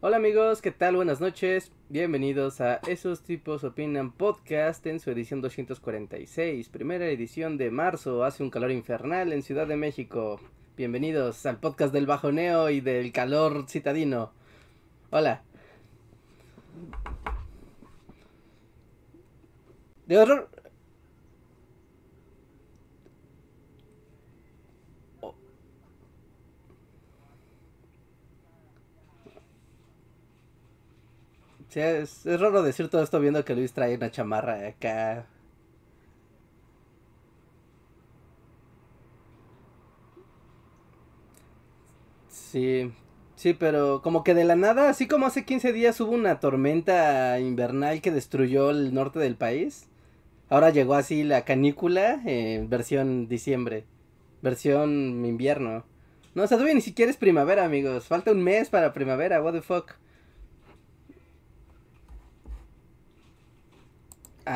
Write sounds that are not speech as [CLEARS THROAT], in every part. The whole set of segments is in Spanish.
hola amigos, ¿qué tal? Buenas noches. Bienvenidos a Esos tipos opinan podcast en su edición 246, primera edición de marzo. Hace un calor infernal en Ciudad de México. Bienvenidos al podcast del bajoneo y del calor citadino. Hola. De horror. Sí, es, es raro decir todo esto viendo que Luis trae una chamarra acá. Sí, sí, pero como que de la nada, así como hace 15 días hubo una tormenta invernal que destruyó el norte del país, ahora llegó así la canícula en versión diciembre, versión invierno. No, o sea, todavía ni siquiera es primavera, amigos, falta un mes para primavera, what the fuck.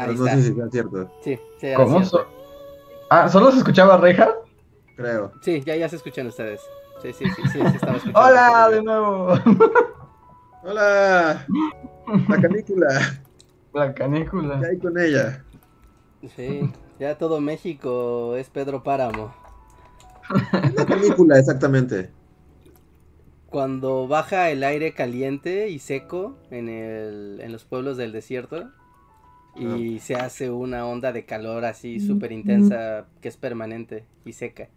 Ahí no está. sé si sea cierto. Sí, sí, era ¿Cómo? cierto. Ah, ¿solo se escuchaba reja? Creo. Sí, ya, ya se escuchan ustedes. Sí, sí, sí, sí, se estaba escuchando. Hola, de nuevo. [LAUGHS] ¡Hola! La canícula. La canícula. ¿Qué hay con ella? Sí, ya todo México es Pedro Páramo. La canícula, exactamente. Cuando baja el aire caliente y seco en, el, en los pueblos del desierto y se hace una onda de calor así súper intensa que es permanente y seca.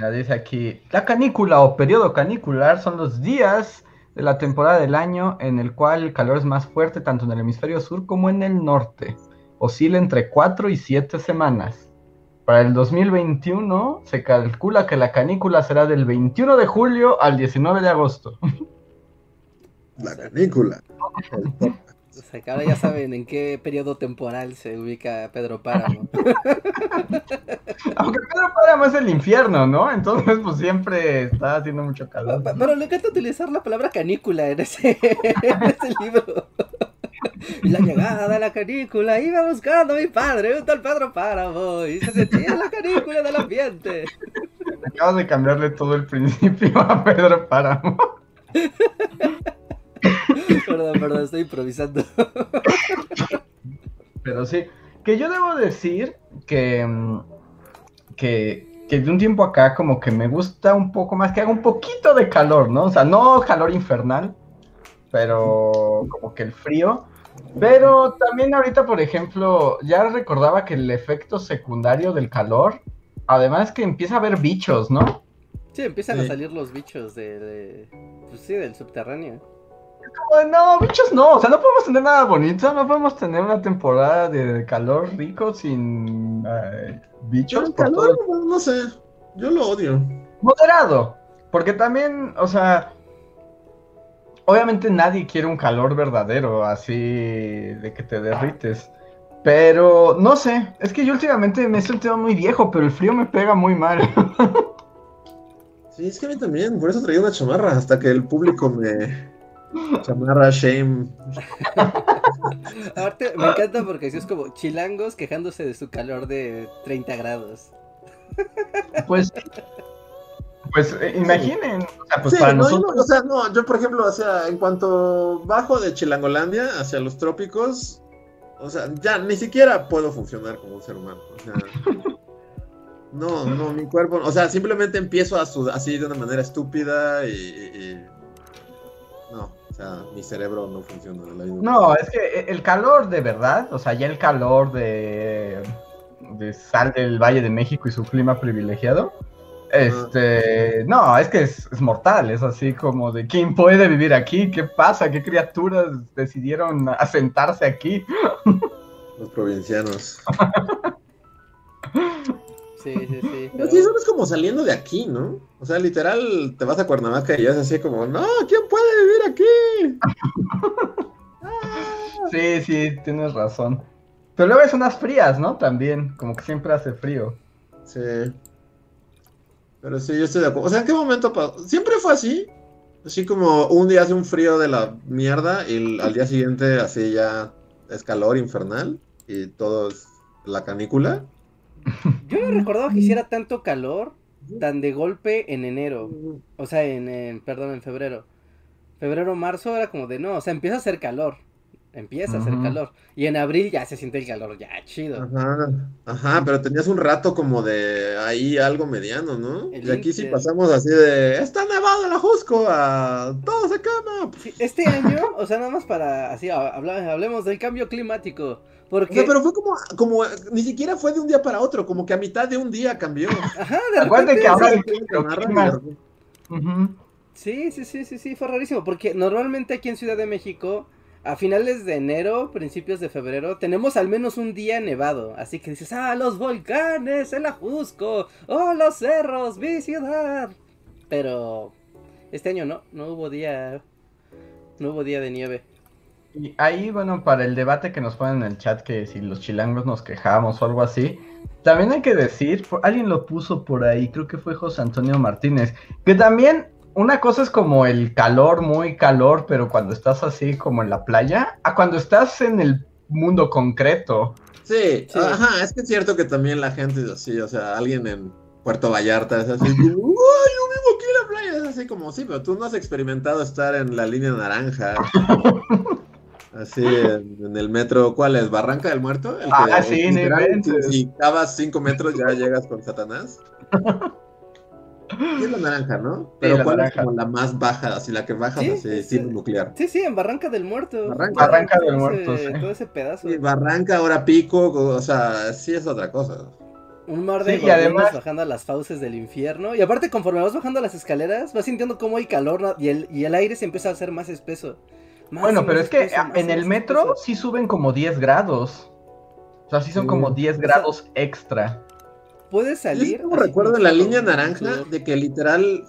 Ya dice aquí, la canícula o periodo canicular son los días de la temporada del año en el cual el calor es más fuerte tanto en el hemisferio sur como en el norte. Oscila entre 4 y 7 semanas. Para el 2021 se calcula que la canícula será del 21 de julio al 19 de agosto. La canícula. [LAUGHS] O sea, que ahora ya saben en qué periodo temporal se ubica Pedro Páramo. [LAUGHS] Aunque Pedro Páramo es el infierno, ¿no? Entonces pues siempre está haciendo mucho calor. Pa- Pero le encanta utilizar la palabra canícula en ese, [LAUGHS] en ese libro. [LAUGHS] La llegada de la canícula iba buscando a mi padre, un tal Pedro Páramo, y se sentía la canícula del ambiente. Acabas de cambiarle todo el principio a Pedro Páramo. [LAUGHS] Perdón, perdón, estoy improvisando. [LAUGHS] Pero sí, que yo debo decir que, mm, que, que de un tiempo acá como que me gusta un poco más que haga un poquito de calor, ¿no? O sea, no calor infernal, pero como que el frío. Pero también ahorita, por ejemplo, ya recordaba que el efecto secundario del calor, además que empieza a haber bichos, ¿no? Sí, empiezan a salir los bichos de, de- pues sí, del subterráneo. Como no, bichos no, o sea, no podemos tener nada bonito, no podemos tener una temporada de calor rico sin eh, bichos. El por calor, todo- no sé. Yo lo odio. Moderado, porque también, o sea, obviamente nadie quiere un calor verdadero, así de que te derrites. Pero no sé, es que yo últimamente me he sentido muy viejo, pero el frío me pega muy mal. [LAUGHS] Sí, es que a mí también. Por eso traía una chamarra. Hasta que el público me. Chamarra, shame. [LAUGHS] Aparte, me encanta porque sí es como chilangos quejándose de su calor de 30 grados. [LAUGHS] Pues, pues eh, imaginen, o sea, pues sí, para no, yo nosotros. no, o sea, no, yo por ejemplo, o sea, en cuanto bajo de Chilangolandia hacia los trópicos, o sea, ya ni siquiera puedo funcionar como un ser humano. O sea, no, no, mi cuerpo, o sea, simplemente empiezo a sudar así de una manera estúpida y, sea, mi cerebro no funciona. de la misma No, es que eh, el calor de verdad, o sea, ya el calor de, de sal del Valle de México y su clima privilegiado, este, no, es que es, es mortal, es así como de ¿quién puede vivir aquí? ¿Qué pasa? ¿Qué criaturas decidieron asentarse aquí? [LAUGHS] Los provincianos. [LAUGHS] Sí, sí, sí. Pero sí, eso es como saliendo de aquí, ¿no? O sea, literal, te vas a Cuernavaca y es así como, no, ¿quién puede vivir aquí? Ah. [LAUGHS] Sí, sí, tienes razón. Pero luego es unas frías, ¿no? También, como que siempre hace frío. Sí. Pero sí, yo estoy de acuerdo. O sea, ¿en qué momento pasó? ¿Siempre fue así? Así como un día hace un frío de la mierda y al día siguiente así ya es calor infernal y todo es la canícula. Yo no recordaba que hiciera tanto calor tan de golpe en enero. O sea, en, en- perdón, en febrero. Febrero, marzo era como de no, o sea, empieza a hacer calor. Empieza a hacer calor. Y en abril ya se siente el calor, ya chido. Ajá, ajá, pero tenías un rato como de ahí algo mediano, ¿no? El Y aquí sí pasamos así de, está nevado el Ajusco, a todo se quema. Sí, este año, o sea, nada más para así ha- habla- hablemos del cambio climático. O Porque, sea, pero fue como, como, ni siquiera fue de un día para otro, como que a mitad de un día cambió. ajá, de Acuérdate que ahora el. Sí, sí, sí, sí, sí, fue rarísimo, porque normalmente aquí en Ciudad de México, a finales de enero, principios de febrero, tenemos al menos un día nevado, así que dices, ah, los volcanes, el Ajusco, oh, los cerros, mi ciudad. Pero este año no, no hubo día, no hubo día de nieve. Y ahí, bueno, para el debate que nos ponen en el chat, que si los chilangos nos quejamos o algo así, también hay que decir, por- alguien lo puso por ahí, creo que fue José Antonio Martínez, que también una cosa es como el calor, muy calor, pero cuando estás así como en la playa, a cuando estás en el mundo concreto. Sí, Sí. ajá, es que es cierto que también la gente es así, o sea, alguien en Puerto Vallarta es así, [LAUGHS] ¡Uy, yo vivo aquí en la playa! Es así como, sí, pero tú no has experimentado estar en la línea naranja. [LAUGHS] Así, en, en el metro, ¿cuál es? ¿Barranca del Muerto? El Ah, que, sí, el. Si cavas cinco metros ya llegas con Satanás. Sí es la naranja, ¿no? Pero la ¿cuál naranja. es como la más baja? Así la que bajas Sí, así, sí. nuclear. Sí, sí, en Barranca del Muerto. Barranca. Del ese- Muerto, sí. Todo ese pedazo. Sí, Barranca, ahora pico, o sea, sí es otra cosa. Un mar de Sí, y además- bajando a las fauces del infierno. Y aparte, conforme vas bajando las escaleras, vas sintiendo cómo hay calor y el, y el aire se empieza a hacer más espeso. Más Bueno, pero es que en el metro sí suben como 10 grados. O sea, sí son como 10 grados extra. Puedes Yo sí salir. como así recuerdo en la línea naranja de que literal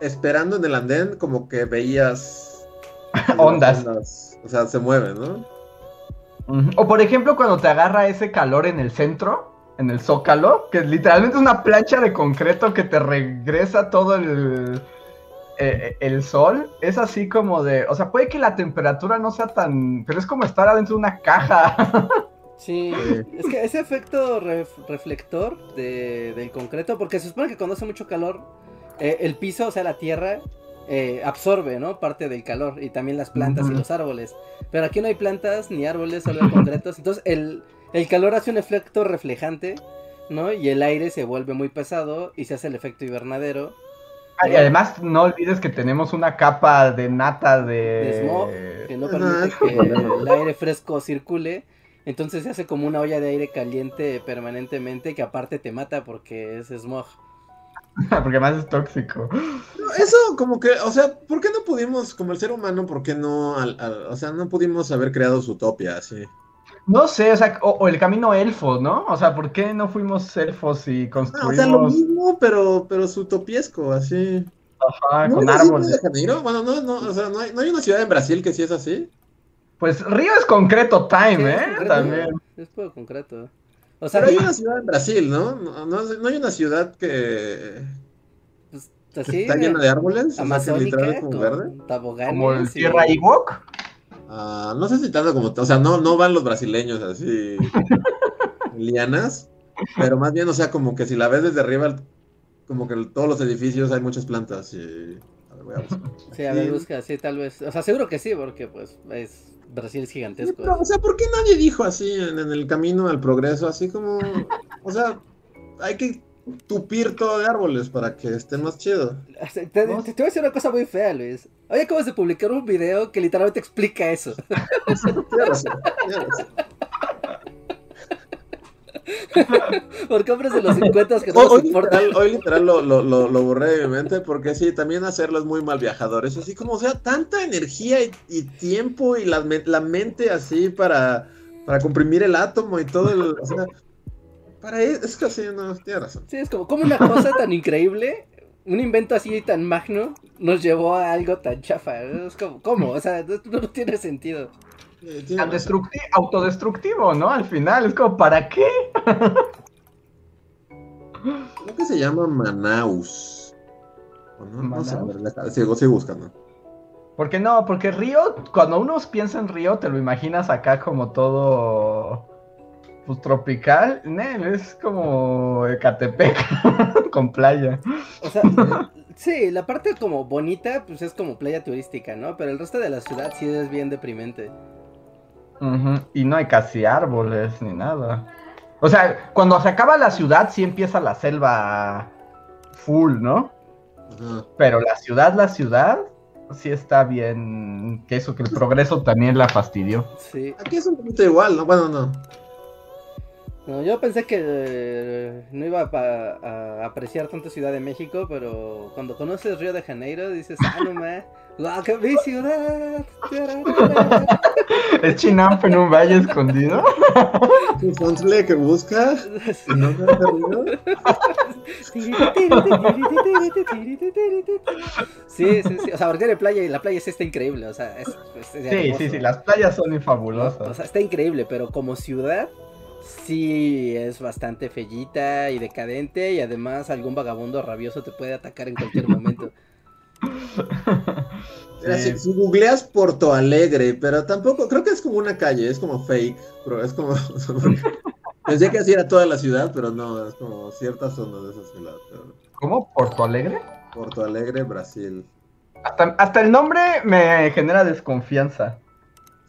esperando en el andén como que veías [LAUGHS] Ondas. O sea, se mueven, ¿no? O por ejemplo, cuando te agarra ese calor en el centro, en el zócalo, que literalmente es una plancha de concreto que te regresa todo el, eh, el sol, es así como de, o sea, puede que la temperatura no sea tan, pero es como estar adentro de una caja. [LAUGHS] Sí, es que ese efecto ref- reflector de- del concreto, porque se supone que cuando hace mucho calor, eh, el piso, o sea, la tierra, eh, absorbe, ¿no? Parte del calor y también las plantas y los árboles. Pero aquí no hay plantas ni árboles, solo hay concretos. Entonces el, el calor hace un efecto reflejante, ¿no? Y el aire se vuelve muy pesado y se hace el efecto invernadero. Y además no olvides que tenemos una capa de nata de... de smog que no permite que el aire fresco circule. Entonces se hace como una olla de aire caliente permanentemente que aparte te mata porque es smog. [LAUGHS] Porque además es tóxico. No, Eso como que, o sea, ¿por qué no pudimos, como el ser humano, por qué no, al- al- o sea, no pudimos haber creado su utopía así? No sé, o sea, o, o el camino elfo, ¿no? O sea, ¿por qué no fuimos elfos y construimos o sea, lo mismo, pero, pero su utopiesco, así. ajá, ¿No con árboles? Río de Janeiro? Bueno, no, no, o sea, no hay, no hay una ciudad en Brasil que sí es así. Pues Río es concreto time, Sí, es ¿eh? concreto, También. Es puro concreto. O sea, Pero hay [LAUGHS] una ciudad en Brasil, ¿no? No, no, no hay una ciudad que, pues, que así, está llena de árboles, o sea, que amazónica, literal como verde. Como el Tierra Ewok. Ah, no sé si tanto como, o sea, no, no van los brasileños así [LAUGHS] lianas, pero más bien, o sea, como que si la ves desde arriba, como que en todos los edificios hay muchas plantas y... a ver, voy a buscar. Sí, a ver, Sí. busca, sí, tal vez. O sea, seguro que sí, porque pues es Brasil es Sí, gigantesco. pero, o sea, ¿por qué nadie dijo así en, en el camino al progreso? Así como, o sea, hay que tupir todo de árboles para que esté más chido. Te, te- te voy a decir una cosa muy fea, Luis. Hoy acabas de publicar un video que literalmente explica eso. [LAUGHS] Razón. Porque hombres de los 50 que no Hoy, nos hoy importan. literal, hoy literal lo, lo, lo, lo borré de mi mente porque sí, también hacerlo es muy mal viajador. Es así como, o sea, tanta energía y, y tiempo y la, la mente así para, para comprimir el átomo y todo el... O sea, para e- es que así, no, tienes razón. Sí, es como, como una cosa tan increíble, un invento así tan magno, nos llevó a algo tan chafa. Es como, ¿cómo? O sea, no, no tiene sentido. Eh, tiene autodestructivo, ¿no? Al final, es como, ¿para qué? Creo que se llama Manaus. ¿O no? No sé, a Manaus. ver, la- sigo, sigo buscando. Porque no, porque Río, cuando uno piensa en Río, te lo imaginas acá como todo pues tropical. Nel, es como Ecatepec [LAUGHS] con playa. O sea, sí, la parte como bonita, pues es como playa turística, ¿no? Pero el resto de la ciudad sí es bien deprimente. Y no hay casi árboles ni nada. O sea, cuando se acaba la ciudad, sí empieza la selva full, ¿no? Pero la ciudad, la ciudad, sí está bien. Que eso, que el progreso también la fastidió. Sí. Aquí es un poquito igual, ¿no? Bueno, no. No, yo pensé que eh, no iba a, pa- a apreciar tanto Ciudad de México, pero cuando conoces Río de Janeiro dices, ah, no ma, guau, qué mi ciudad. ¿Es Chinampa en un valle escondido? [LAUGHS] Un Fontle que busca. y no me. Sí, sí, sí. O sea, porque tiene playa y la playa sí está increíble. O sea, es, es- es Sí, hermoso. sí, sí, las playas son O infabulosas. sea, está increíble, pero como ciudad sí es bastante fellita y decadente y además algún vagabundo rabioso te puede atacar en cualquier momento. [LAUGHS] Sí. si, si googleas Porto Alegre, pero tampoco, creo que es como una calle, es como fake, pero es como... [LAUGHS] Pensé que así era toda la ciudad, pero no, es como ciertas zonas de esa ciudad. pero- ¿Cómo? ¿Porto Alegre? Porto Alegre, Brasil. Hasta, hasta el nombre me genera desconfianza.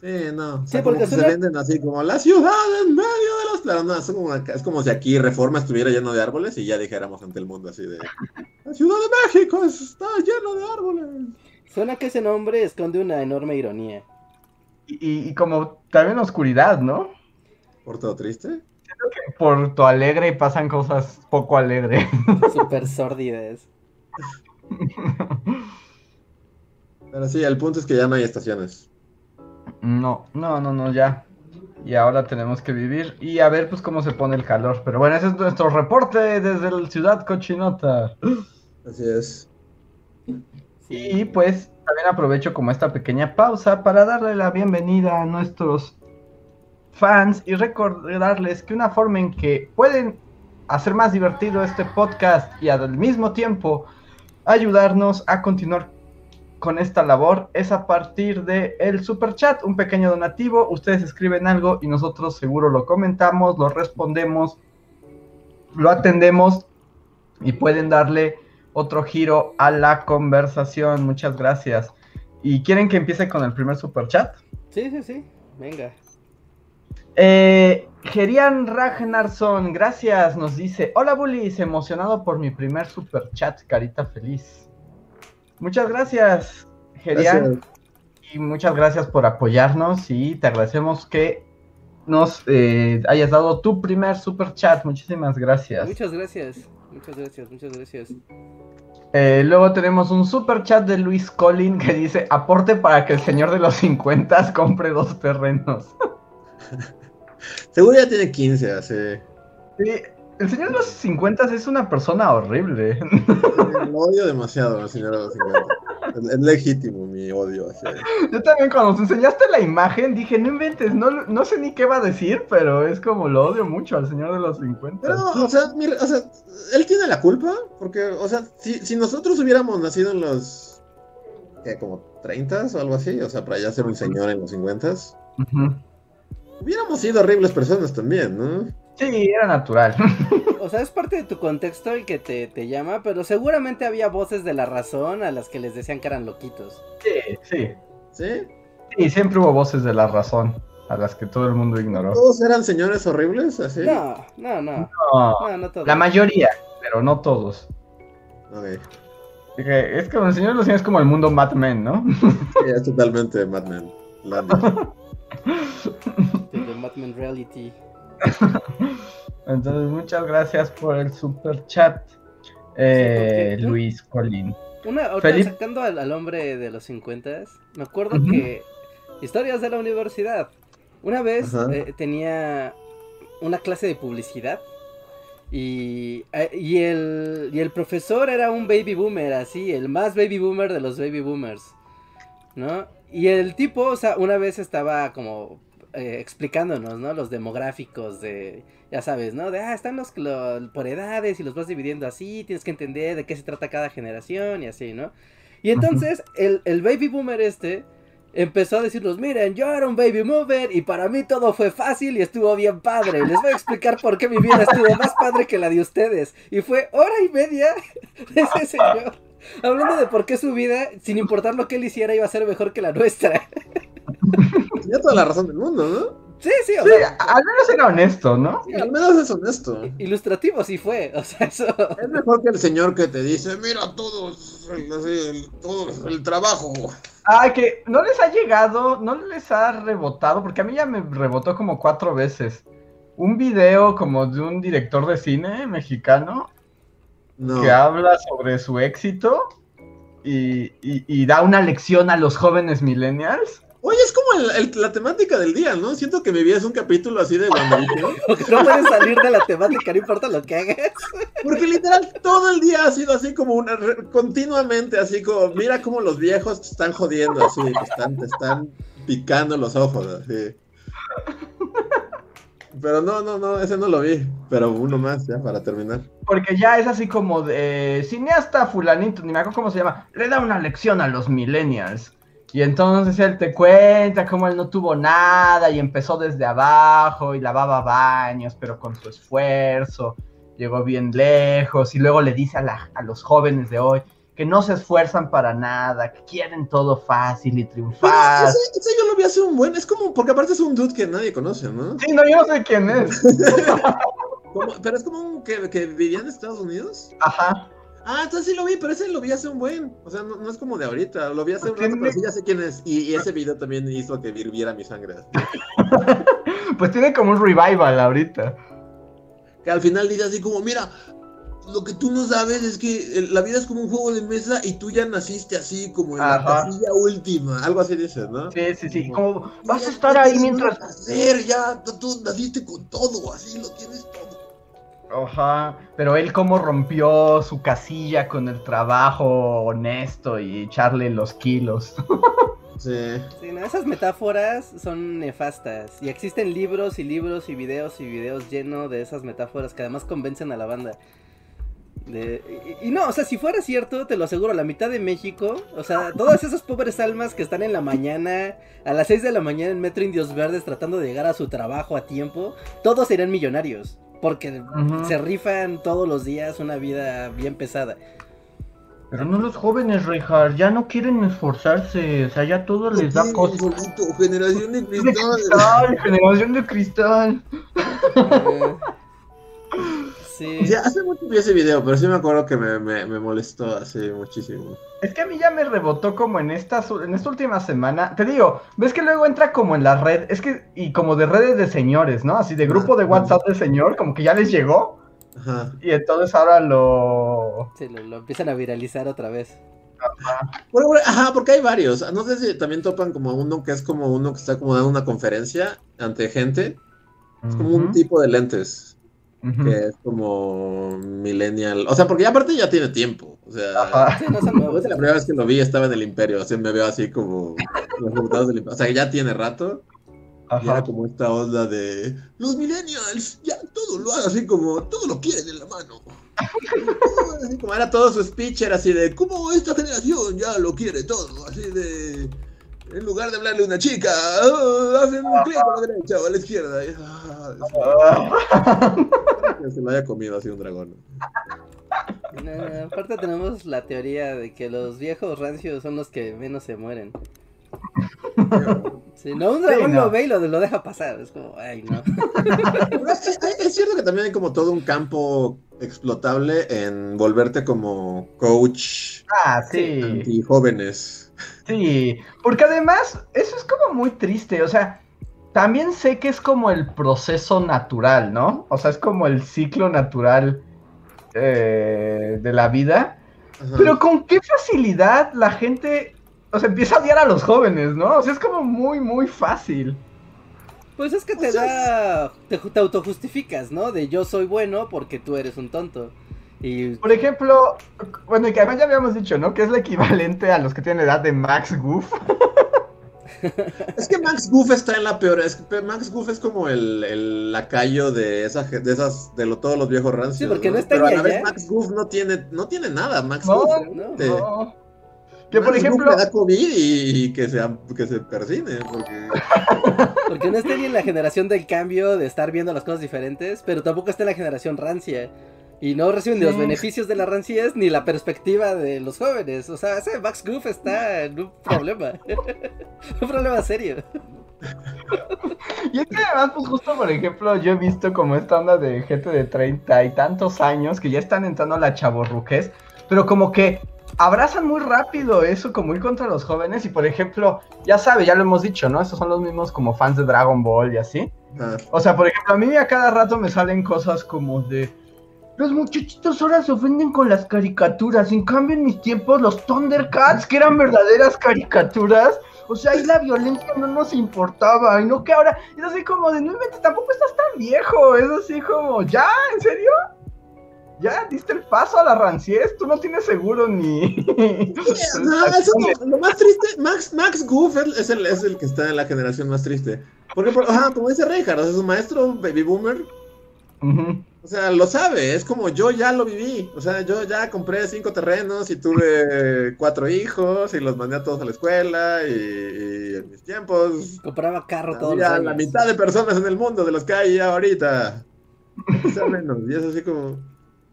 Sí, no. O Sí, sea, porque como que suena- se venden así como la ciudad en medio de Claro, no, es como, es como si aquí Reforma estuviera lleno de árboles y ya dijéramos ante el mundo así de... La Ciudad de México está lleno de árboles. Suena que ese nombre esconde una enorme ironía. Y, y- y como también oscuridad, ¿no? ¿Porto Triste? En Porto Alegre pasan cosas poco alegres. [LAUGHS] Súper sórdidas. Pero sí, el punto es que ya no hay estaciones. No, no, no, no, ya. Y ahora tenemos que vivir y a ver pues cómo se pone el calor. Pero bueno, ese es nuestro reporte desde la ciudad cochinota. Así es. Y pues también aprovecho como esta pequeña pausa para darle la bienvenida a nuestros fans y recordarles que una forma en que pueden hacer más divertido este podcast y al mismo tiempo ayudarnos a continuar con esta labor es a partir de el super chat, un pequeño donativo, ustedes escriben algo y nosotros seguro lo comentamos, lo respondemos, lo atendemos y pueden darle otro giro a la conversación. Muchas gracias. ¿Y quieren que empiece con el primer super chat? Sí, sí, sí. Venga. Eh, Gerian Ragnarsson, gracias, nos dice, hola Bullies, emocionado por mi primer super chat, carita feliz. Muchas gracias, Gerian, y muchas gracias por apoyarnos y te agradecemos que nos eh, hayas dado tu primer super chat, muchísimas gracias. Muchas gracias. Muchas gracias, muchas gracias. Eh, luego tenemos un super chat de Luis Collin que dice, aporte para que el señor de los 50 [LAUGHS] compre dos terrenos. [LAUGHS] Seguro ya tiene 15, así. Sí, el señor de los 50 es una persona horrible. Lo odio demasiado al señor de los 50. Es, legítimo mi odio hacia él. Yo también cuando nos enseñaste la imagen dije, no inventes, no, no sé ni qué va a decir, pero es como lo odio mucho al señor de los 50. Pero, o sea, mira, o sea, él tiene la culpa, porque, o sea, si, si nosotros hubiéramos nacido en los, ¿qué? Como 30 o algo así, o sea, para ya ser un señor en los 50, Ujú. hubiéramos sido horribles personas también, ¿no? Sí, era natural. O sea, es parte de tu contexto el que te, te llama, pero seguramente había voces de la razón a las que les decían que eran loquitos. Sí, sí. ¿Sí? Sí, siempre hubo voces de la razón a las que todo el mundo ignoró. ¿Todos eran señores horribles, así? No, no, no. No, No, no todos. la mayoría, pero no todos. Ok. Dije, Es como el señor de los 100 es como el mundo Mad Men, ¿no? Sí, es totalmente Mad Men. Landy. [LAUGHS] De The Mad Men Reality. [LAUGHS] Entonces, muchas gracias por el super chat, eh, Sí, Luis Colín. Una, ahorita Felipe. sacando al, al hombre de los 50, me acuerdo que historias de la universidad. Una vez eh, tenía una clase de publicidad y, eh, y, el, y el profesor era un baby boomer, así, el más baby boomer de los baby boomers, ¿no? Y el tipo, o sea, una vez estaba como eh, explicándonos, ¿no? Los demográficos de, ya sabes, ¿no? De, ah, están los, lo- por edades y los vas dividiendo así, tienes que entender de qué se trata cada generación y así, ¿no? Y entonces el, el baby boomer este empezó a decirnos, miren, yo era un baby boomer y para mí todo fue fácil y estuvo bien padre. Les voy a explicar por qué mi vida estuvo más padre que la de ustedes. Y fue hora y media [LAUGHS] de ese señor. Hablando de por qué su vida, sin importar lo que él hiciera, iba a ser mejor que la nuestra. [LAUGHS] [LAUGHS] Tenía toda la razón del mundo, ¿no? Sí, sí, o Sí, sea, al menos era honesto, ¿no? Sí, al menos es honesto. ilustrativo sí fue. O sea, eso. Es mejor que el señor que te dice, mira todos, el, todo el trabajo. Ah, que no les ha llegado, no les ha rebotado, porque a mí ya me rebotó como cuatro veces. Un video como de un director de cine mexicano No. que habla sobre su éxito y, y- y da una lección a los jóvenes millennials. Oye, es como el- el- la temática del día, ¿no? Siento que mi vida es un capítulo así de WandaVision. [LAUGHS] Porque no puedes salir de la temática, no importa lo que hagas. Porque literal todo el día ha sido así como una re- continuamente así como mira cómo los viejos te están jodiendo así, te están, te están picando los ojos así. Pero no, no, no, ese no lo vi. Pero uno más ya para terminar. Porque ya es así como de cineasta fulanito, ni me acuerdo cómo se llama, le da una lección a los millennials. Y entonces él te cuenta cómo él no tuvo nada y empezó desde abajo y lavaba baños, pero con su esfuerzo llegó bien lejos. Y luego le dice a, la- a los jóvenes de hoy que no se esfuerzan para nada, que quieren todo fácil y triunfar. ese, ese yo lo vi hace un buen, es como, porque aparte es un dude que nadie conoce, ¿no? Sí, no, yo no sé quién es. [LAUGHS] Como- pero es como un que, que vivía en Estados Unidos. Ajá. Ah, entonces sí lo vi, pero ese lo vi hace un buen. O sea, no, no es como de ahorita, lo vi hace un rato, pero sí ya sé quién es. Y, y ese video también hizo que hirviera mi sangre. [LAUGHS] Pues tiene como un revival ahorita. Que al final dice así como, mira, lo que tú no sabes es que la vida es como un juego de mesa y tú ya naciste así como en la casilla última. Algo así dices, ¿no? Sí, sí, sí. Como vas a estar ahí mientras hacer, ya, tú, tú naciste con todo, así lo tienes todo. Ajá, pero él cómo rompió su casilla con el trabajo honesto y echarle los kilos. [LAUGHS] Sí. Sí, no, esas metáforas son nefastas. Y existen libros y libros y videos y videos llenos de esas metáforas que además convencen a la banda. De- y, y no, o sea, si fuera cierto, te lo aseguro, la mitad de México, o sea, todas esas pobres almas que están en la mañana, a las 6 de la mañana en Metro Indios Verdes tratando de llegar a su trabajo a tiempo, todos serían millonarios. Porque se rifan todos los días una vida bien pesada. Pero no los jóvenes, Reinhardt, ya no quieren esforzarse, o sea, ya todo les da cosa. generación de De cristal. cristal, generación de cristal. [LAUGHS] Hace mucho vi ese video, pero sí me acuerdo que me, me, me molestó así muchísimo. Es que a mí ya me rebotó como en esta, en esta última semana. Te digo, ves que luego entra como en la red, es que, y como de redes de señores, ¿no? Así de grupo de WhatsApp de señor, como que ya les llegó. Ajá. Y entonces ahora lo. Sí, lo, lo empiezan a viralizar otra vez. Bueno, bueno, ajá, porque hay varios. No sé si también topan como uno que es como uno que está como dando una conferencia ante gente. Es como un tipo de lentes que es como millennial. O sea, porque ya aparte ya tiene tiempo. O sea, Ajá. Sí, no son la primera vez que lo vi estaba en el Imperio. Así me veo así como los resultados del Imperio. O sea, ya tiene rato. Y era Ajá. como esta onda de los millennials, ya todo lo hagan así como, todo lo quieren en la mano. [LAUGHS] Así como era todo su speech, era así de, como esta generación ya lo quiere todo, así de, en lugar de hablarle a una chica, ah, hacen un clic a la derecha o a la izquierda. Y, ah, [LAUGHS] que se lo haya comido así un dragón. No, aparte tenemos la teoría de que los viejos rancios son los que menos se mueren. Sí, no, un dragón no. lo ve y lo, lo deja pasar. Es como, ay, no. [LAUGHS] Pero Es, es- es cierto que también hay como todo un campo explotable en volverte como coach Ah, sí. anti jóvenes. Sí, porque además eso es como muy triste, o sea, también sé que es como el proceso natural, ¿no? O sea, es como el ciclo natural eh, de la vida, Ajá. pero con qué facilidad la gente, o sea, empieza a odiar a los jóvenes, ¿no? O sea, es como muy, muy fácil. Pues es que te O sea, da. Te, te autojustificas, ¿no? De yo soy bueno porque tú eres un tonto. Y. Por ejemplo, bueno, y que además ya habíamos dicho, ¿no? Que es el equivalente a los que tienen edad de Max Goof. [LAUGHS] Es que Max Goof está en la peor. Es que Max Goof es como el, el lacayo de, esa, de esas, de lo- todos los viejos rancios. Sí, porque no está Pero a la vez allá. Max Goof no tiene, no tiene nada. Max No, Goof. No, este, No. Que por ejemplo, Goof le da COVID y, y que, se, que se persine. Porque... [LAUGHS] Porque no está ni en la generación del cambio, de estar viendo las cosas diferentes, pero tampoco está en la generación rancia. Y no reciben ni los beneficios de la ranciez ni la perspectiva de los jóvenes. O sea, ese Max Goof está en un problema. [LAUGHS] un problema serio. Y es que además, pues justo por ejemplo, yo he visto como esta onda de gente de treinta y tantos años que ya están entrando a la chavorruquez, pero como que abrazan muy rápido eso, como ir contra los jóvenes. Y por ejemplo, ya sabe, ya lo hemos dicho, ¿no? Estos son los mismos como fans de Dragon Ball y así. Ah, O sea, por ejemplo, a mí a cada rato me salen cosas como de. Los muchachitos ahora se ofenden con las caricaturas. En cambio, en mis tiempos, los Thundercats, que eran verdaderas caricaturas. O sea, ahí la violencia no nos importaba. Y no que ahora. Es así como de, no inventes, tampoco estás tan viejo. Es así como, ¿ya? ¿En serio? ¿Ya diste el paso a la ranciez? Tú no tienes seguro ni. [LAUGHS] No, eso es lo, más triste. Max, Max Goof es, es el, es el que está en la generación más triste. Porque, por- ajá, como dice Reinhardt, o sea, su maestro baby boomer, Ujú. O sea, lo sabe. Es como yo ya lo viví. O sea, yo ya compré cinco terrenos y tuve cuatro hijos y los mandé a todos a la escuela. Y, y en mis tiempos, Compraba carro todos los años. la mitad de personas en el mundo de los que hay ahorita. O sea, menos. Y es así como.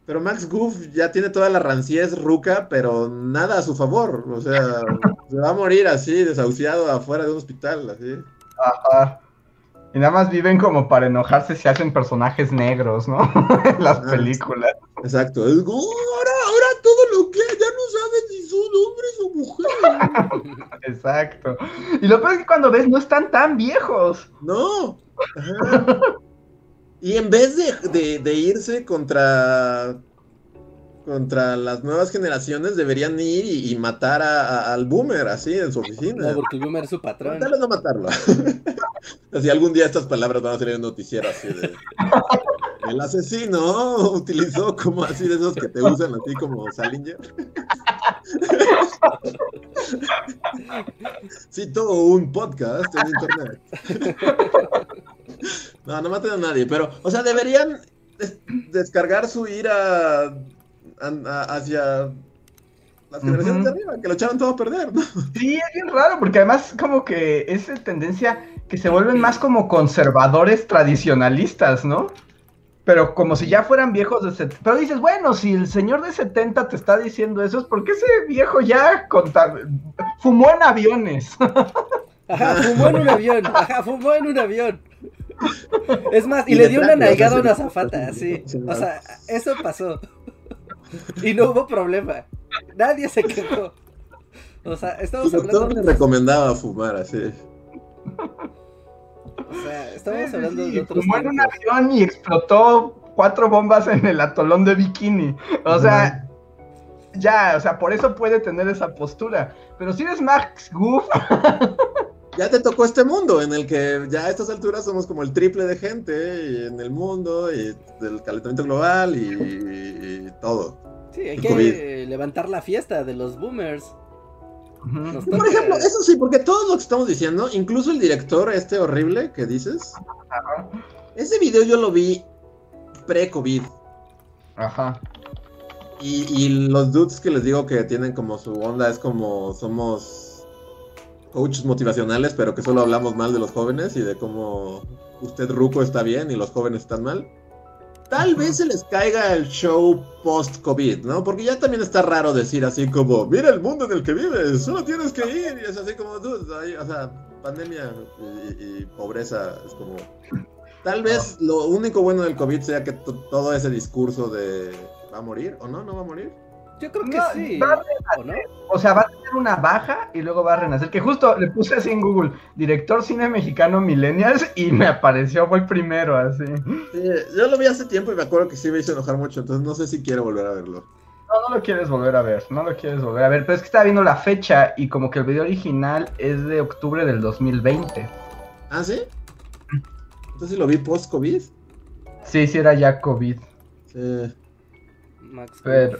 Pero Max Goof ya tiene toda la ranciez ruca, pero nada a su favor. O sea, se va a morir así, desahuciado afuera de un hospital, así. Ajá. Y nada más viven como para enojarse si hacen personajes negros, ¿no? [LAUGHS] en las Ah, películas. Exacto. Es como, "Oh, ahora, ahora todo lo que ya no saben si son hombres o mujeres. [LAUGHS] Exacto. Y lo peor es que cuando ves no están tan viejos. No. Ajá. Y en vez de, de- de irse contra contra las nuevas generaciones, deberían ir y, y matar a- a- al boomer así en su oficina. No, porque el boomer es su patrón. Tal vez no matarlo. [LAUGHS] así algún día estas palabras van a salir en noticiero así de. El asesino utilizó como así de esos que te usan así como Salinger. [LAUGHS] Cito un podcast en internet. [LAUGHS] No, no maten a nadie, pero, o sea, deberían des- descargar su ira hacia las generaciones de arriba, que lo echaron todo a perder, ¿no? Sí, es bien raro, porque además como que es tendencia que se vuelven más como conservadores tradicionalistas, ¿no? Pero como si ya fueran viejos de 70. Pero dices, bueno, si el señor de 70 te está diciendo eso, es porque ese viejo ya conta- fumó en aviones. [LAUGHS] Ajá, fumó en un avión. Ajá, fumó en un avión. Es más, y, Y le dio una nalgada a una zafata. Sí, O sea, eso pasó. Y no hubo problema. Nadie se quejó. O sea, estamos doctor hablando. le recomendaba fumar así. O sea, estamos Sí, hablando sí, de otros fumó en un avión y explotó cuatro bombas en el atolón de Bikini. O sea, ya, o sea, por eso puede tener esa postura. Pero si eres Max Goof, [LAUGHS] Ya te tocó este mundo en el que ya a estas alturas somos como el triple de gente y en el mundo y del calentamiento global y, y- y todo. Sí, hay el que COVID. levantar la fiesta de los boomers. Nos Por toca- ejemplo, eso sí, porque todo lo que estamos diciendo, incluso el director este horrible que dices, ese video yo lo vi pre-COVID. Ajá. Y, y los dudes que les digo que tienen como su onda es como somos coaches motivacionales, pero que solo hablamos mal de los jóvenes y de cómo usted ruco está bien y los jóvenes están mal. Tal vez se les caiga el show post-COVID, ¿no? Porque ya también está raro decir así como, mira el mundo en el que vives, solo tienes que ir. Y es así como, dude, ahí, o sea, pandemia y, y pobreza es como... Tal vez lo único bueno del COVID sea que to- todo ese discurso de ¿va a morir o no? ¿No va a morir? Yo creo que No, sí. va ¿O no? O sea, va a tener una baja y luego va a renacer. Que justo le puse así en Google, director cine mexicano Millennials, y me apareció, fue el primero, así. No, Sí, yo lo vi hace tiempo y me acuerdo que sí me hizo enojar mucho, entonces no sé si quiero volver a verlo. no lo quieres volver a ver, no lo quieres volver a ver. Pero es que estaba viendo la fecha y como que el video original es de octubre del 2020. ¿Ah, sí? Entonces lo vi post-COVID. Sí, sí era ya COVID. Sí. Max. Pero,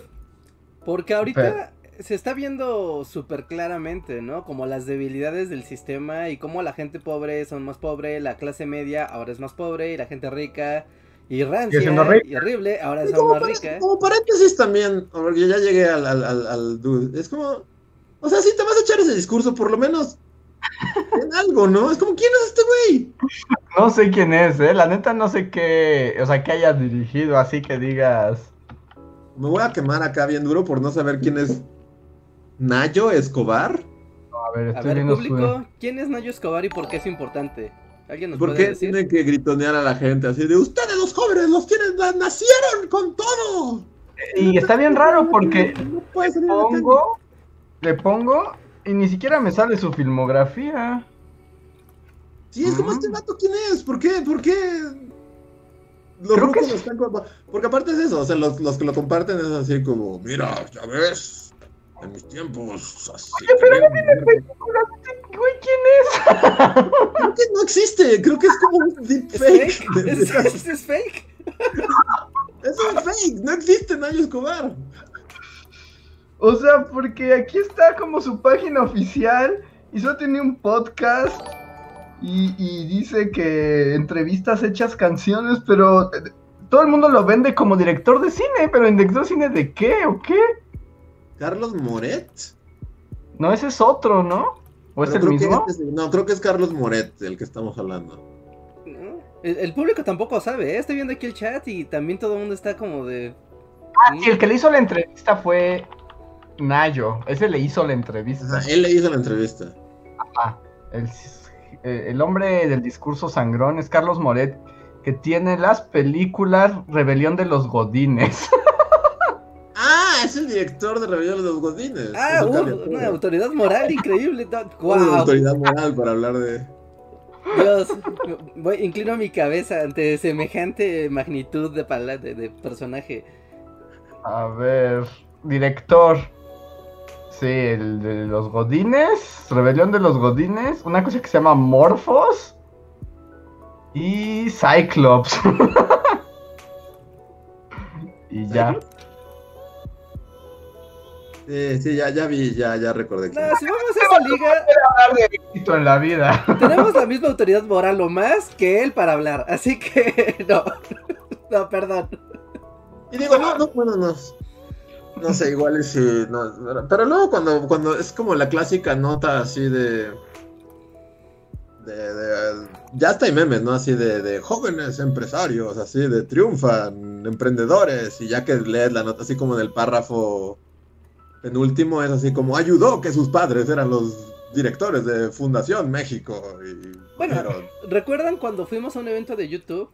Porque ahorita se está viendo súper claramente, ¿no? Como las debilidades del sistema y cómo la gente pobre son más pobre, la clase media ahora es más pobre y la gente rica y rancia y horrible ahora es más rica. como paréntesis también, porque ya llegué al, al, al, al dude. Es como, o sea, si te vas a echar ese discurso, por lo menos [LAUGHS] en algo, ¿no? Es como, ¿quién es este güey? No sé quién es, ¿eh? La neta no sé qué, o sea, que haya dirigido, así que digas... Me voy a quemar acá bien duro por no saber quién es Nayo Escobar. A ver, A ver, viendo público, ¿quién es Nayo Escobar y por qué es importante? ¿Alguien nos ¿Por puede qué decir? tiene que gritonear a la gente así de ustedes los jóvenes los tienen, na- nacieron con todo? su... Y está bien raro porque No le pongo, le pongo y ni siquiera me sale su filmografía. Sí, es como Mm. este vato, ¿quién es? ¿Por qué? ¿Por qué? Los Creo rucos es- están compa- Porque aparte es eso, o sea, los, los que lo comparten es así como, mira, ya ves, en mis tiempos, así. que- Güey, ¿quién es? Creo que no existe, creo que es como un deep ¿Es fake. [LAUGHS] ¿Es, es- es fake? Es un fake, no existe Nayo Escobar. O sea, porque aquí está como su página oficial y solo tiene un podcast y, y dice que entrevistas hechas canciones, pero eh, todo el mundo lo vende como director de cine, pero ¿en director de cine de qué o qué? Carlos Moret. No, ese es otro, ¿no? ¿O es el mismo? este es- no, creo que es Carlos Moret del que estamos hablando. El, el público tampoco sabe, ¿eh? Estoy viendo aquí el chat y también todo el mundo está como de... Ah, sí, el que le hizo la entrevista fue Nayo. Ese le hizo la entrevista. Ajá, él le hizo la entrevista. Ah, el, eh, el hombre del discurso sangrón es Carlos Moret, que tiene las películas Rebelión de los Godines. [LAUGHS] Ah, es el director de Rebelión de los Godines. Ah, uh, una autoridad moral increíble. no, Una autoridad moral para hablar de. Dios, voy, inclino mi cabeza ante semejante magnitud de, de, de personaje. A ver, director. Sí, el de los Godines, Rebelión de los Godines, una cosa que se llama Morphos y Cyclops. [LAUGHS] y ya. Sí, sí, ya, ya vi, ya, ya recordé. No, quién. si vamos a esa liga, Hablar de éxito en la vida. tenemos la [LAUGHS] misma autoridad moral o más que él para hablar. Así que, [LAUGHS] no. No, perdón. Y digo, no, no, bueno, no. No sé, igual es si. No, pero luego cuando, cuando es como la clásica nota así de. De, de- ya está hay memes, ¿no? Así de, de jóvenes empresarios, así de triunfan, emprendedores, y ya que lees la nota así como en el párrafo penúltimo, es así como ayudó que sus padres eran los directores de Fundación México. Y, Bueno, pero- ¿recuerdan cuando fuimos a un evento de YouTube?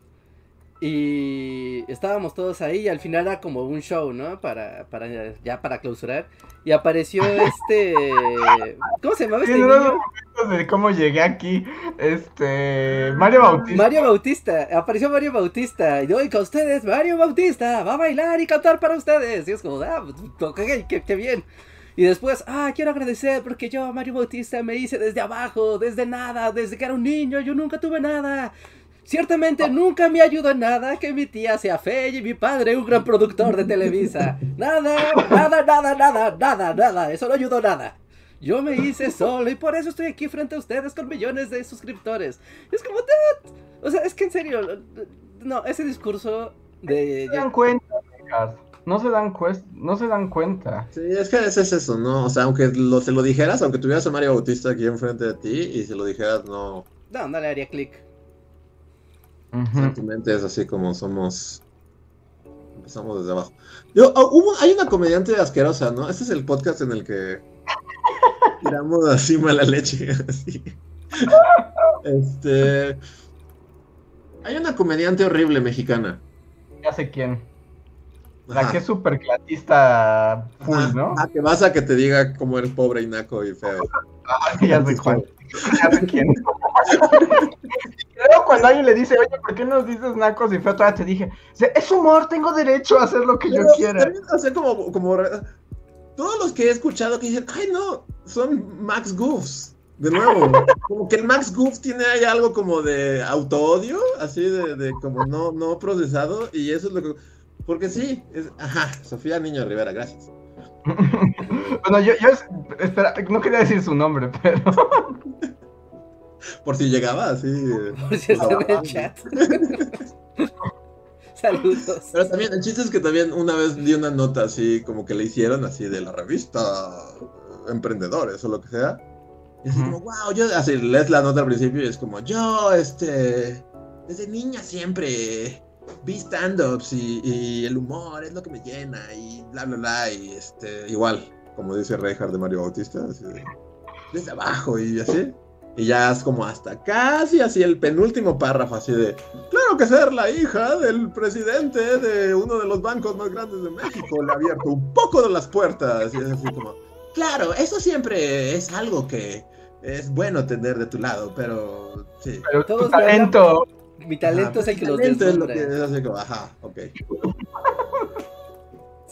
Y estábamos todos ahí y al final era como un show, ¿no? Para, para ya para clausurar. Y apareció [LAUGHS] este... ¿Cómo se llamaba este niño? de cómo llegué aquí. Este. Mario Bautista. Mario Bautista, apareció Mario Bautista. Y hoy con ustedes, Mario Bautista va a bailar y cantar para ustedes. Y es como, ah, ok, qué, qué bien. Y después, ah, quiero agradecer porque yo, Mario Bautista, me hice desde abajo, desde nada, desde que era un niño, yo nunca tuve nada. Ciertamente nunca me ayudó en nada que mi tía sea fea y mi padre un gran productor de Televisa. Nada, nada, nada, nada, nada, nada. Eso no ayudó nada. Yo me hice solo y por eso estoy aquí frente a ustedes con millones de suscriptores. Es como, o sea, es que en serio, no, ese discurso de... No se dan cuenta. No se dan, no se dan cuenta. Sí, es que ese es eso, ¿no? O sea, aunque lo, te lo dijeras, aunque tuvieras a Mario Bautista aquí enfrente de ti, y si lo dijeras, no. No, no le haría clic. Ujú. En tu mente es así como somos. Empezamos desde abajo. Yo, ah, hubo, hay una comediante asquerosa, ¿no? Este es el podcast en el que tiramos así mala leche. [LAUGHS] Así. Este. Hay una comediante horrible mexicana. Ya sé quién. La Ajá. que es súper clatista full. ¿no? Ah, que vas a que te diga cómo eres pobre y naco y feo. [LAUGHS] ya sé cuál. [LAUGHS] Luego cuando alguien le dice, oye, ¿por qué nos dices nacos y feo? Todavía te dije, es humor, tengo derecho a hacer lo que yo Pero quiera. también, o sea, como, como todos los que he escuchado que dicen, ay no, son Max Goofs. De nuevo, [LAUGHS] como que el Max Goof tiene ahí algo como de auto-odio, así de, de como no, no procesado, y eso es lo que. Porque sí, es, ajá, Sofía Niño Rivera, gracias. Bueno, yo, yo espera, no quería decir su nombre, pero. [LAUGHS] Por si llegaba así. Por si está en el chat. [LAUGHS] Saludos. Pero también, el chiste es que también una vez di una nota así, como que le hicieron así de la revista Emprendedores o lo que sea. Y así como, wow, yo así lees la nota al principio y es como, yo, este, desde niña siempre vi stand-ups y, el humor es lo que me llena y bla, bla, bla. Y este, igual, como dice Reinhardt de Mario Bautista, así desde abajo y así. Y ya es como hasta casi así el penúltimo párrafo, así de, claro que ser la hija del presidente de uno de los bancos más grandes de México le ha abierto un poco de las puertas. Y es así como, claro, eso siempre es algo que es bueno tener de tu lado, pero sí. Pero tu talento. Mi talento es el que los deslumbra. Es, como, ajá, ok.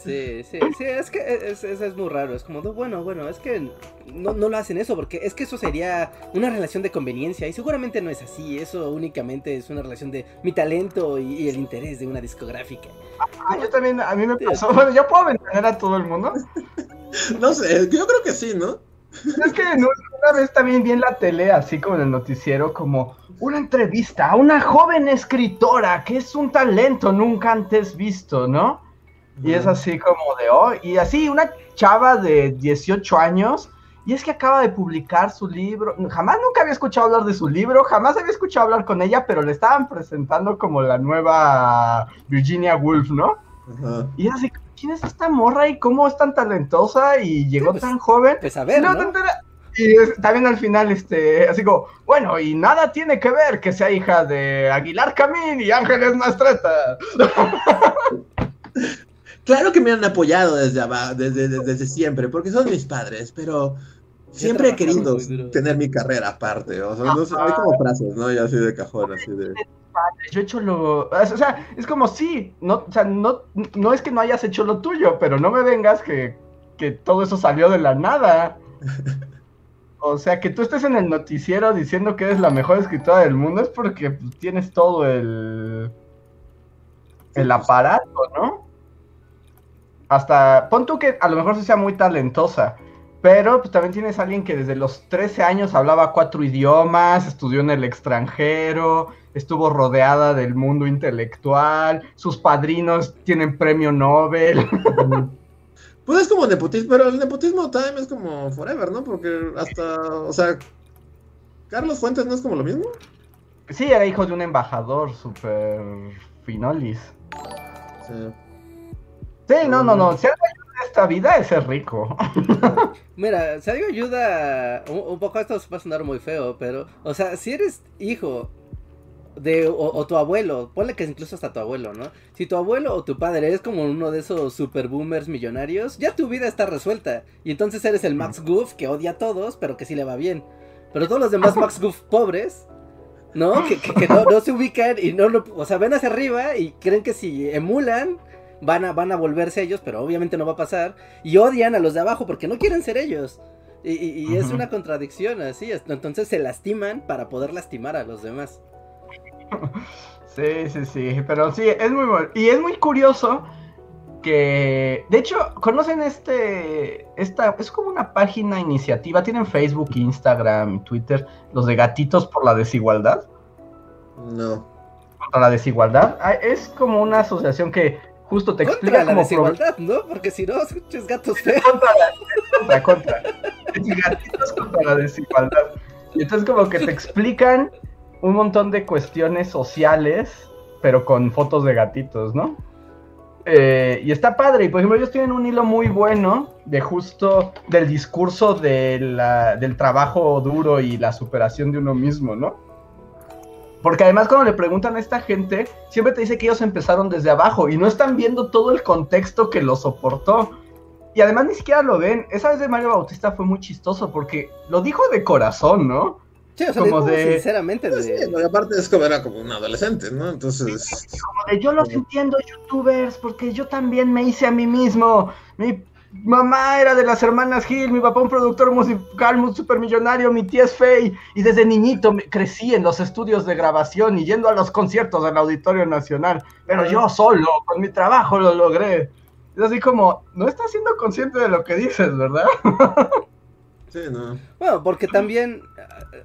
Sí, sí, sí, es que es, es, muy raro. Es como, bueno, bueno, es que no, no, lo hacen eso, porque es que eso sería una relación de conveniencia. Y seguramente no es así. Eso únicamente es una relación de mi talento y, el interés de una discográfica. Ah, yo también, a mí me pasó. Bueno, ¿yo puedo mantener a todo el mundo? [LAUGHS] no sé, yo creo que sí, ¿no? Es que una vez también vi en la tele, así como en el noticiero, como una entrevista a una joven escritora que es un talento nunca antes visto, ¿no? Y es así como de hoy. y así una chava de 18 años. Y es que acaba de publicar su libro. Jamás nunca había escuchado hablar de su libro. Jamás había escuchado hablar con ella, pero le estaban presentando como la nueva Virginia Woolf, ¿no? Y es así, ¿quién es esta morra y cómo es tan talentosa y llegó pues, tan joven? Pues a ver, ¿no? Y también al final, este, así como, bueno, y nada tiene que ver que sea hija de Aguilar Camín y Ángeles Mastreta. [LAUGHS] Claro que me han apoyado desde, desde, desde, siempre, porque son mis padres, pero siempre he querido tener mi carrera aparte. O sea, no hay como frases, ¿no? Y así de cajón, así de. Yo he hecho lo. O sea, es como sí, no, o sea, no, no es que no hayas hecho lo tuyo, pero no me vengas que, que todo eso salió de la nada. [LAUGHS] O sea, que tú estés en el noticiero diciendo que eres la mejor escritora del mundo es porque pues, tienes todo el. el pues. aparato, ¿no? hasta, pon tú que a lo mejor sea muy talentosa, pero pues también tienes a alguien que desde los 13 años hablaba cuatro idiomas, estudió en el extranjero, estuvo rodeada del mundo intelectual, sus padrinos tienen premio Nobel. [LAUGHS] Pues es como nepotismo, pero el nepotismo time es como forever, ¿no? Porque hasta, o sea, Carlos Fuentes no es como lo mismo. Sí, era hijo de un embajador super finolis. Sí. Sí, no, no, no. Si algo esta vida es ser rico. [LAUGHS] Mira, si algo ayuda. Un, poco esto va a sonar muy feo, pero. O sea, si eres hijo de. O, tu abuelo, ponle que incluso hasta tu abuelo, ¿no? Si tu abuelo o tu padre es como uno de esos super boomers millonarios, ya tu vida está resuelta. Y entonces eres el Max Goof que odia a todos, pero que sí le va bien. Pero todos los demás Max Goof pobres. ¿No? Que, no, no, se ubican y no lo. O sea, ven hacia arriba y creen que si emulan van a, van a volverse ellos, pero obviamente no va a pasar. Y odian a los de abajo porque no quieren ser ellos. Y, es una contradicción así. Entonces se lastiman para poder lastimar a los demás. [LAUGHS] Sí, sí, sí. Pero sí, es muy bueno. Y es muy curioso que. De hecho, ¿conocen este. Esta. Es como una página iniciativa. Tienen Facebook, Instagram, Twitter. Los de gatitos por la desigualdad. No. Contra la desigualdad. Ah, es como una asociación que justo te explica contra la desigualdad, ¿no? Porque si no, escuches gatos feos. Contra, contra, contra. Gatitos contra la desigualdad. Y entonces como que te explican un montón de cuestiones sociales, pero con fotos de gatitos, ¿no? Eh, y está padre, y por ejemplo ellos tienen un hilo muy bueno de justo del discurso de la, del trabajo duro y la superación de uno mismo, ¿no? Porque además cuando le preguntan a esta gente, siempre te dice que ellos empezaron desde abajo y no están viendo todo el contexto que lo soportó. Y además ni siquiera lo ven. Esa vez de Mario Bautista fue muy chistoso porque lo dijo de corazón, ¿no? Sí, o sea, como de... sinceramente. Pues de... Sí, aparte es como era como un adolescente, ¿no? Entonces... como de yo los entiendo, youtubers, porque yo también me hice a mí mismo. Mi mamá era de las hermanas Gil, mi papá un productor musical muy supermillonario, mi tía es Faye, y desde niñito crecí en los estudios de grabación y yendo a los conciertos del Auditorio Nacional, pero yo solo, con mi trabajo lo logré. Es así como, no estás siendo consciente de lo que dices, ¿verdad? [LAUGHS] Sí, no. Bueno, porque también eh,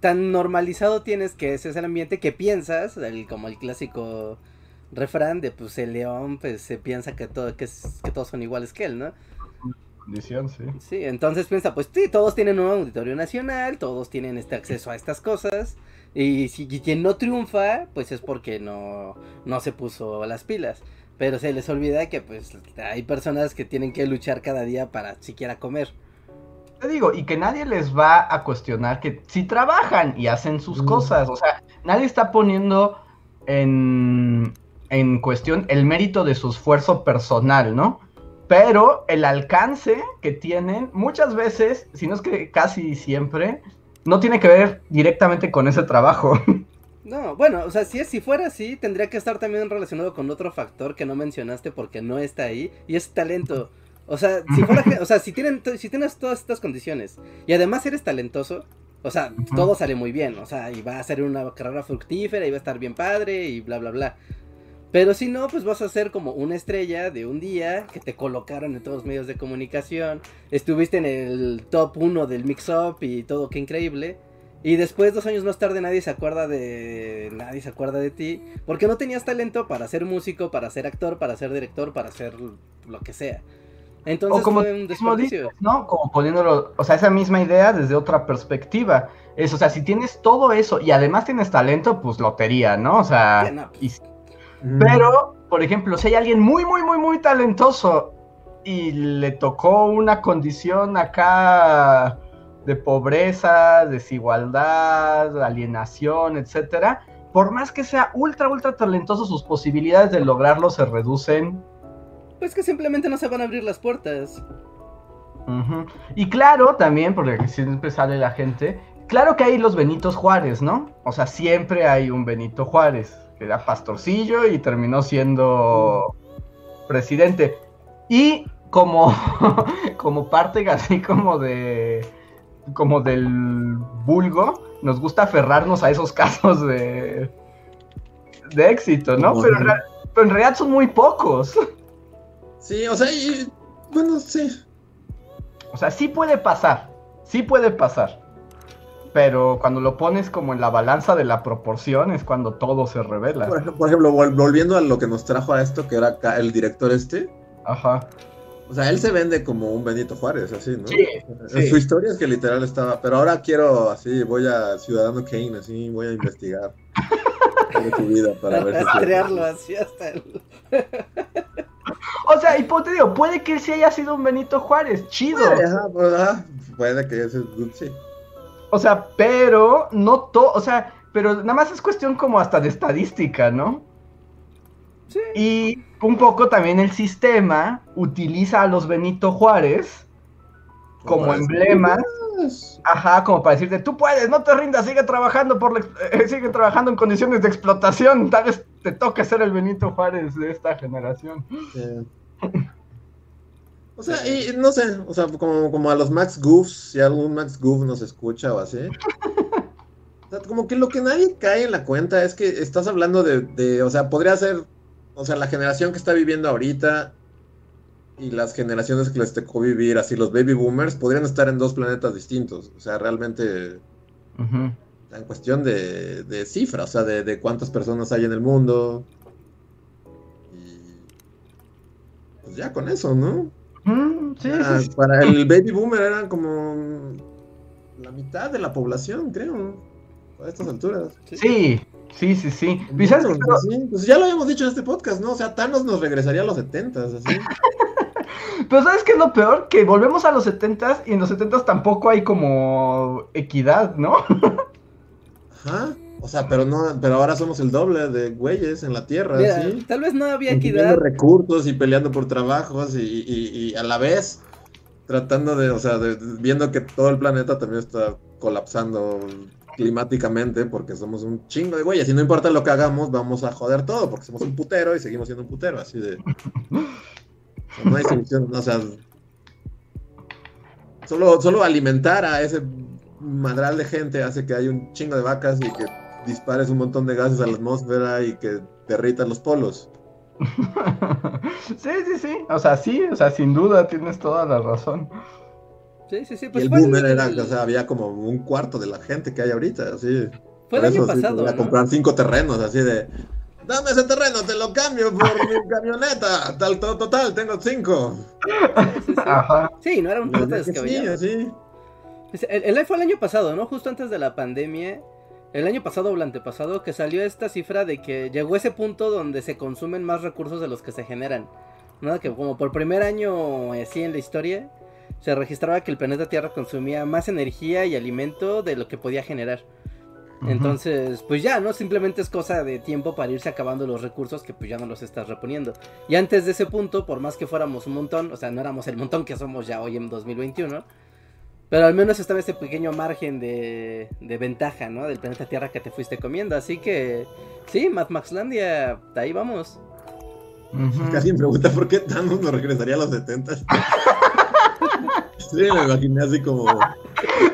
tan normalizado tienes que ese es el ambiente que piensas, el, como el clásico refrán de pues el león pues se piensa que todo que, es- que todos son iguales que él, ¿no? Condición, sí. Sí, entonces piensa, pues sí, todos tienen un auditorio nacional, todos tienen este acceso a estas cosas. Y si y quien no triunfa, pues es porque no, no se puso las pilas. Pero se les olvida que pues hay personas que tienen que luchar cada día para siquiera comer. Te digo, y que nadie les va a cuestionar que si trabajan y hacen sus Mm. cosas, o sea, nadie está poniendo en, en cuestión el mérito de su esfuerzo personal, ¿no? Pero el alcance que tienen muchas veces, si no es que casi siempre, no tiene que ver directamente con ese trabajo. [LAUGHS] No, bueno, o sea, si, es, si fuera así, tendría que estar también relacionado con otro factor que no mencionaste porque no está ahí, y es talento. O sea, si fuera, que- o sea, si, tienen, to- si tienes todas estas condiciones y además eres talentoso, o sea, todo sale muy bien, o sea, y va a ser una carrera fructífera y va a estar bien padre y bla, bla, bla. Pero si no, pues vas a ser como una estrella de un día que te colocaron en todos los medios de comunicación, estuviste en el top 1 del mix-up y todo, qué increíble. Y después, dos años más tarde, nadie se acuerda de. Nadie se acuerda de ti. Porque no tenías talento para ser músico, para ser actor, para ser director, para ser lo que sea. Entonces o como fue un desperdicio. ¿no? Como poniéndolo, o sea, esa misma idea desde otra perspectiva. Es, o sea, si tienes todo eso y además tienes talento, pues lotería, ¿no? O sea, no, Pero, por ejemplo, si hay alguien muy, muy, muy, muy talentoso y le tocó una condición acá de pobreza, desigualdad, alienación, etcétera, por más que sea ultra, ultra talentoso, sus posibilidades de lograrlo se reducen. Pues que simplemente no se van a abrir las puertas. Y claro, también, porque siempre sale la gente, claro que hay los Benitos Juárez, ¿no? O sea, siempre hay un Benito Juárez, era pastorcillo y terminó siendo presidente. Y como, [LAUGHS] como parte [LAUGHS] así como de como del vulgo, nos gusta aferrarnos a esos casos de, de éxito, ¿no? Pero en, real- pero en realidad son muy pocos. Sí, o sea, y, bueno, sí. O sea, sí puede pasar, sí puede pasar. Pero cuando lo pones como en la balanza de la proporción es cuando todo se revela. Por ejemplo, por ejemplo, vol- volviendo a lo que nos trajo a esto, que era acá el director este. Ajá. O sea, él se vende como un Benito Juárez, así, ¿no? Sí, sí. Su historia es que literal estaba, pero ahora quiero así, voy a Ciudadano Kane, así, voy a investigar [LAUGHS] de tu vida para ver si [LAUGHS] Rastrearlo así hasta el. O sea, y pues te digo, puede que sí haya sido un Benito Juárez, chido. Ajá, pues, ajá, puede que ese, sí. O sea, pero no todo, o sea, pero nada más es cuestión como hasta de estadística, ¿no? Sí. Y un poco también el sistema utiliza a los Benito Juárez como emblemas Ajá, como para decirte, tú puedes, no te rindas, sigue trabajando por la eh, sigue trabajando en condiciones de explotación, tal vez te toque ser el Benito Juárez de esta generación. eh. O sea, y no sé, o sea, como, como a los Max Goofs, si algún Max Goof nos escucha o así. O sea, como que lo que nadie cae en la cuenta es que estás hablando de, de, o sea, podría ser, o sea, la generación que está viviendo ahorita y las generaciones que les tocó vivir, así los baby boomers, podrían estar en dos planetas distintos. O sea, realmente Ujú. en cuestión de, de cifra, o sea, de, de cuántas personas hay en el mundo. Y pues ya con eso, ¿no? Mm, sí, Ya, sí, sí. Para el [LAUGHS] baby boomer eran como la mitad de la población, creo, a estas alturas. Sí, sí, sí, sí. Pues, sí, pues ya lo habíamos dicho en este podcast, ¿no? O sea, Thanos nos regresaría a los 70 así. [LAUGHS] pero ¿sabes qué es lo peor? Que volvemos a los 70 y en los 70 tampoco hay como equidad, ¿no? [LAUGHS] Ajá. O sea, pero no, pero ahora somos el doble de güeyes en la Tierra, Mira, ¿sí? tal vez no había equidad. recursos y peleando por trabajos y, y- y a la vez tratando de, o sea, de- viendo que todo el planeta también está colapsando climáticamente porque somos un chingo de güeyes y no importa lo que hagamos, vamos a joder todo porque somos un putero y seguimos siendo un putero, así de... o sea, no hay solución, o sea... Solo, solo alimentar a ese madral de gente hace que haya un chingo de vacas y que dispares un montón de gases a la atmósfera y que derritan los polos. [LAUGHS] sí, sí, sí. O sea, sí, o sea, sin duda tienes toda la razón. Sí, sí, sí. Y Pues el boomer el- era, o sea, había como un cuarto de la gente que hay ahorita, así. Fue el año eso, sí, pasado, a ¿no? comprar cinco terrenos, así de. Dame ese terreno, te lo cambio por [LAUGHS] mi camioneta. Tal, to- total, tengo cinco. Sí, sí, sí. Ajá. Sí, no era un plata Sí, descabellado. así. El, el fue el año pasado, ¿no? Justo antes de la pandemia. El año pasado o el antepasado que salió esta cifra de que llegó ese punto donde se consumen más recursos de los que se generan. ¿No? Que como por primer año así en la historia se registraba que el planeta Tierra consumía más energía y alimento de lo que podía generar. Entonces, pues ya, ¿no? Simplemente es cosa de tiempo para irse acabando los recursos que pues ya no los estás reponiendo. Y antes de ese punto, por más que fuéramos un montón, o sea, no éramos el montón que somos ya hoy en 2021, pero al menos estaba ese pequeño margen de, de ventaja, ¿no? Del planeta Tierra que te fuiste comiendo. Así que, sí, Mad Maxlandia, ahí vamos. Casi me pregunta por qué Thanos nos regresaría a los 70. [LAUGHS] sí, me imaginé así como.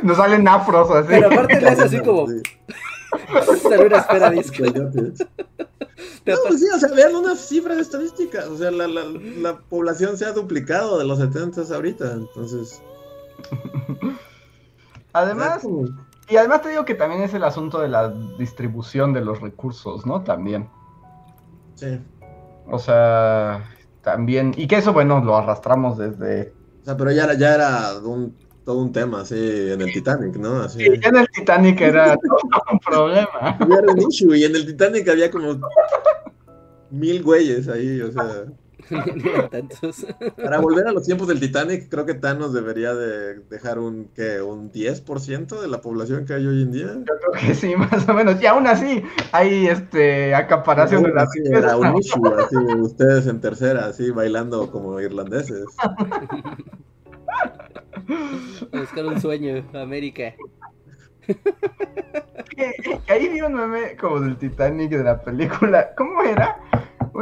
Nos salen afros así. Pero aparte le hace así como, [LAUGHS] Sí. sale una esfera disco. [LAUGHS] No, pues sí, o sea, vean unas cifras estadísticas. O sea, la, la, la población se ha duplicado de los 70 ahorita. Entonces. [LAUGHS] Además, y además te digo que también es el asunto de la distribución de los recursos, ¿no? También. Sí. O sea, también. Y que eso, bueno, lo arrastramos desde. O sea, pero ya era, ya era un, todo un tema así en el Titanic, ¿no? Así. Y ya en el Titanic era [LAUGHS] todo un problema. Ya era un issue. Y en el Titanic había como mil güeyes ahí. O sea, [LAUGHS] Tantos. para volver a los tiempos del Titanic, creo que Thanos debería de dejar un, ¿qué? Un 10% de la población que hay hoy en día. Yo creo que sí, [LAUGHS] más o menos. Y aún así, hay este acaparación de la Sí, era un issue, así, ustedes en tercera, así, bailando como irlandeses. A buscar un sueño, América. [LAUGHS] Ahí vi un meme como del Titanic de la película. ¿Cómo era?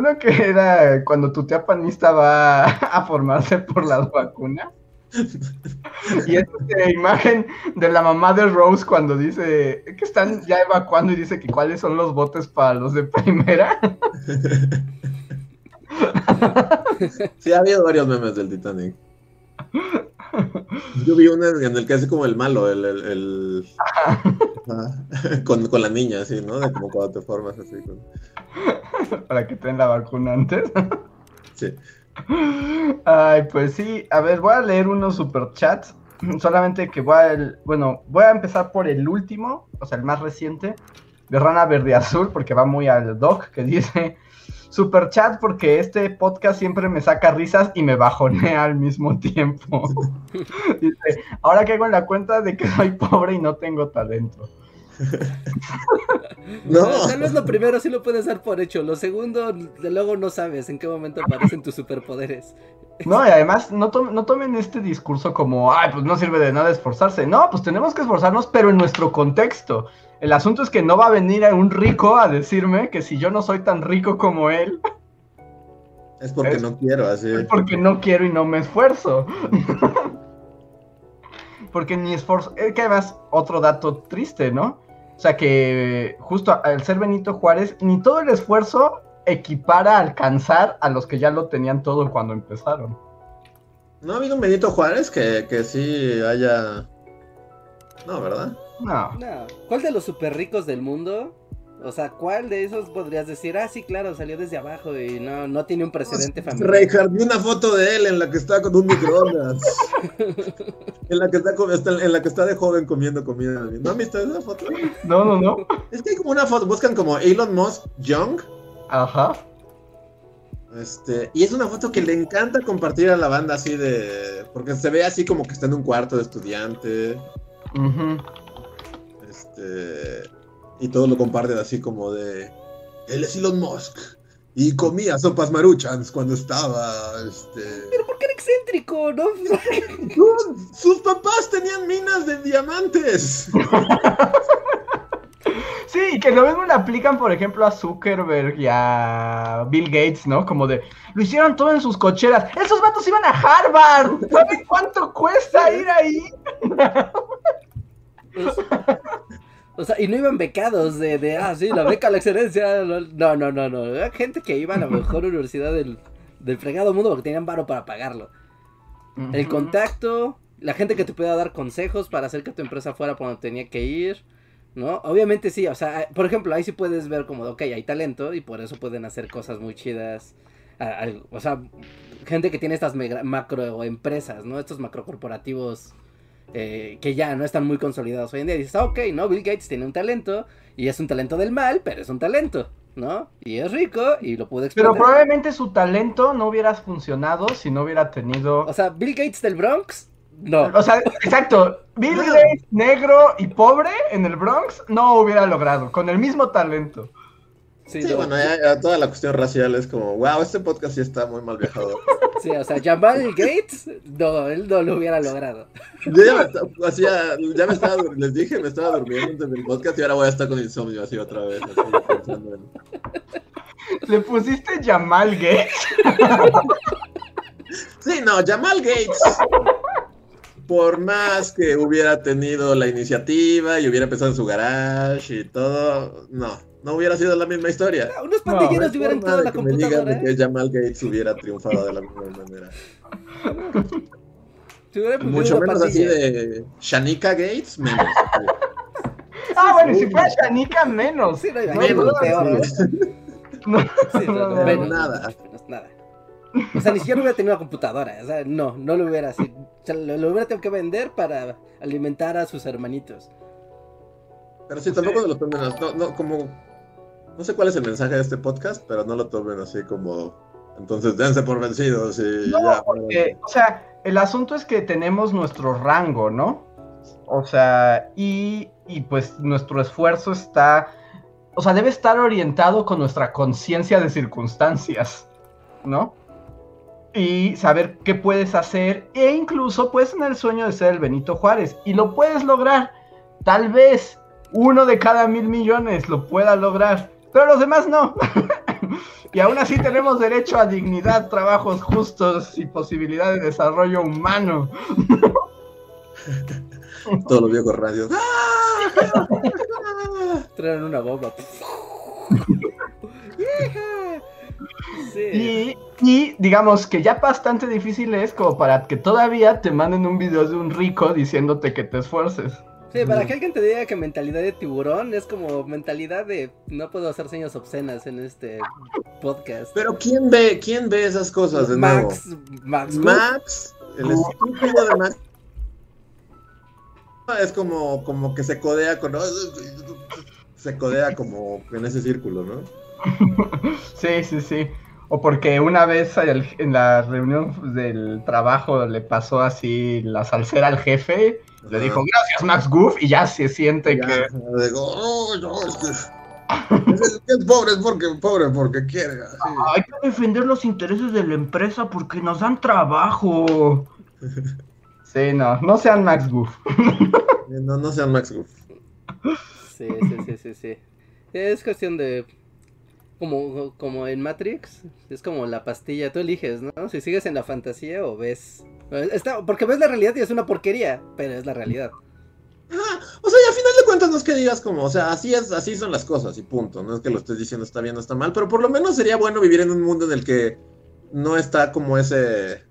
Uno que era cuando tu tía panista va [LAUGHS] a formarse por las vacunas. Y es esta imagen de la mamá de Rose cuando dice que están ya evacuando y dice que cuáles son los botes para los de primera. Sí, ha habido varios memes del Titanic. Yo vi uno en el que hace como el malo, el... el. [LAUGHS] con, con la niña, así, ¿no? De como cuando te formas así. con- [LAUGHS] para que te den la vacuna antes. [LAUGHS] Sí. Ay, pues sí, a ver, voy a leer unos superchats. Solamente que voy a, el- bueno, voy a empezar por el último, o sea, el más reciente, de Rana Verde Azul, porque va muy al doc, que dice, superchat porque este podcast siempre me saca risas y me bajonea al mismo tiempo. [LAUGHS] dice, ahora que hago en la cuenta de que soy pobre y no tengo talento. [LAUGHS] No. Tal vez lo primero sí lo puedes dar por hecho. Lo segundo, de luego no sabes en qué momento aparecen tus superpoderes. No, y además no, to- no tomen este discurso como, ay, pues no sirve de nada esforzarse. No, pues tenemos que esforzarnos, pero en nuestro contexto. El asunto es que no va a venir a un rico a decirme que si yo no soy tan rico como él, Es porque Es- no quiero, así. es porque no quiero y no me esfuerzo. [LAUGHS] porque ni esfuerzo. Es que además, otro dato triste, ¿no? O sea que justo al ser Benito Juárez, ni todo el esfuerzo equipara a alcanzar a los que ya lo tenían todo cuando empezaron. ¿No ha habido un Benito Juárez que, que sí haya... No, ¿verdad? No. No. ¿Cuál de los super ricos del mundo? O sea, ¿cuál de esos podrías decir? Ah, sí, claro, salió desde abajo y no, no tiene un precedente familiar. Reinhardt, vi una foto de él en la que está con un microondas. [LAUGHS] en, la que está, com- está- en la que está de joven comiendo comida. ¿No han visto esa foto? No, no, no. Es que hay como una foto, buscan como Elon Musk Young. Ajá. Este, y es una foto que le encanta compartir a la banda así de. Porque se ve así como que está en un cuarto de estudiante. Ujú. Este. Y todos lo comparten así como de. Él es Elon Musk. Y comía sopas maruchans cuando estaba. Este. Pero ¿por qué era excéntrico, no? Sus papás tenían minas de diamantes. [LAUGHS] Sí, y que lo mismo le aplican, por ejemplo, a Zuckerberg y a Bill Gates, ¿no? Como de, lo hicieron todo en sus cocheras. ¡Esos vatos iban a Harvard! ¿Saben cuánto cuesta ir ahí? O sea, y no iban becados de, de ah, sí, la beca a la excelencia. No, no, no, no. Era gente que iba a la mejor universidad del, del fregado mundo porque tenían varo para pagarlo. El contacto, la gente que te pueda dar consejos para hacer que tu empresa fuera por donde tenía que ir, ¿no? Obviamente sí, o sea, por ejemplo, ahí sí puedes ver como, ok, hay talento y por eso pueden hacer cosas muy chidas. o sea, gente que tiene estas mega- macro empresas, ¿no? Estos macro corporativos eh, que ya no están muy consolidados hoy en día. Dices, ah, ok, ¿no? Bill Gates tiene un talento y es un talento del mal, pero es un talento, ¿no? Y es rico y lo Pero explotar. probablemente su talento no hubiera funcionado si no hubiera tenido... O sea, Bill Gates del Bronx, no. O sea, exacto. Bill. Gates, negro y pobre en el Bronx, no hubiera logrado, con el mismo talento. Sí, Sí, no. bueno, ya, ya toda la cuestión racial es como, wow, este podcast sí está muy mal viajado. Sí, o sea, Jamal Gates, no, él no lo hubiera logrado. Yo ya me, estaba- hacía- ya me estaba, les dije, me estaba durmiendo antes del podcast y ahora voy a estar con insomnio así otra vez. así, pensando en- Le pusiste Jamal Gates. Sí, no, Jamal Gates, por más que hubiera tenido la iniciativa y hubiera empezado en su garage y todo, no, no hubiera sido la misma historia. Unos No, pandilleros No hubieran entrado a de la que me digan computadora. de ¿eh? que Jamal Gates hubiera triunfado de la misma manera. Mucho menos así de Shanika Gates, menos. Ah, bueno, y si fuera Shanika, menos. Sí, no, No, menos, no, peor, ¿no? sí. No, Sí, no, no, no, menos, nada. menos, nada. O sea, ni siquiera hubiera tenido una computadora. O sea, no, no lo hubiera así. O sea, lo, lo hubiera tenido que vender para alimentar a sus hermanitos. Pero sí, tampoco lo tomen, as- no, no, como, no sé cuál es el mensaje de este podcast, pero no lo tomen así como, entonces dense por vencidos y No, ya. porque, o sea, el asunto es que tenemos nuestro rango, ¿no? O sea, y, y pues nuestro esfuerzo está, o sea, debe estar orientado con nuestra conciencia de circunstancias, ¿no? Y saber qué puedes hacer, e incluso puedes tener el sueño de ser el Benito Juárez, y lo puedes lograr, tal vez uno de cada mil millones lo pueda lograr, pero los demás no. [LAUGHS] Y aún así tenemos derecho a dignidad, trabajos justos y posibilidad de desarrollo humano. [LAUGHS] Todos los viejos radios. ¡Ah! [LAUGHS] Traen una bomba. Sí. Y, y digamos que ya bastante difícil es como para que todavía te manden un video de un rico diciéndote que te esfuerces. Sí, para que alguien te diga que mentalidad de tiburón es como mentalidad de no puedo hacer señas obscenas en este podcast. Pero ¿quién ve, quién ve esas cosas de nuevo? Max, Max, Max, el estúpido de Max. Es como, como que se codea con. Se codea como en ese círculo, ¿no? [LAUGHS] Sí, sí, sí. O porque una vez en la reunión del trabajo le pasó así la salsera al jefe, le dijo gracias Max Goof y ya se siente Ya, que... digo, "Oh, no, es que- es, el que es pobre, es porque pobre, porque quiere. así. Hay que defender los intereses de la empresa porque nos dan trabajo. Sí, no, no sean Max Goof. No, no sean Max Goof. Sí, sí, sí, sí, sí. Es cuestión de... Como, como en Matrix, es como la pastilla, tú eliges, ¿no? Si sigues en la fantasía o ves... Está, porque ves la realidad y es una porquería, pero es la realidad. Ajá, O sea, y a final de cuentas no es que digas como, o sea, así es, así son las cosas y punto. No es que lo estés diciendo está bien o está mal, pero por lo menos sería bueno vivir en un mundo en el que no está como ese.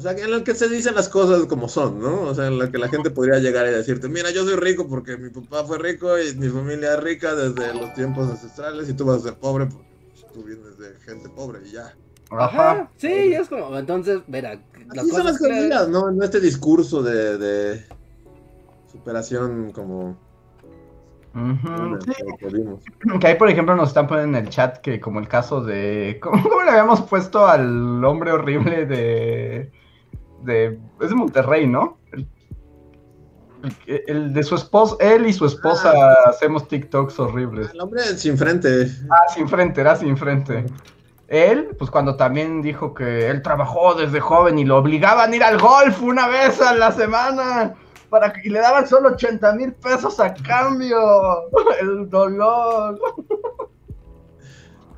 O sea, en el que se dicen las cosas como son, ¿no? O sea, en el que la gente podría llegar y decirte, mira, yo soy rico porque mi papá fue rico y mi familia es rica desde los tiempos ancestrales y tú vas a ser pobre porque pues, tú vienes de gente pobre y ya. Ajá. Sí, es como, entonces, verá, las Así son las cosas cosas, ¿no? No este discurso de, de superación como... Sí. que. Que ahí, por ejemplo, nos están poniendo en el chat que como el caso de... ¿Cómo, cómo le habíamos puesto al hombre horrible de... de es de Monterrey, ¿no? El, el- el de su esposa, él y su esposa hacemos TikToks horribles. El hombre sin frente. Ah, sin frente, era sin frente. Él, pues cuando también dijo que él trabajó desde joven y lo obligaban a ir al golf una vez a la semana para que, y le daban solo 80 mil pesos a cambio. [LAUGHS] El dolor.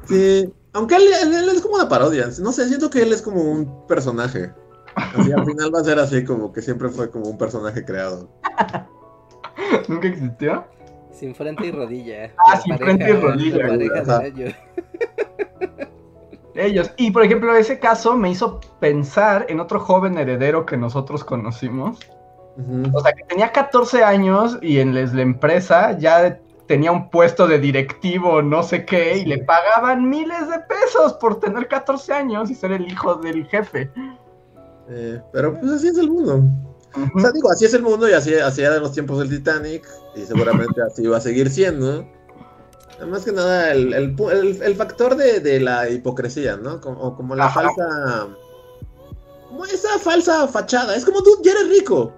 Sí. Aunque él, él- él es como una parodia. No sé, siento que él es como un personaje. Así, al final va a ser así como que siempre fue como un personaje creado. [LAUGHS] ¿Nunca existió? Sin frente y rodilla. Ah, La sin frente y rodilla, pareja. [LAUGHS] Ellos. Y por ejemplo, ese caso me hizo pensar en otro joven heredero que nosotros conocimos. O sea, que tenía 14 años y en les- la empresa ya tenía un puesto de directivo, no sé qué, y le pagaban miles de pesos por tener 14 años y ser el hijo del jefe. Eh, pero pues así es el mundo. O sea, digo, así es el mundo y así, así eran los tiempos del Titanic y seguramente [LAUGHS] así va a seguir siendo. Más que nada el, el el- el factor de, de la hipocresía, ¿no? Como, o como la Ajá. falsa... Como esa falsa fachada. Es como tú ya eres rico.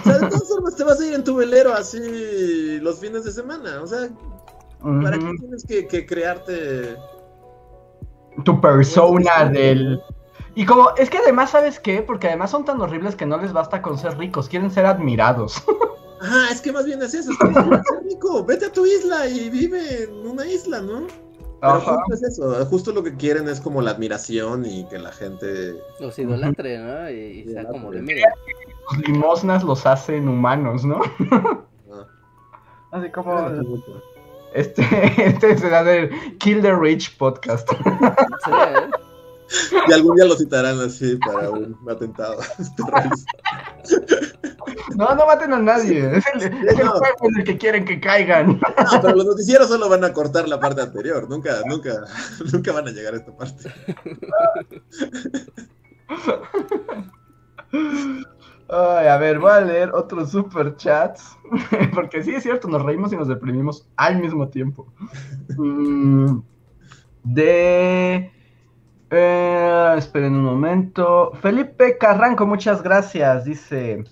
O sea, de todas formas te vas a ir en tu velero así los fines de semana. O sea, ¿para qué tienes que, que crearte... Tu persona del... Y como, es que además, ¿sabes qué? Porque además son tan horribles que no les basta con ser ricos, quieren ser admirados. [LAUGHS] Ajá, es que más bien es eso. Es "Quieres ser rico, vete a tu isla y vive en una isla, ¿no? Pero Ajá. justo es eso, justo lo que quieren es como la admiración y que la gente... Los idolatre, ¿no? Y, y sea como de mira. Los limosnas los hacen humanos, ¿no? ah, Así como... Este, [LAUGHS] este será del Kill the Rich podcast. Sí, ¿eh? Y algún día lo citarán así para un atentado [LAUGHS] terrorista. No, no maten a nadie. Es el, es el no. juego en el que quieren que caigan. No, pero los noticieros solo van a cortar la parte anterior. Nunca, nunca, [LAUGHS] nunca van a llegar a esta parte. Ay, a ver, voy a leer otros super chats. [LAUGHS] Porque sí es cierto, nos reímos y nos deprimimos al mismo tiempo. Mm, de. Eh, esperen un momento. Felipe Carranco, muchas gracias. Dice.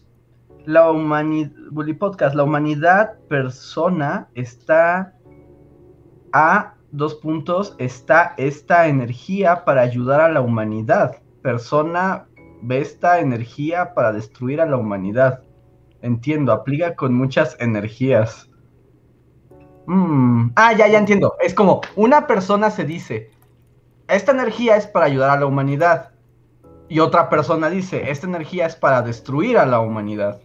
La humanidad. Bully Podcast, la humanidad persona está a dos puntos. Está esta energía para ayudar a la humanidad. Persona ve esta energía para destruir a la humanidad. Entiendo, aplica con muchas energías. Mm, Ah, ya, ya entiendo. Es como una persona se dice, esta energía es para ayudar a la humanidad. Y otra persona dice, esta energía es para destruir a la humanidad.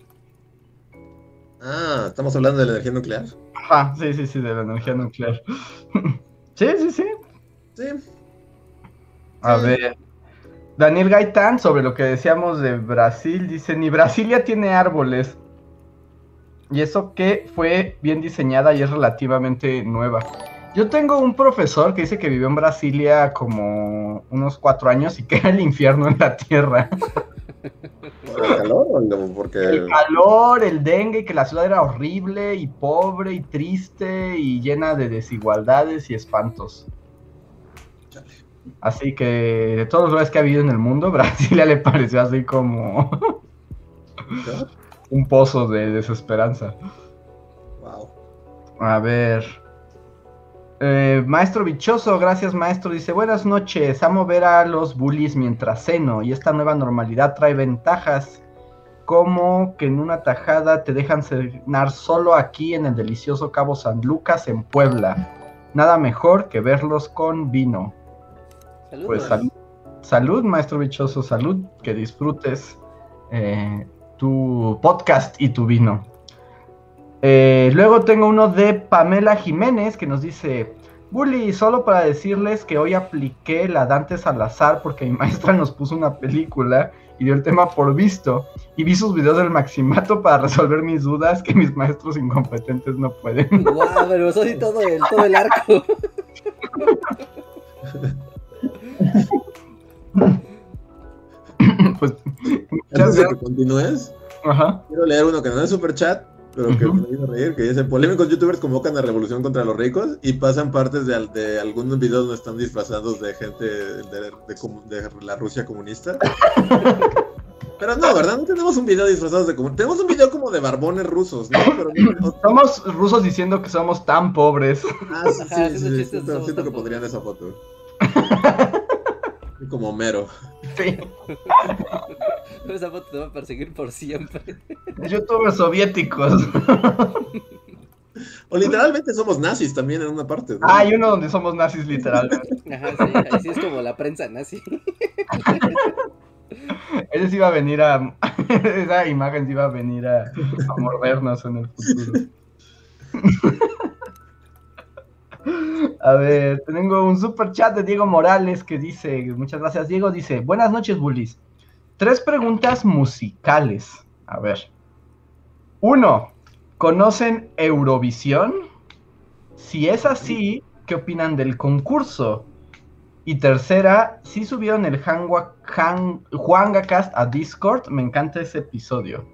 Ah, estamos hablando de la energía nuclear. Ajá, sí, sí, sí, de la energía nuclear. [LAUGHS] sí, sí, sí. Sí. A Sí. ver. Daniel Gaitán, sobre lo que decíamos de Brasil, dice, ni Brasilia tiene árboles. Y eso que fue bien diseñada y es relativamente nueva. Yo tengo un profesor que dice que vivió en Brasilia como unos cuatro años y que era el infierno en la tierra. ¿Por el calor o el- porque El calor, el dengue, que la ciudad era horrible y pobre y triste y llena de desigualdades y espantos. Así que de todos los lugares que ha habido en el mundo, [LAUGHS] Brasilia le pareció así como un pozo de desesperanza. Wow. A ver. Eh, maestro Bichoso, gracias maestro. Dice, buenas noches, amo ver a los bullies mientras ceno y esta nueva normalidad trae ventajas como que en una tajada te dejan cenar solo aquí en el delicioso Cabo San Lucas en Puebla. Nada mejor que verlos con vino. Saludos. Pues salud, salud, maestro bichoso, salud, que disfrutes eh, tu podcast y tu vino. Eh, luego tengo uno de Pamela Jiménez que nos dice, Bully, solo para decirles que hoy apliqué la Dante Salazar porque mi [LAUGHS] maestra nos puso una película y dio el tema por visto y vi sus videos del Maximato para resolver mis dudas que mis maestros incompetentes no pueden. [LAUGHS] Guau, pero eso sí todo el, todo el arco. [LAUGHS] pues, Antes de que continúes, Ajá. quiero leer uno que no es super chat, pero que me hizo reír, que dice, polémicos youtubers convocan a revolución contra los ricos y pasan partes de, de algunos videos donde están disfrazados de gente de, de la Rusia comunista. [LAUGHS] Pero no, ¿verdad? No tenemos un video disfrazados de comunistas. Tenemos un video como de barbones rusos, ¿no? Pero no, no- [CLEARS THROAT] Somos rusos diciendo que somos tan pobres. Ah, sí, sí, Ajá, sí, sí, siento, siento que podrían esa foto. [LAUGHS] Como mero. Sí. [LAUGHS] Esa foto te va a perseguir por siempre. [LAUGHS] Youtubers soviéticos. O literalmente somos nazis también en una parte. ¿no? Hay uno donde somos nazis literalmente. Ajá, sí, así es como la prensa nazi. [LAUGHS] Ese sí iba a venir a. [LAUGHS] Esa imagen sí iba a venir a, a mordernos en el futuro. A ver, tengo un super chat de Diego Morales que dice, muchas gracias Diego, dice, buenas noches Bullies. Tres preguntas musicales. A ver. Uno, ¿conocen Eurovisión? Si es así, ¿qué opinan del concurso? Y tercera, si subieron el Hangua- Han- Juangacast a Discord, me encanta ese episodio.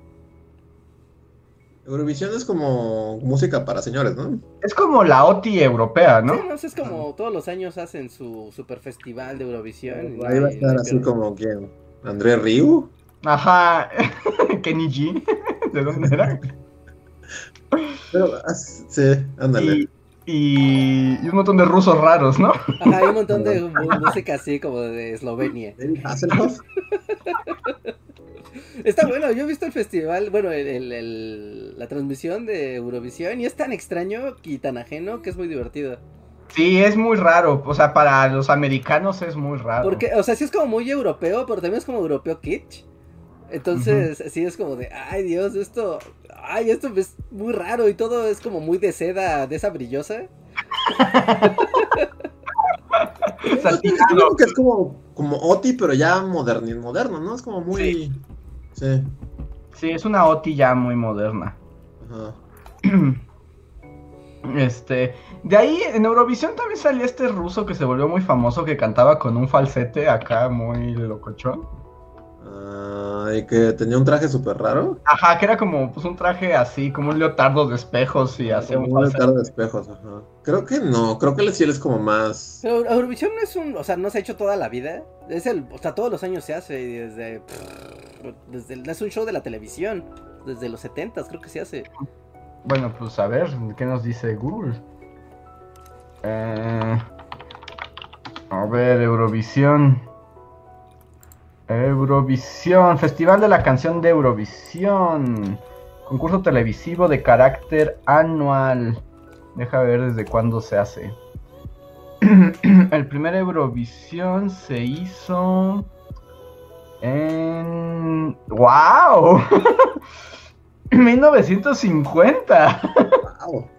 Eurovisión es como música para señores, ¿no? Es como la OTI europea, ¿no? Sí, no sé, es como todos los años hacen su super festival de Eurovisión. Ahí va a estar así como quien. André Ryu. Ajá, [LAUGHS] Kenny G. ¿De dónde era? Pero, ah, sí, ándale. Y, y, y un montón de rusos raros, ¿no? Ajá, hay un montón de música así como de Eslovenia. [LAUGHS] Está bueno, yo he visto el festival, bueno, el, el- el- la transmisión de Eurovisión y es tan extraño y tan ajeno que es muy divertido. Sí, es muy raro. O sea, para los americanos es muy raro. Porque, o sea, sí es como muy europeo, pero también es como europeo kitsch. Entonces, sí es como de, ay Dios, esto, ay, esto es muy raro y todo es como muy de seda, de esa brillosa. [LAUGHS] Satinado. Creo que es como, como Oti, pero ya moderno, moderno, ¿no? Es como muy. Sí. Sí, es una OTI ya muy moderna. Ajá. [CLEARS THROAT] Este, de ahí en Eurovisión también salía este ruso que se volvió muy famoso que cantaba con un falsete acá muy locochón. Ah, y que tenía un traje súper raro. Ajá, que era como pues un traje así, como un leotardo de espejos y hacía un Como un falsete. leotardo de espejos, ajá. Creo que no, creo que sí él es como más. Pero Eurovisión no es un, o sea, no se ha hecho toda la vida. Es el, o sea, todos los años se hace y desde, desde, el- es un show de la televisión. Desde los 70 creo que se hace. Bueno, pues a ver, ¿qué nos dice Google? Eh, a ver, Eurovisión. Eurovisión, Festival de la Canción de Eurovisión. Concurso televisivo de carácter anual. Deja ver desde cuándo se hace. [CLEARS THROAT] El primer Eurovisión se hizo en... ¡Wow! 1950. Wow.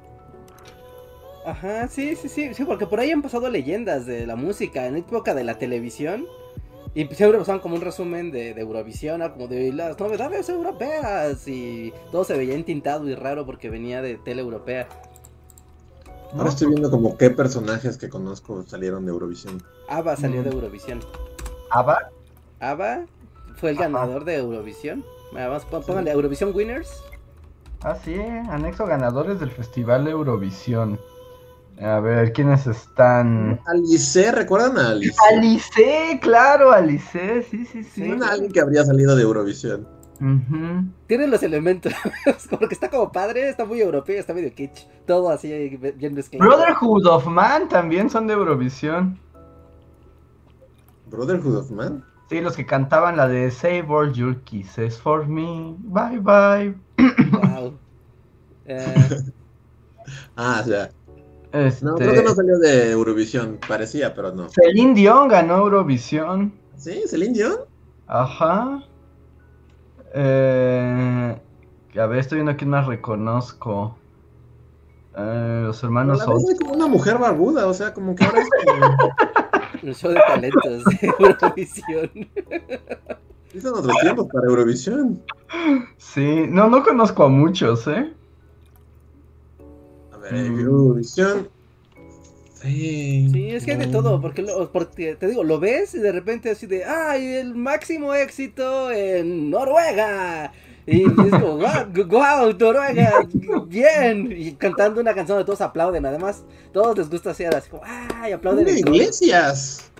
Ajá, sí, sí, sí, sí, porque por ahí han pasado leyendas de la música en época de la televisión. Y siempre pasaban como un resumen de, de Eurovisión, ¿no? como de las novedades europeas. Y todo se veía entintado y raro porque venía de tele europea. Ahora estoy viendo como qué personajes que conozco salieron de Eurovisión. ABBA salió Mm. de Eurovisión. ¿Ava? ABBA fue el Ajá. ganador de Eurovisión. Pó- pónganle Eurovisión Winners. Ah, sí, anexo ganadores del Festival Eurovisión. A ver, ¿quiénes están? Alice, ¿recuerdan a Alice? Alice, claro, Alice, sí, sí, sí. Suena a alguien que habría salido de Eurovisión. Ujú. Tienen los elementos. [LAUGHS] porque está como padre, está muy europeo, está medio kitsch. Todo así bien mezclado. Brotherhood of Man también son de Eurovisión. Brotherhood of Man. Sí, los que cantaban la de Save all your kisses for me, bye bye. Wow. [LAUGHS] Eh, Ah, ya. Este, No, creo que no salió de Eurovisión. Parecía, pero no. Celine Dion ganó Eurovisión. ¿Sí? ¿Celine Dion? Ajá. Eh, a ver, estoy viendo a quién más reconozco. Eh, los hermanos la hay como una mujer barbuda, o sea, como que ahora es como... [LAUGHS] un show de talentos de Eurovisión. Son otros tiempos para Eurovisión. Sí, no, no conozco a muchos, ¿eh? Ver. Eurovisión. Sí. Sí, es que hay de todo, porque, lo- porque te digo, lo ves y de repente así de, ¡ay, el máximo éxito en Noruega! Y es como, ¡guau, guau, Noruega! ¡Bien! Y cantando una canción de todos aplauden, además, todos les gusta hacer así como, ¡ay, aplauden! Julio el coro". Iglesias.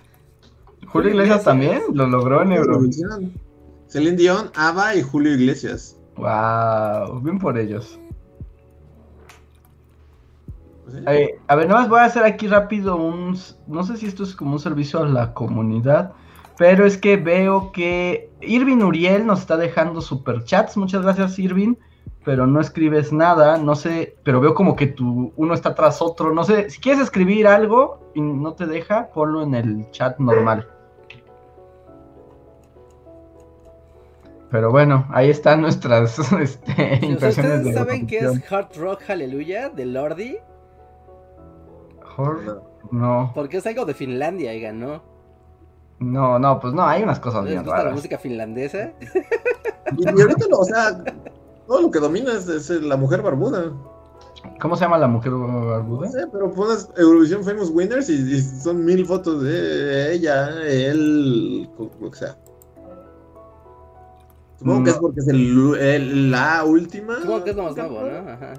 Julio Iglesias también lo logró en Eurovisión. Eurovisión. Celine Dion, Ava y Julio Iglesias. Wow, bien por ellos. Pues, sí. Eh, a ver, nada más voy a hacer aquí rápido un... No sé si esto es como un servicio a la comunidad, pero es que veo que Irvin Uriel nos está dejando superchats. Muchas gracias, Irvin. Pero no escribes nada, no sé, pero veo como que tu uno está tras otro. No sé, si quieres escribir algo y no te deja, ponlo en el chat normal. pero bueno, ahí están nuestras [LAUGHS] este, impresiones ¿Ustedes de saben qué es. Hard Rock Hallelujah de Lordi? No. No, Porque es algo de Finlandia y ganó. no, no, pues no, hay unas cosas ¿Les bien gusta la raras. música finlandesa? Y, y ahorita, lo- o sea, todo lo que domina es, es la mujer barbuda. ¿Cómo se llama la mujer No barbuda? sé, pero pones Eurovisión Famous Winners y, y son mil fotos de ella, él, lo que sea. Supongo que No. es porque es el, el- la última. Supongo que es lo más nuevo, ¿no? Ajá.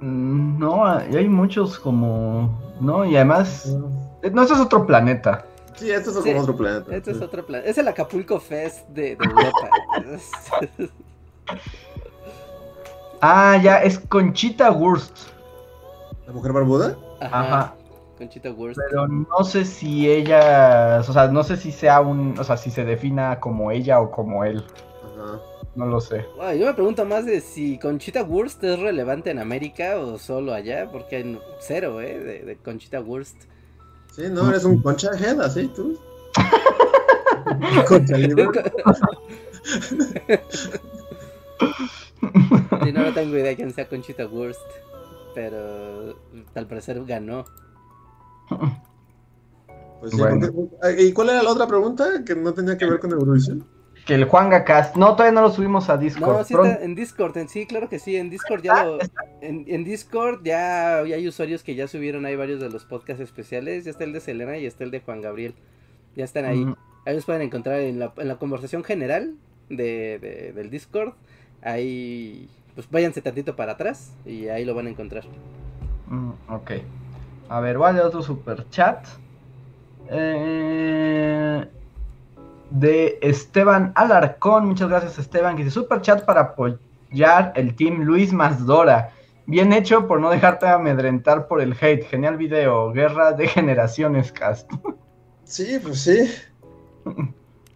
No, y hay muchos como... No, y además... eh, No, eso es otro planeta. Sí, esto es Sí, como otro planeta. Este es otro plan. Es el Acapulco Fest de, de [LAUGHS] Europa. Ah, ya, es Conchita Wurst. ¿La mujer barbuda? Ajá. Ajá. Conchita Wurst. Pero no sé si ella... O sea, no sé si sea un... O sea, si se defina como ella o como él. Ajá. No lo sé. Yo me pregunto más de si Conchita Wurst es relevante en América o solo allá, porque hay cero, ¿eh? De, de Conchita Wurst. Sí, no, eres un concha head, así tú. [LAUGHS] concha libre. Sí, no, no tengo idea quién sea Conchita Wurst, pero al parecer ganó. Pues sí, Bueno. porque- ¿Y cuál era la otra pregunta que no tenía que ver con Eurovisión? Que el Juan Gacast... No, todavía no lo subimos a Discord. No, sí está en Discord, en sí, claro que sí, en Discord ya lo... En, en Discord ya, ya hay usuarios que ya subieron ahí varios de los podcasts especiales, ya está el de Selena y está el de Juan Gabriel, ya están ahí. Mm, Ahí los pueden encontrar en la, en la conversación general de, de- del Discord. Ahí, pues váyanse tantito para atrás y ahí lo van a encontrar. Mm, ok. A ver, vale, otro super chat. Eh, de Esteban Alarcón. Muchas gracias, Esteban. Que dice super chat para apoyar el team Luis Masdora. Bien hecho por no dejarte amedrentar por el hate. Genial video. Guerra de generaciones, cast. [LAUGHS] Sí, pues sí.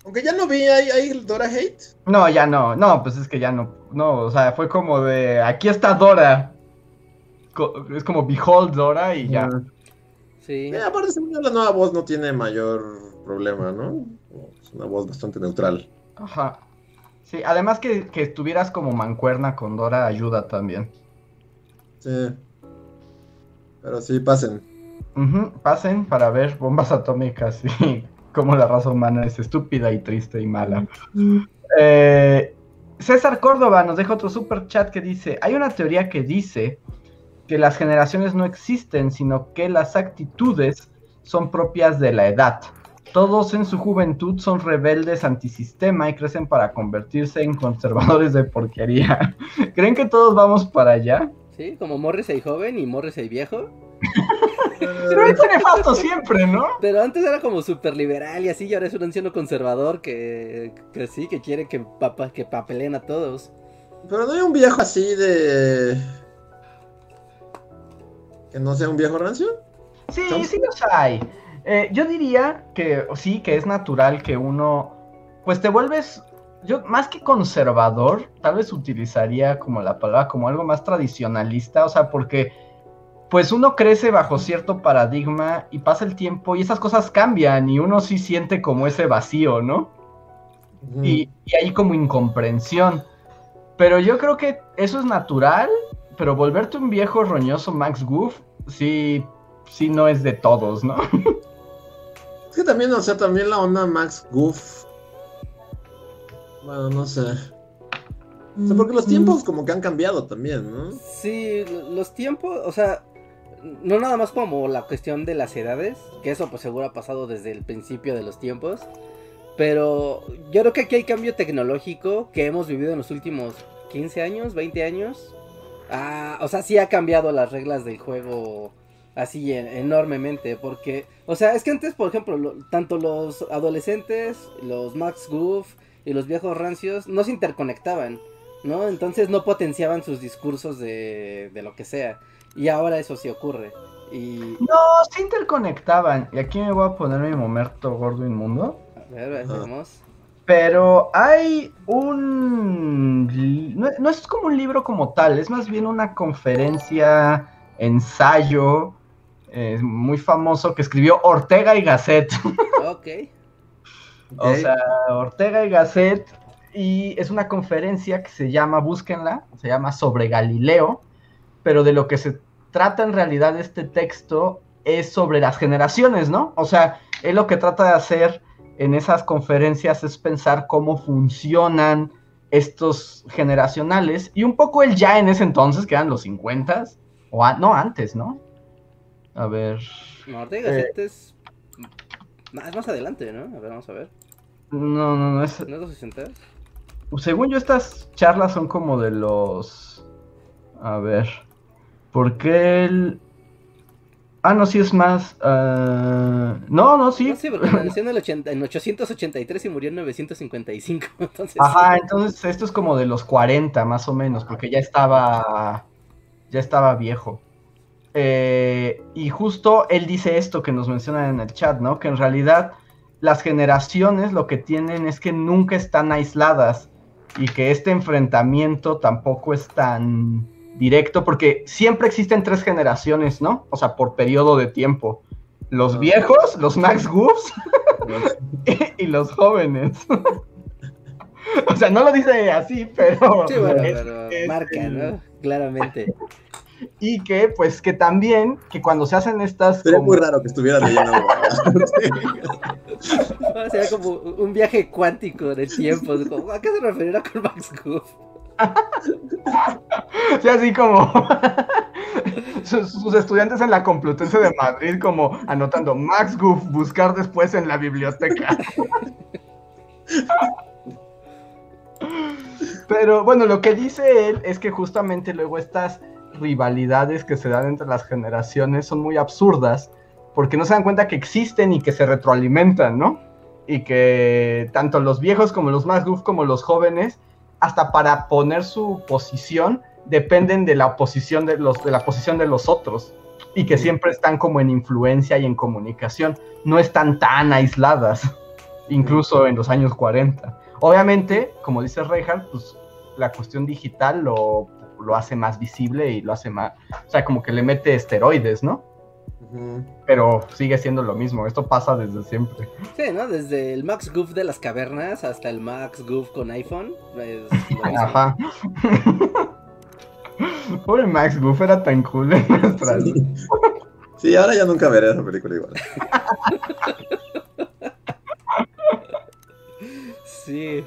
Aunque ya no vi, ¿hay, hay Dora Hate? No, ya no. No, pues es que ya no. No, o sea, fue como de. Aquí está Dora. Co- Es como Behold Dora y ya. Ah. Sí, Eh, aparte, la nueva voz no tiene mayor problema, ¿no? Es una voz bastante neutral. Ajá. Sí, además que, que estuvieras como mancuerna con Dora ayuda también. Sí. Pero sí, pasen. Pasen para ver bombas atómicas y [LAUGHS] cómo la raza humana es estúpida y triste y mala. Eh, César Córdoba nos deja otro super chat que dice, hay una teoría que dice que las generaciones no existen, sino que las actitudes son propias de la edad. Todos en su juventud son rebeldes antisistema y crecen para convertirse en conservadores de porquería. [LAUGHS] ¿Creen que todos vamos para allá? sí, como Morrissey joven y Morrissey viejo. [LAUGHS] Pero es nefasto siempre, ¿no? Pero antes era como súper liberal y así, y ahora es un anciano conservador que, que sí, que quiere que, papa, que papeleen a todos. Pero no hay un viejo así de. Que no sea un viejo rancio. Sí, ¿Son? sí los hay. Eh, yo diría que sí, que es natural que uno, pues te vuelves, yo más que conservador, tal vez utilizaría como la palabra como algo más tradicionalista, o sea, porque pues uno crece bajo cierto paradigma y pasa el tiempo y esas cosas cambian y uno sí siente como ese vacío, ¿no? Y, y hay como incomprensión. Pero yo creo que eso es natural, pero volverte un viejo roñoso Max Goof, sí, sí no es de todos, ¿no? [LAUGHS] Es que también, o sea, también la onda Max Goof. Bueno, no sé. O sea, porque los tiempos como que han cambiado también, ¿no? Sí, lo- los tiempos, o sea, no nada más como la cuestión de las edades, que eso pues seguro ha pasado desde el principio de los tiempos, pero yo creo que aquí hay cambio tecnológico que hemos vivido en los últimos 15 años, 20 años. Ah, o sea, sí ha cambiado las reglas del juego así en- enormemente, porque, o sea, es que antes, por ejemplo, lo- tanto los adolescentes, los Max Goof y los viejos rancios no se interconectaban. ¿no? Entonces no potenciaban sus discursos de, de lo que sea. Y ahora eso sí ocurre. Y. No, se interconectaban. Y aquí me voy a poner mi momento gordo inmundo. A ver, Ajá. veamos. Pero hay un... No, no es como un libro como tal, es más bien una conferencia, ensayo, eh, muy famoso que escribió Ortega y Gasset. [LAUGHS] Ok. O sea, Ortega y Gasset, y es una conferencia que se llama, búsquenla, se llama sobre Galileo, pero de lo que se trata en realidad este texto es sobre las generaciones, ¿no? O sea, él lo que trata de hacer en esas conferencias es pensar cómo funcionan estos generacionales y un poco él ya en ese entonces, que eran los 50 o no antes, ¿no? A ver. No, Ortega eh, es... es más adelante, ¿no? A ver, vamos a ver. No, no, no es. ¿No es los 60? Según yo, estas charlas son como de los. A ver. ¿Por qué el.? Ah, no, sí es más. Uh... No, no, sí. No, sí, porque nació en, el 80, en 883 y murió en 955. [LAUGHS] Entonces, Ajá, entonces esto es como de los 40 más o menos, porque ya estaba. Ya estaba viejo. Eh, y justo él dice esto que nos menciona en el chat, ¿no? Que en realidad las generaciones lo que tienen es que nunca están aisladas y que este enfrentamiento tampoco es tan directo, porque siempre existen tres generaciones, ¿no? O sea, por periodo de tiempo. Los viejos, los Max Goofs [LAUGHS] y, los jóvenes. [LAUGHS] o sea, no lo dice así, pero... Sí, bueno, pero marca, ¿no? Claramente. Y que, pues, que también, que cuando se hacen estas... Sería muy raro que estuvieran leyendo. [LAUGHS] Sería como un viaje cuántico de tiempo. ¿A qué se referirá con Max Goof? sí, así como [LAUGHS] sus, estudiantes en la Complutense de Madrid como anotando Max Goof, buscar después en la biblioteca. [LAUGHS] Pero bueno, lo que dice él es que justamente luego estas rivalidades que se dan entre las generaciones son muy absurdas porque no se dan cuenta que existen y que se retroalimentan, ¿no? Y que tanto los viejos como los más goof como los jóvenes hasta para poner su posición dependen de la oposición de los de la posición de los otros y que siempre están como en influencia y en comunicación, no están tan aisladas, incluso en los años 40. Obviamente, como dice Reinhardt, pues la cuestión digital lo, lo hace más visible y lo hace más, o sea, como que le mete esteroides, ¿no? Pero sigue siendo lo mismo, esto pasa desde siempre. Sí, ¿no? Desde el Max Goof de las cavernas hasta el Max Goof con iPhone. [LAUGHS] Ajá. [LAUGHS] Pobre Max Goof era tan cool en nuestra sí. sí, ahora ya nunca veré esa película igual. [LAUGHS] sí.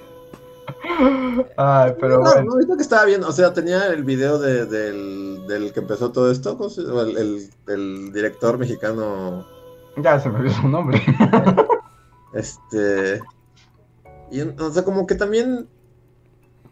Ay, pero no, bueno. No, que estaba viendo, o sea, tenía el video de, del, del, que empezó todo esto, el, el, el, director mexicano. Ya se me olvidó su nombre. [LAUGHS] este. Y, o sea, como que también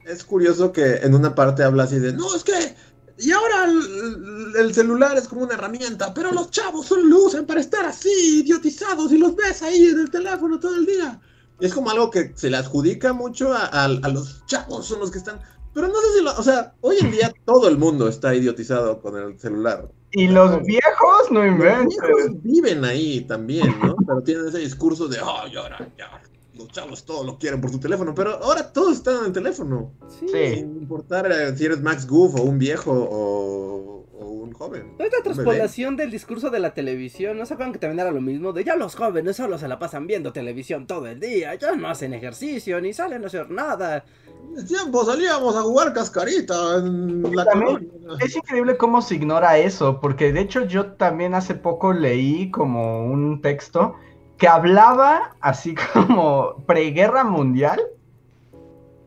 es curioso que en una parte habla así de, no, es que, y ahora el, el celular es como una herramienta, pero los chavos solo lo usan para estar así, idiotizados, y los ves ahí en el teléfono todo el día es como algo que se le adjudica mucho a, los chavos, son los que están. Pero no sé si lo. O sea, hoy en día todo el mundo está idiotizado con el celular. Y los viejos no inventan. Los viejos viven ahí también, ¿no? Pero tienen ese discurso de, oh, ahora, ya, los chavos todos lo quieren por su teléfono. Pero ahora todos están en el teléfono. Sí. Sin importar eh, si eres Max Goof o un viejo o un joven. Es la transpolación del discurso de la televisión. ¿No se acuerdan que también era lo mismo? De ya los jóvenes solo se la pasan viendo televisión todo el día. Ya no hacen ejercicio ni salen a hacer nada. En tiempo salíamos a jugar cascarita en la Es increíble cómo se ignora eso, porque de hecho yo también hace poco leí como un texto que hablaba así [LAUGHS] como preguerra mundial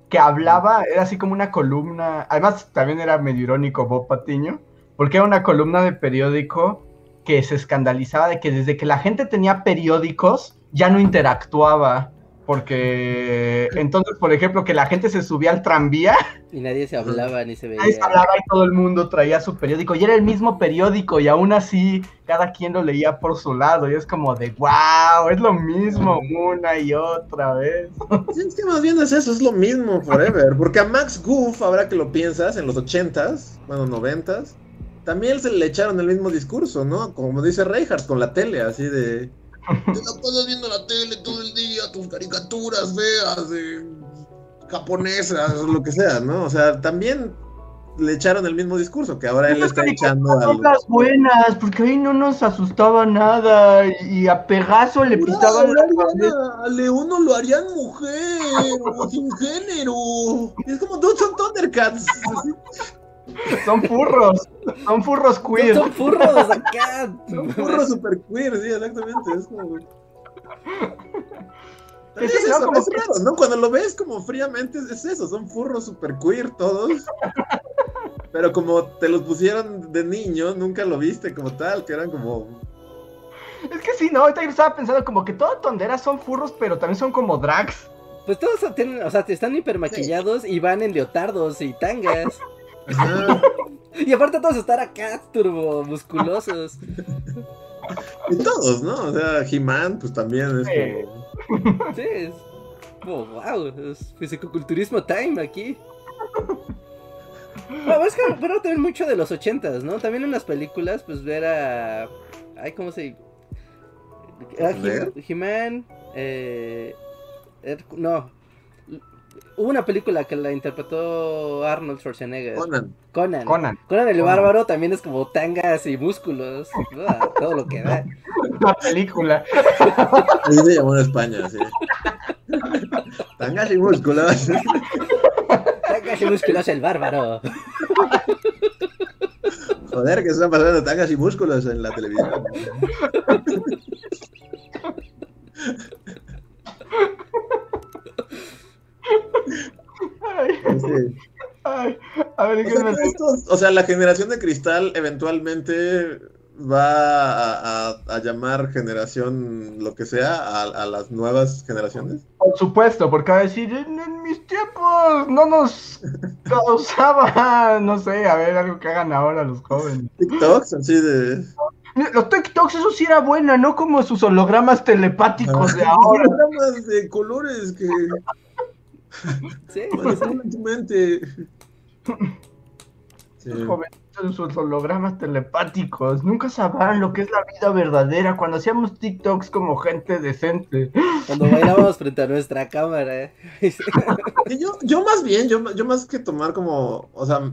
que hablaba, era así como una columna, además también era medio irónico Bob Patiño, porque era una columna de periódico que se escandalizaba de que desde que la gente tenía periódicos ya no interactuaba. Porque [LAUGHS] entonces, por ejemplo, que la gente se subía al tranvía. Y nadie se hablaba ni se veía. Nadie se hablaba y todo el mundo traía su periódico. Y era el mismo periódico y aún así cada quien lo leía por su lado. Y es como de, wow, es lo mismo una y otra vez. [LAUGHS] es que más bien es eso, es lo mismo forever. Porque a Max Goof, ahora que lo piensas, en los ochentas, bueno, noventas, también se le echaron el mismo discurso, ¿no? Como dice Reinhardt con la tele, así de. Te la pasas viendo la tele todo el día, tus caricaturas feas, de japonesas, lo que sea, ¿no? O sea, también le echaron el mismo discurso, que ahora él está echando son al... las buenas, porque ahí no nos asustaba nada y a Pegaso le pitaban la cabeza. a León no lo harían mujer o sin género. Es como, dude, son Thundercats. Son furros, son furros queer. Son furros [LAUGHS] acá. Son furros super queer, sí, exactamente. Es como... Es, sí, ¿no? eso, Como es que- raro, ¿no? Cuando lo ves como fríamente es, es eso, son furros super queer todos. Pero como te los pusieron de niño, nunca lo viste como tal, que eran como... Es que sí, no, ahorita yo estaba pensando como que todas tonderas son furros, pero también son como drags. Pues todos tienen, o sea, están hiper maquillados y van en leotardos y tangas. Ajá. [LAUGHS] Y aparte todos están acá turbo musculosos. Y todos, ¿no? O sea, He-Man, pues también es Sí. como... Sí, es como, wow, es fisicoculturismo time aquí. No, es que pero también mucho de los ochentas, ¿no? También en las películas, pues ver a... Ay, ¿cómo se...? He-Man, eh... No. Hubo una película que la interpretó Arnold Schwarzenegger. Conan. Conan. Conan, Conan el Conan. bárbaro también es como tangas y músculos. todo lo que da. la película. Así se llamó en España, sí. Tangas y músculos. Tangas y músculos el bárbaro. Joder, que están pasando tangas y músculos en la televisión. Ay, Sí. ay, a ver, O sea, déjenme- que estos- o sea, la generación de cristal eventualmente va a, a- a llamar generación lo que sea a, a las nuevas generaciones. Por supuesto, porque va a decir, en, en mis tiempos no nos [LAUGHS] causaba, no sé, a ver, algo que hagan ahora los jóvenes. TikToks, así de. Los TikToks, eso sí era buena, no como sus hologramas telepáticos de ahora. Programas de colores que Sí, en tu mente. Sí. Sus hologramas telepáticos, nunca sabrán lo que es la vida verdadera cuando hacíamos TikToks como gente decente. cuando bailábamos frente a nuestra cámara. [LAUGHS] Que yo, yo más bien, yo, yo más que tomar como, o sea,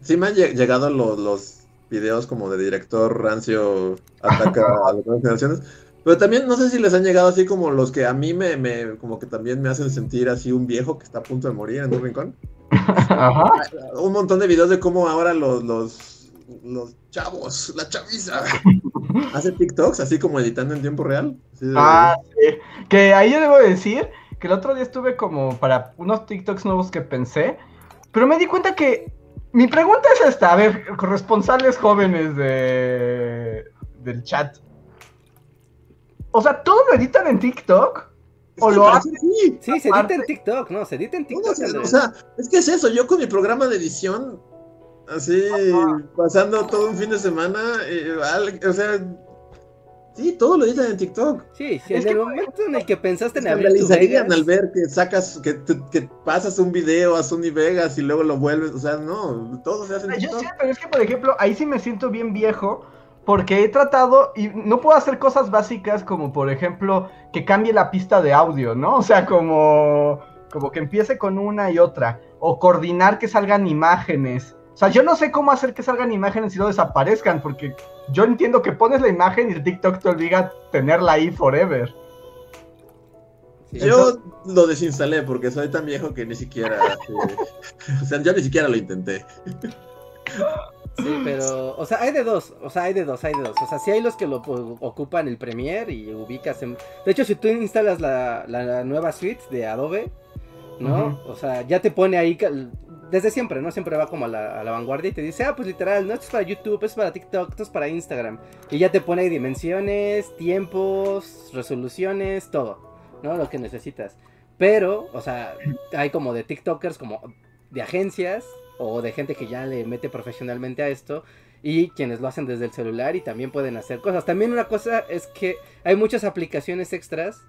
sí me han lle- llegado los, los videos como de director rancio ataca [LAUGHS] a las nuevas generaciones, pero también no sé si les han llegado así como los que a mí me, me como que también me hacen sentir así un viejo que está a punto de morir en un rincón. [LAUGHS] Ajá. Un montón de videos de cómo ahora los, los, los chavos, la chaviza, [LAUGHS] hace TikToks así como editando en tiempo real. Ah, sí. Que ahí yo debo decir que el otro día estuve como para unos TikToks nuevos que pensé, pero me di cuenta que mi pregunta es esta, a ver, corresponsales jóvenes de del chat. O sea, ¿todo lo editan en TikTok? O lo parecer sí. Sí, se edita en TikTok, no, se edita en TikTok. o sea, es que es eso, yo con mi programa de edición, así, pasando todo un fin de semana, eh, al- o sea, sí, todo lo editan en TikTok. sí, sí, es en el que- momento en el que pensaste en abrir tu realizarían Vegas, al ver que sacas, que, te- que pasas un video a Sony Vegas y luego lo vuelves, o sea, no, todo se hace en Yo TikTok. sé, pero es que, por ejemplo, ahí sí me siento bien viejo porque he tratado y no puedo hacer cosas básicas como, por ejemplo, que cambie la pista de audio, ¿no? O sea, como, como que empiece con una y otra, o coordinar que salgan imágenes. O sea, yo no sé cómo hacer que salgan imágenes y no desaparezcan, porque yo entiendo que pones la imagen y el TikTok te obliga a tenerla ahí forever. sí. Yo lo desinstalé porque soy tan viejo que ni siquiera, eh, [LAUGHS] o sea, yo ni siquiera lo intenté. [LAUGHS] Sí, pero, o sea, hay de dos, o sea, hay de dos, hay de dos. O sea, sí hay los que lo ocupan el Premiere y ubicas en... De hecho, si tú instalas la, la nueva suite de Adobe, ¿no? O sea, ya te pone ahí, desde siempre, ¿no? Siempre va como a la, a la vanguardia y te dice, ah, pues literal, no, esto es para YouTube, esto es para TikTok, esto es para Instagram. Y ya te pone ahí dimensiones, tiempos, resoluciones, todo, ¿no? Lo que necesitas. Pero, o sea, hay como de TikTokers, como de agencias o de gente que ya le mete profesionalmente a esto y quienes lo hacen desde el celular y también pueden hacer cosas. También una cosa es que hay muchas aplicaciones extras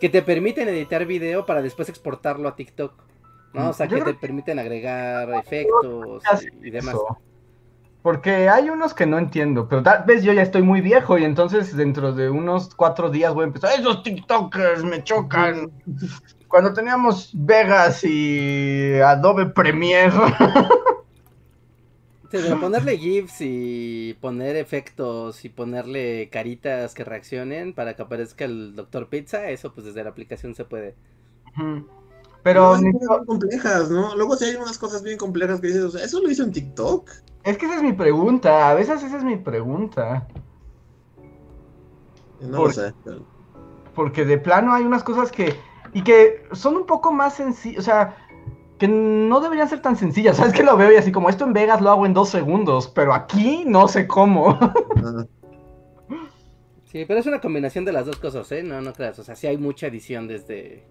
que te permiten editar video para después exportarlo a TikTok. ¿no? O sea, Yo que te permiten agregar efectos y, y demás. Eso. Porque hay unos que no entiendo, pero tal vez yo ya estoy muy viejo y entonces dentro de unos cuatro días voy a empezar. Esos TikTokers me chocan. Cuando teníamos Vegas y Adobe Premiere. [LAUGHS] Sí, pero ponerle GIFs y poner efectos y ponerle caritas que reaccionen para que aparezca el Doctor Pizza, eso pues desde la aplicación se puede. Pero No, son complejas, ¿no? Luego sí hay unas cosas bien complejas que dices, o sea, eso lo hizo en TikTok. es que esa es mi pregunta. A veces esa es mi pregunta. No Por- lo sé. pero- Porque de plano hay unas cosas que. Y que son un poco más sencillas. O sea, que no deberían ser tan sencillas. [LAUGHS] ¿Sabes que lo veo y así como esto en Vegas lo hago en dos segundos? Pero aquí no sé cómo. [LAUGHS] Sí, pero es una combinación de las dos cosas, ¿eh? No, no creas. O sea, sí hay mucha edición desde.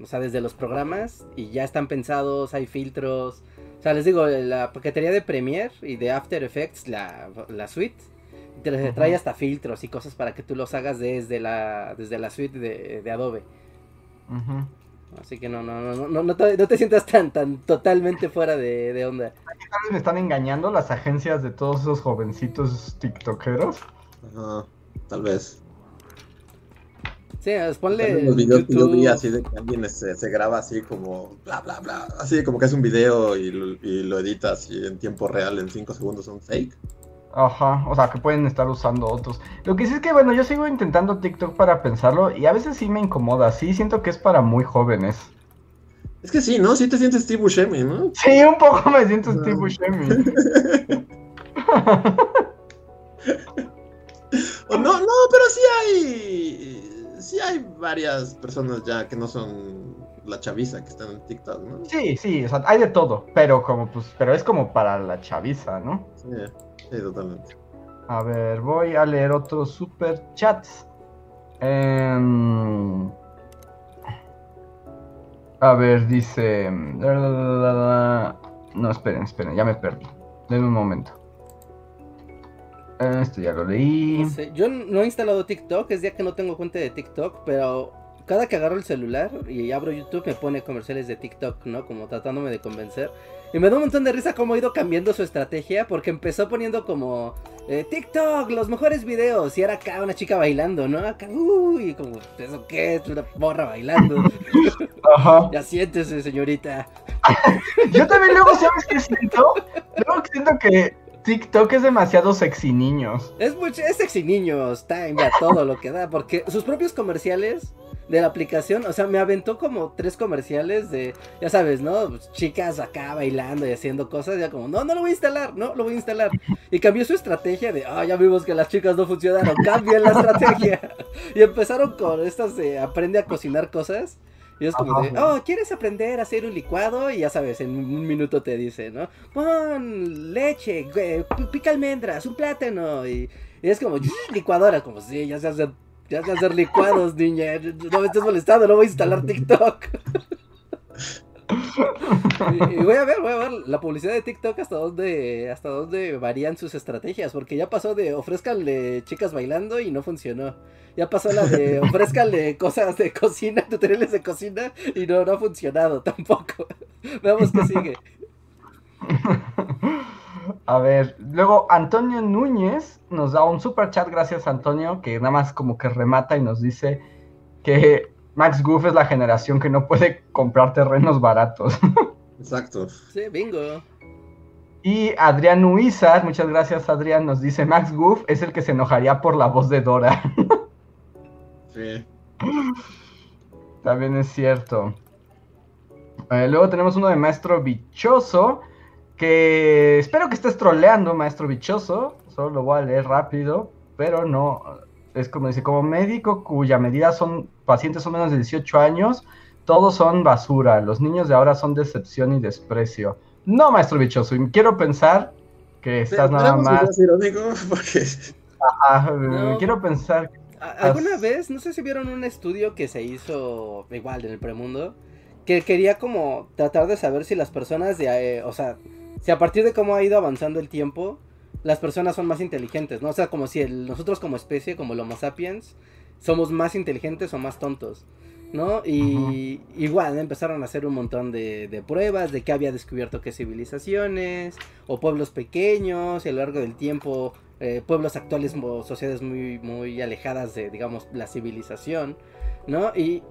O sea, desde los programas y ya están pensados, hay filtros. O sea, les digo, la paquetería de Premiere y de After Effects, la, la suite, te trae hasta filtros y cosas para que tú los hagas desde la, desde la suite de, de Adobe. Ujú. Así que no, no, no, no, no, te, no te sientas tan, tan totalmente fuera de, de onda. Tal vez me están engañando las agencias de todos esos jovencitos tiktokeros. ajá, tal vez. Sí, pues ponle los videos que yo YouTube. vi así de que alguien se, se graba así como bla bla bla, así como que hace un video y lo, y lo edita así en tiempo real en 5 segundos son fake. Ajá, o sea, que pueden estar usando otros. Lo que sí es que, bueno, yo sigo intentando TikTok para pensarlo y a veces sí me incomoda. Sí, siento que es para muy jóvenes. Es que sí, ¿no? Sí te sientes Steve Buscemi, ¿no? Sí, un poco me siento No. Steve Buscemi. [LAUGHS] O no, no, pero sí hay. Sí hay varias personas ya que no son la chaviza que están en TikTok, ¿no? Sí, sí, o sea, hay de todo, pero como pues, pero es como para la chaviza, ¿no? Sí, sí, totalmente. A ver, voy a leer otros super chats. Em, a ver, dice. No, esperen, esperen, ya me perdí. Denme un momento. Esto ya lo leí. No sé, Yo no he instalado TikTok, es día que no tengo cuenta de TikTok, pero cada que agarro el celular y abro YouTube me pone comerciales de TikTok, ¿no? Como tratándome de convencer. Y me da un montón de risa cómo ha ido cambiando su estrategia, porque empezó poniendo como eh, TikTok, los mejores videos, y era acá una chica bailando, ¿no? Acá, uy, como, ¿eso qué? Es una morra bailando. Ajá. ya siéntese, señorita. [LAUGHS] Yo también luego, ¿sabes qué siento? Luego siento que TikTok es demasiado sexy niños. Es mucho, es sexy niños, time, a todo lo que da, porque sus propios comerciales de la aplicación, o sea, me aventó como tres comerciales de, ya sabes, ¿no? Pues, chicas acá bailando y haciendo cosas, ya como, no, no lo voy a instalar, no, lo voy a instalar. Y cambió su estrategia de, ah, ya vimos que las chicas no funcionaron, cambien la estrategia. [LAUGHS] Y empezaron con estas de aprende a cocinar cosas. Y es como de, oh, ¿quieres aprender a hacer un licuado? Y ya sabes, en un minuto te dice, ¿no? Pon leche, pi- pica almendras, un plátano. Y, y es como, licuadora, como, sí, ya sé hacer, ya sé hacer licuados, niña. No me estés molestando, no voy a instalar TikTok. y, voy a ver, voy a ver la publicidad de TikTok hasta dónde, hasta dónde varían sus estrategias. Porque ya pasó de ofrezcanle chicas bailando y no funcionó. Ya pasó la de ofrezcanle cosas de cocina, tutoriales de cocina y no, no ha funcionado tampoco. Veamos qué sigue. A ver, luego Antonio Núñez nos da un super chat, gracias Antonio, que nada más como que remata y nos dice que Max Goof es la generación que no puede comprar terrenos baratos. [LAUGHS] Exacto. Sí, bingo. Y Adrián Huizar, muchas gracias Adrián, nos dice Max Goof es el que se enojaría por la voz de Dora. [LAUGHS] Sí. También es cierto. Eh, luego tenemos uno de Maestro Bichoso. Que espero que estés troleando, Maestro Bichoso. Solo lo voy a leer rápido. Pero no. Es como dice: como médico cuya medida son pacientes son menos de 18 años, todos son basura. Los niños de ahora son decepción y desprecio. No, Maestro Bichoso. y quiero pensar que estás nada más. sea irónico [LAUGHS] porque Ah, [LAUGHS] No. Quiero pensar. ¿Alguna vez, no sé si vieron un estudio que se hizo igual en el premundo, que quería como tratar de saber si las personas de, eh, o sea, si a partir de cómo ha ido avanzando el tiempo, las personas son más inteligentes, ¿no? O sea, como si el- nosotros como especie, como el Homo sapiens, somos más inteligentes o más tontos, ¿no? Y igual empezaron a hacer un montón de, de pruebas de que había descubierto qué civilizaciones o pueblos pequeños y a lo largo del tiempo eh, pueblos actuales o sociedades muy, muy alejadas de, digamos, la civilización, ¿no? Y,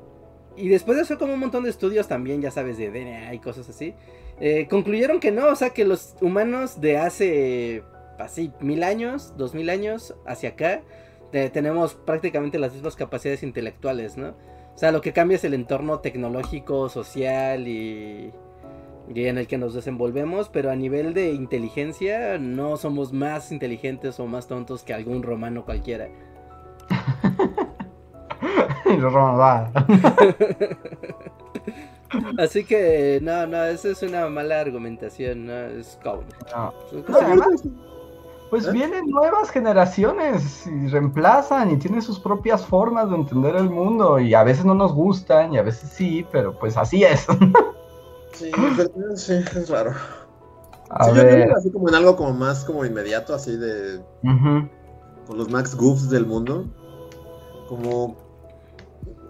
y después de hacer como un montón de estudios también, ya sabes, de DNA y cosas así, eh, concluyeron que no, o sea, que los humanos de hace, así, mil años, dos mil años, hacia acá, tenemos prácticamente las mismas capacidades intelectuales, ¿no? O sea, lo que cambia es el entorno tecnológico, social y, y en el que nos desenvolvemos, pero a nivel de inteligencia no somos más inteligentes o más tontos que algún romano cualquiera. [LAUGHS] los romanos. [LAUGHS] [LAUGHS] Así que, no, no, eso es una mala argumentación, ¿no? Es como... No. No, además, pues ¿Eh? vienen nuevas generaciones y reemplazan y tienen sus propias formas de entender el mundo y a veces no nos gustan y a veces sí, pero pues así es. Sí, pero- sí, es raro. A Sí, yo ver. creo que así como en algo como más como inmediato, así de con los Max Goofs del mundo. Como.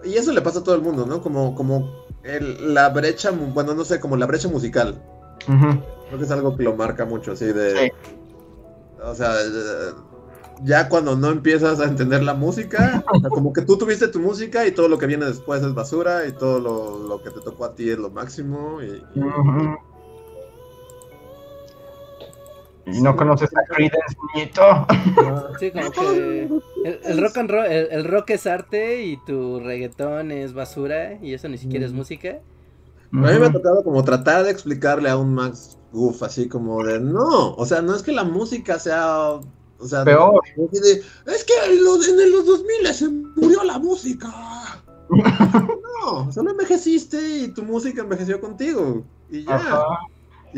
Y eso le pasa a todo el mundo, ¿no? Como, como el- la brecha, bueno, no sé, como la brecha musical. Ujú. Creo que es algo que lo marca mucho, así de. Sí. O sea, eh, ya cuando no empiezas a entender la música, o sea, como que tú tuviste tu música y todo lo que viene después es basura y todo lo, lo que te tocó a ti es lo máximo. Y. Y no conoces a Creedence, nieto. [LAUGHS] Sí, como que el, el rock and roll, el, el rock es arte y tu reggaetón es basura y eso ni siquiera es Mm. música. A mí me ha tocado como tratar de explicarle a un Max Goof así como de no, o sea, no es que la música sea, o sea, Peor. de, es que en los, en los 2000 se murió la música. [LAUGHS] No, solo envejeciste y tu música envejeció contigo y ya. Ajá.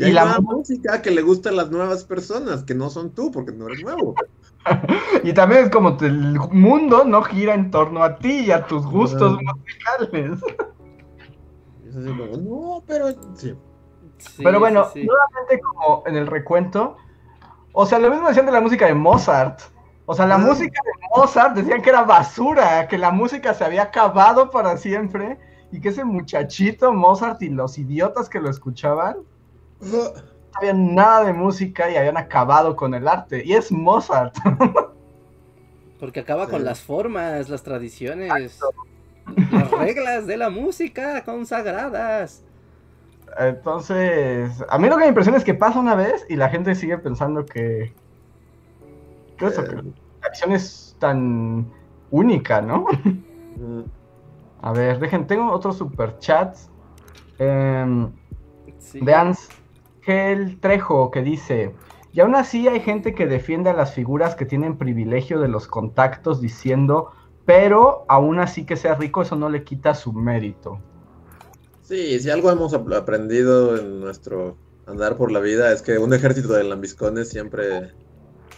Y Y hay la música que le gusta a las nuevas personas, que no son tú, porque no eres nuevo. [LAUGHS] Y también es como te- el mundo no gira en torno a ti y a tus gustos musicales. Es así como, no, pero sí. Sí, Pero bueno, sí, sí. nuevamente como en el recuento, o sea, lo mismo decían de la música de Mozart. O sea, la música de Mozart decían que era basura, que la música se había acabado para siempre y que ese muchachito Mozart y los idiotas que lo escuchaban no sabían nada de música y habían acabado con el arte. Y es Mozart. [LAUGHS] Porque acaba con las formas, las tradiciones, las reglas de la música consagradas. Entonces, a mí lo que me impresiona es que pasa una vez y la gente sigue pensando que, que eso, que la acción es tan única, ¿no? Mm, A ver, dejen, tengo otros superchats. Eh, Sí. de Ángel Trejo que dice, y aún así hay gente que defiende a las figuras que tienen privilegio de los contactos diciendo, pero aún así que sea rico, eso no le quita su mérito. Sí, si algo hemos ap- aprendido en nuestro andar por la vida es que un ejército de lambiscones siempre,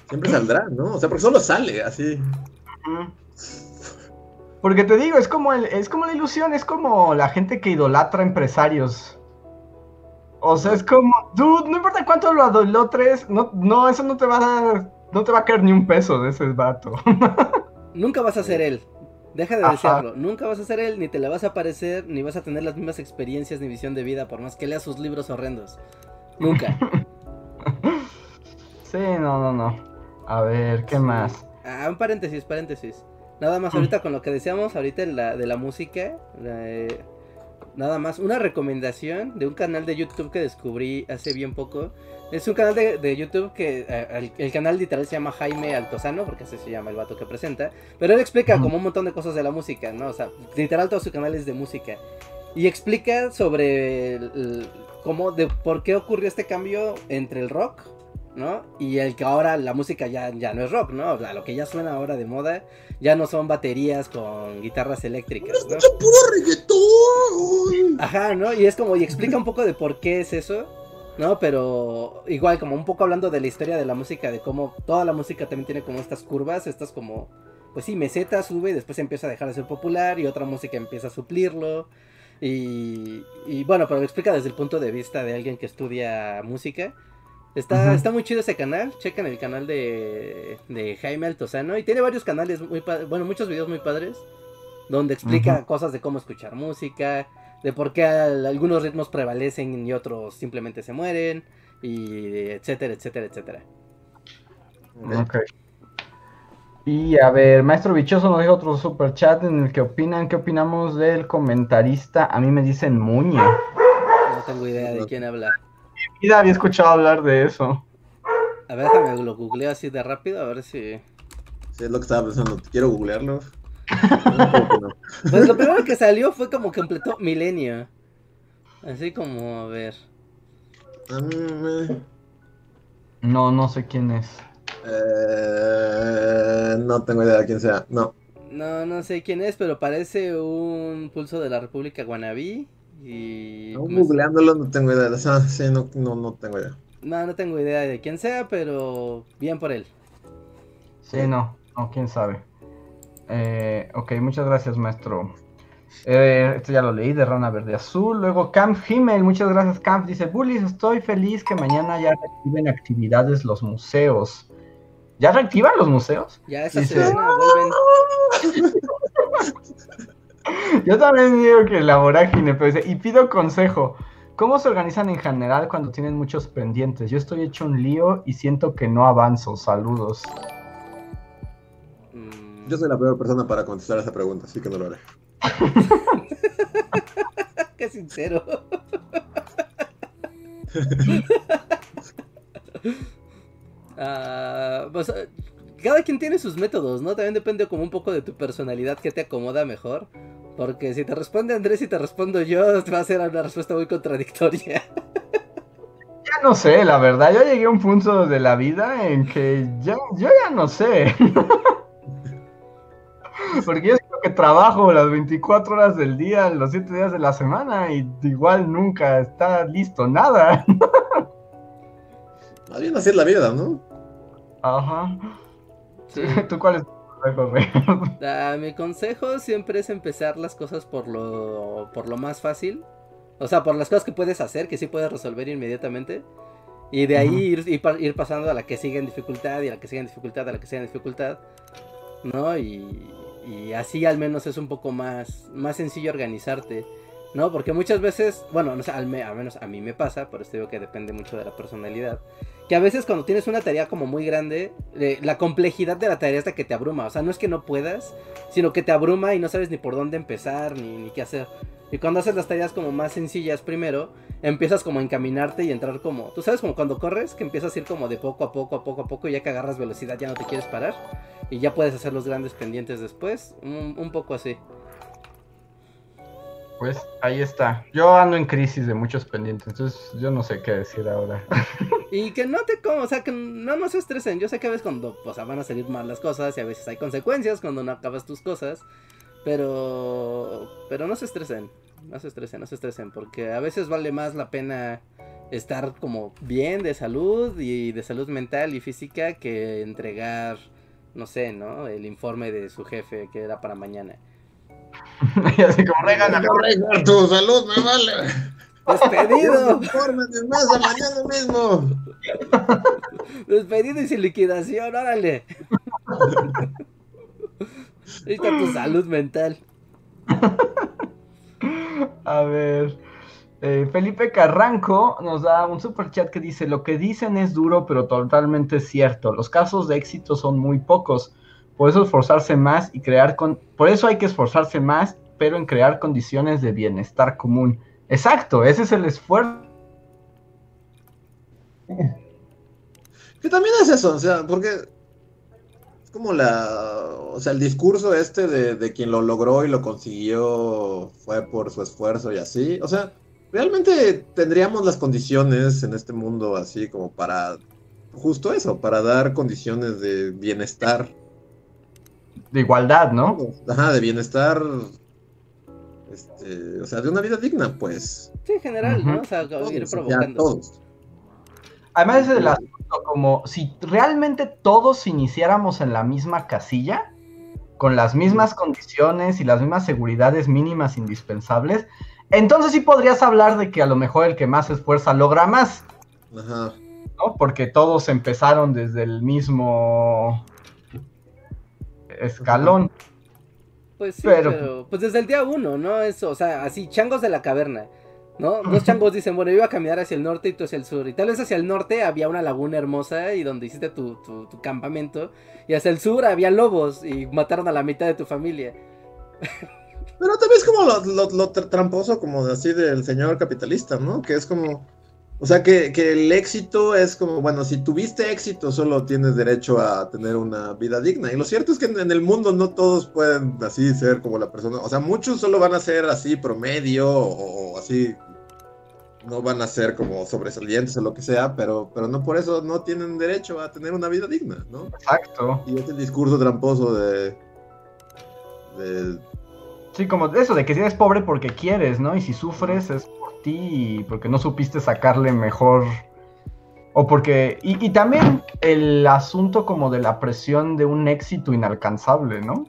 siempre saldrá, ¿no? O sea, porque solo sale así. Porque te digo, es como, el, es como la ilusión, es como la gente que idolatra empresarios. O sea, es como, dude, no importa cuánto lo idolatres, no, no, eso no te va a dar, no te va a caer ni un peso de ese vato. [LAUGHS] Nunca vas a ser él. Deja de Ajá. desearlo. Nunca vas a ser él, ni te le vas a parecer, ni vas a tener las mismas experiencias ni visión de vida, por más que leas sus libros horrendos. Nunca. [LAUGHS] Sí, no, no, no. A ver, ¿qué más? Ah, un paréntesis, paréntesis. Nada más Mm. ahorita con lo que decíamos ahorita en la, de la música. la, eh, nada más, una recomendación de un canal de YouTube que descubrí hace bien poco. Es un canal de, de YouTube que eh, el, el canal literal se llama Jaime Altozano, porque así se llama el vato que presenta. Pero él explica como un montón de cosas de la música, ¿no? O sea, literal todo su canal es de música. Y explica sobre el- el- cómo, de por qué ocurrió este cambio entre el rock, ¿no? Y el que ahora la música ya, ya no es rock, ¿no? O sea, lo que ya suena ahora de moda ya no son baterías con guitarras eléctricas, ¿no? ¡Escucha puro reggaetón! Ajá, ¿no? Y es como, y explica un poco de por qué es eso, ¿no? Pero igual, como un poco hablando de la historia de la música, de cómo toda la música también tiene como estas curvas, estas como, pues sí, meseta, sube y después empieza a dejar de ser popular y otra música empieza a suplirlo. Y, y bueno, pero lo explica desde el punto de vista de alguien que estudia música. Está, está muy chido ese canal, chequen el canal de, de Jaime Altozano y tiene varios canales muy bueno, muchos videos muy padres donde explica cosas de cómo escuchar música, de por qué al- algunos ritmos prevalecen y otros simplemente se mueren, y etcétera, etcétera, etcétera. Ok. Y a ver, Maestro Bichoso nos deja otro super chat en el que opinan, ¿qué opinamos del comentarista? A mí me dicen Muñe. No tengo idea de quién habla. Mi vida había escuchado hablar de eso. A ver, déjame lo googleo así de rápido, a ver si. Sí, es lo que estaba pensando. Quiero googlearlo. [LAUGHS] Pues lo primero que salió fue como completó Milenio. Así como, a ver. No, no sé quién es. Eh, no tengo idea de quién sea. No. No, no sé quién es, pero parece un pulso de la República Guanabí. Y. Aún ¿cómo es? googleándolo no tengo idea. O sea, [LAUGHS] sí, no, no, no tengo idea. No, no tengo idea de quién sea, pero bien por él. Sí, no, no, quién sabe. Eh, ok, muchas gracias, maestro. Eh, esto ya lo leí de Rana Verde Azul. Luego Camp Himmel, muchas gracias, Camp. Dice: Bullies, estoy feliz que mañana ya reactiven actividades los museos. ¿Ya reactivan los museos? Ya esa Dice- semana vuelven. [LAUGHS] [LAUGHS] Yo también digo que la vorágine, pero dice, y pido consejo. ¿Cómo se organizan en general cuando tienen muchos pendientes? Yo estoy hecho un lío y siento que no avanzo. Saludos. Mm, Yo soy la peor persona para contestar esa pregunta, así que no lo haré. [LAUGHS] Qué sincero. [LAUGHS] Ah, pues, cada quien tiene sus métodos, ¿no? También depende como un poco de tu personalidad que te acomoda mejor. Porque si te responde Andrés y te respondo yo, [LAUGHS] va a ser una respuesta muy contradictoria. [LAUGHS] Ya no sé, la verdad. Yo llegué a un punto de la vida en que ya, yo ya no sé. [LAUGHS] Porque yo creo que trabajo las 24 horas del día, los 7 días de la semana y igual nunca está listo nada. Más bien así es la vida, ¿no? Ajá. Sí. [LAUGHS] ¿Tú cuál es tu consejo? [LAUGHS] Ah, mi consejo siempre es empezar las cosas por lo, por lo más fácil. O sea, por las cosas que puedes hacer, que sí puedes resolver inmediatamente. Y de ahí ir, ir pasando a la que sigue en dificultad y a la que sigue en dificultad, a la que sigue en dificultad. ¿No? Y, y así al menos es un poco más, más sencillo organizarte. ¿No? Porque muchas veces, bueno, no sé, al, me- al menos a mí me pasa, por esto digo que depende mucho de la personalidad. Que a veces cuando tienes una tarea como muy grande, eh, la complejidad de la tarea es la que te abruma. O sea, no es que no puedas, sino que te abruma y no sabes ni por dónde empezar ni, ni qué hacer. Y cuando haces las tareas como más sencillas primero, empiezas como a encaminarte y entrar como, tú sabes como cuando corres, que empiezas a ir como de poco a poco, a poco a poco, y ya que agarras velocidad ya no te quieres parar. Y ya puedes hacer los grandes pendientes después. Un, un poco así. Pues ahí está. Yo ando en crisis de muchos pendientes, entonces yo no sé qué decir ahora. [LAUGHS] Y que no te como, o sea, que no, no se estresen. Yo sé que a veces cuando, o sea, van a salir mal las cosas y a veces hay consecuencias cuando no acabas tus cosas. Pero, pero no se estresen, no se estresen, no se estresen, porque a veces vale más la pena estar como bien de salud y de salud mental y física que entregar, no sé, ¿no? El informe de su jefe que era para mañana. [LAUGHS] y así como regan Tu salud me vale. Despedido, de mesa mañana mismo. despedido y sin liquidación, órale. [LAUGHS] Ahí está tu salud mental. A ver. eh, Felipe Carranco nos da un super chat que dice: Lo que dicen es duro, pero totalmente cierto. Los casos de éxito son muy pocos. Por eso esforzarse más y crear con. Por eso hay que esforzarse más, pero en crear condiciones de bienestar común. Exacto, ese es el esfuerzo. Que también es eso, o sea, porque es como la, o sea, el discurso este de, de quien lo logró y lo consiguió fue por su esfuerzo y así, o sea, realmente tendríamos las condiciones en este mundo así como para, justo eso, para dar condiciones de bienestar, De igualdad, ¿no? ajá, de bienestar, este, o sea, de una vida digna, pues, Sí, en general. ¿no? O sea, todos, ir ya provocando. todos. Además es el asunto como si realmente todos iniciáramos en la misma casilla, con las mismas condiciones y las mismas seguridades mínimas indispensables, entonces sí podrías hablar de que a lo mejor el que más se esfuerza logra más, Ajá. ¿no? Porque todos empezaron desde el mismo escalón. Pues sí, Pero- pero... pues desde el día uno, ¿no? Eso, o sea, así, changos de la caverna, ¿no? Dos [LAUGHS] changos dicen, bueno, yo iba a caminar hacia el norte y tú hacia el sur. Y tal vez hacia el norte había una laguna hermosa y donde hiciste tu, tu, tu campamento. Y hacia el sur había lobos y mataron a la mitad de tu familia. Pero también es como lo, lo- lo tra- tramposo como de así del señor capitalista, ¿no? Que es como, O sea que, que, el éxito es como, bueno, si tuviste éxito, solo tienes derecho a tener una vida digna. Y lo cierto es que en, el mundo no todos pueden así ser como la persona. O sea, muchos solo van a ser así promedio o, así. No van a ser como sobresalientes o lo que sea, pero, pero no por eso no tienen derecho a tener una vida digna, ¿no? Exacto. Y este discurso tramposo de. de Sí, como eso, de que si eres pobre porque quieres, ¿no? Y si sufres es ti porque no supiste sacarle mejor. O porque. Y, también el asunto como de la presión de un éxito inalcanzable, ¿no?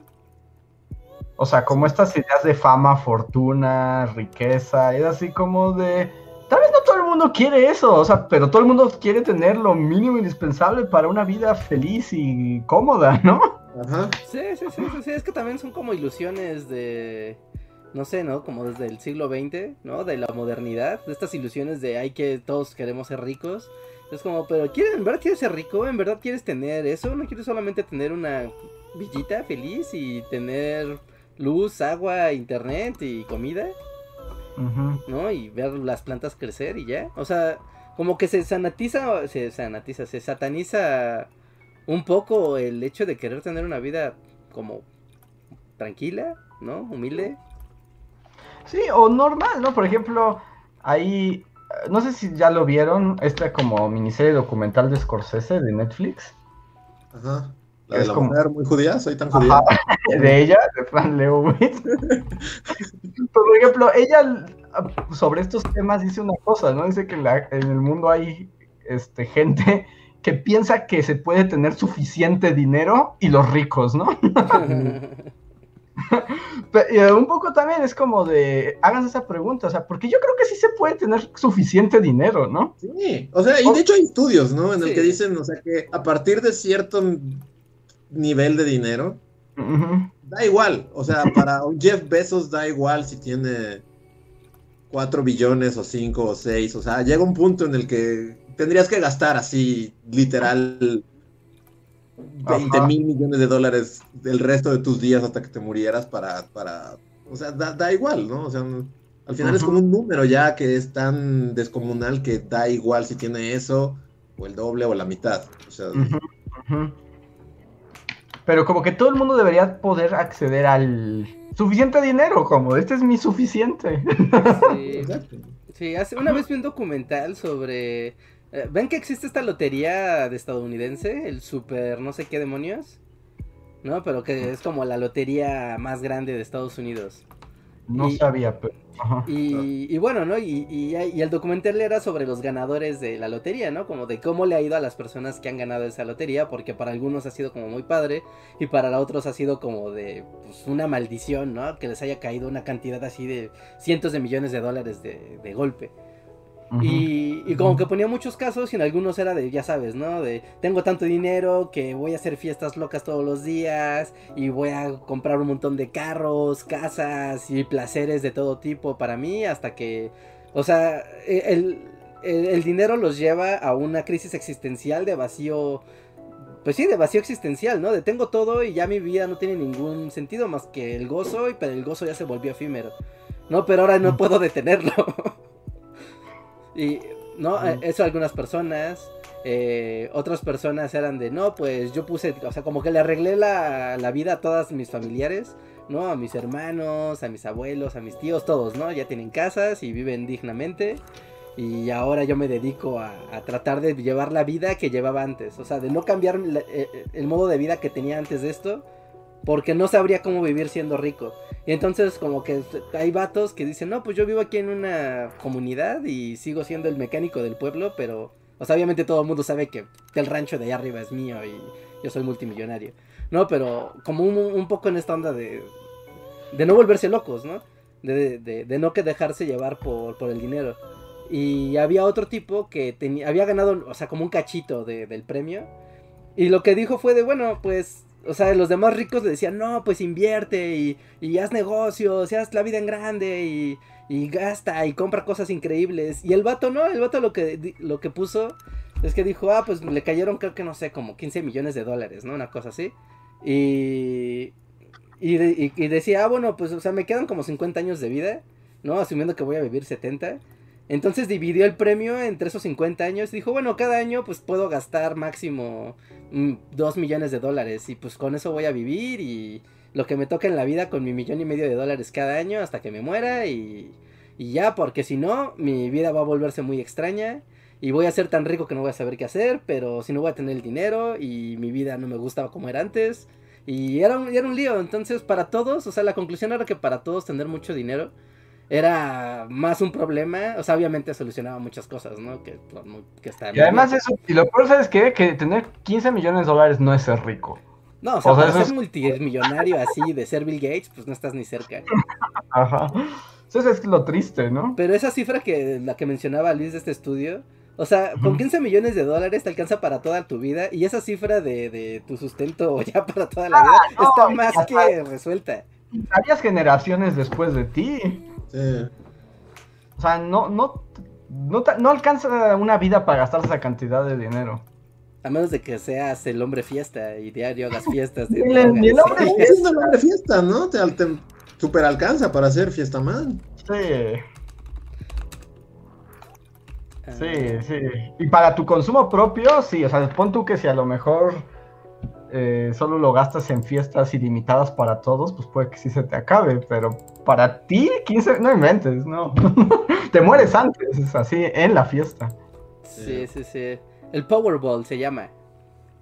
O sea, como estas ideas de fama, fortuna, riqueza, es así como de. Tal vez no todo el mundo quiere eso, o sea, pero todo el mundo quiere tener lo mínimo indispensable para una vida feliz y cómoda, ¿no? Ajá. sí, sí, sí, sí, es que también son como ilusiones de no sé, ¿no? Como desde el siglo XX, ¿no? De la modernidad, de estas ilusiones de hay que todos queremos ser ricos. Es como, pero ¿quieres, ¿en verdad quieres ser rico? ¿En verdad quieres tener eso? ¿No quieres solamente tener una villita feliz y tener luz, agua, internet y comida? ¿No? Y ver las plantas crecer y ya. O sea, como que se sanatiza, se sanatiza, se sataniza un poco el hecho de querer tener una vida como tranquila, ¿no? Humilde. Sí, o normal, ¿no? Por ejemplo, ahí, no sé si ya lo vieron, esta como miniserie documental de Scorsese de Netflix. Ajá. La de la como... mujer muy judía, soy tan judía. [LAUGHS] de ella, de Fran Lewis. [LAUGHS] Por ejemplo, ella sobre estos temas dice una cosa, ¿no? Dice que en, en el mundo hay este, gente que piensa que se puede tener suficiente dinero y los ricos, ¿no? [LAUGHS] [LAUGHS] Eh, un poco también es como de, hagan esa pregunta, o sea, porque yo creo que sí se puede tener suficiente dinero, ¿no? Sí, o sea, y de hecho hay estudios, ¿no? En el que dicen, o sea, que a partir de cierto nivel de dinero, da igual, o sea, [LAUGHS] para Jeff Bezos da igual si tiene 4 billones o 5 o 6, o sea, llega un punto en el que tendrías que gastar así, literal 20 mil millones de dólares el resto de tus días hasta que te murieras para, para o sea, da, igual, ¿no? O sea, al final es como un número ya que es tan descomunal que da igual si tiene eso o el doble o la mitad. O sea, Pero como que todo el mundo debería poder acceder al suficiente dinero, como este es mi suficiente. Sí, sí hace, una vez vi un documental sobre ¿Ven que existe esta lotería de estadounidense? El super no sé qué demonios. ¿No? Pero que es como la lotería más grande de Estados Unidos. No sabía, pero... Y, bueno, ¿no? Y, y, el documental era sobre los ganadores de la lotería, ¿no? Como de cómo le ha ido a las personas que han ganado esa lotería, porque para algunos ha sido como muy padre y para otros ha sido como de pues, una maldición, ¿no? Que les haya caído una cantidad así de cientos de millones de dólares de, de golpe y, como que ponía muchos casos y en algunos era de, ya sabes, ¿no? De tengo tanto dinero que voy a hacer fiestas locas todos los días y voy a comprar un montón de carros, casas y placeres de todo tipo para mí hasta que, o sea, e, el, el, dinero los lleva a una crisis existencial de vacío. Pues sí, de vacío existencial, ¿no? De tengo todo y ya mi vida no tiene ningún sentido más que el gozo, y pero el gozo ya se volvió efímero. No, pero ahora no puedo detenerlo. [LAUGHS] Y, ¿no? Eso algunas personas. Eh, otras personas eran de, no, pues yo puse, o sea, como que le arreglé la, la, vida a todas mis familiares, ¿no? A mis hermanos, a mis abuelos, a mis tíos, todos, ¿no? Ya tienen casas y viven dignamente. Y ahora yo me dedico a, tratar de llevar la vida que llevaba antes. O sea, de no cambiar eh, el modo de vida que tenía antes de esto porque no sabría cómo vivir siendo rico. Y entonces como que hay vatos que dicen, no, pues yo vivo aquí en una comunidad y sigo siendo el mecánico del pueblo, pero, o sea, obviamente todo el mundo sabe que el rancho de allá arriba es mío y yo soy multimillonario. No, pero como un, poco en esta onda de, de no volverse locos, ¿no? De, de, de no que dejarse llevar por, por el dinero. Y había otro tipo que tenía, había ganado, o sea, como un cachito del premio. Y lo que dijo fue de, bueno, pues o sea, los demás ricos le decían, no, pues invierte y, y haz negocios, y haz la vida en grande y, y, gasta y compra cosas increíbles. Y el vato no, el vato lo que, lo que puso es que dijo, ah, pues le cayeron creo que no sé, como 15 millones de dólares, ¿no? Una cosa así. Y, y, y, decía, ah, bueno, pues, o sea, me quedan como 50 años de vida, ¿no? Asumiendo que voy a vivir 70. Entonces dividió el premio entre esos 50 años dijo, bueno, cada año pues puedo gastar máximo 2 mm, millones de dólares y pues con eso voy a vivir y lo que me toca en la vida con mi millón y medio de dólares cada año hasta que me muera y, y ya, porque si no, mi vida va a volverse muy extraña y voy a ser tan rico que no voy a saber qué hacer, pero si no voy a tener el dinero y mi vida no me gustaba como era antes. Y era un, era un lío, entonces para todos, o sea, la conclusión era que para todos tener mucho dinero era más un problema, o sea, obviamente solucionaba muchas cosas, ¿no? Que, que y además eso, y lo peor, ¿sabes qué? Que tener 15 millones de dólares no es ser rico. No, o sea, para ser multimillonario así de ser Bill Gates, pues no estás ni cerca. [LAUGHS] Ajá. Eso es lo triste, ¿no? Pero esa cifra que la que mencionaba Liz de este estudio, o sea, con 15 millones de dólares te alcanza para toda tu vida y esa cifra de, de tu sustento [LAUGHS] ya para toda la vida ah, está más que resuelta. Varias generaciones después de ti. Sí. O sea, no, no, no, no alcanza una vida para gastar esa cantidad de dinero. A menos de que seas el hombre fiesta y diario hagas fiestas. De [LAUGHS] el, el, hombre es el hombre fiesta, ¿no? Te, te super alcanza para hacer fiesta man. Sí. Sí, ah. sí. Y para tu consumo propio, sí. O sea, pon tú que si a lo mejor eh, solo lo gastas en fiestas ilimitadas para todos, pues puede que sí se te acabe. Pero para ti, 15, no inventes, no. [LAUGHS] te mueres antes, es así, en la fiesta. Sí, sí, sí. El Powerball se llama.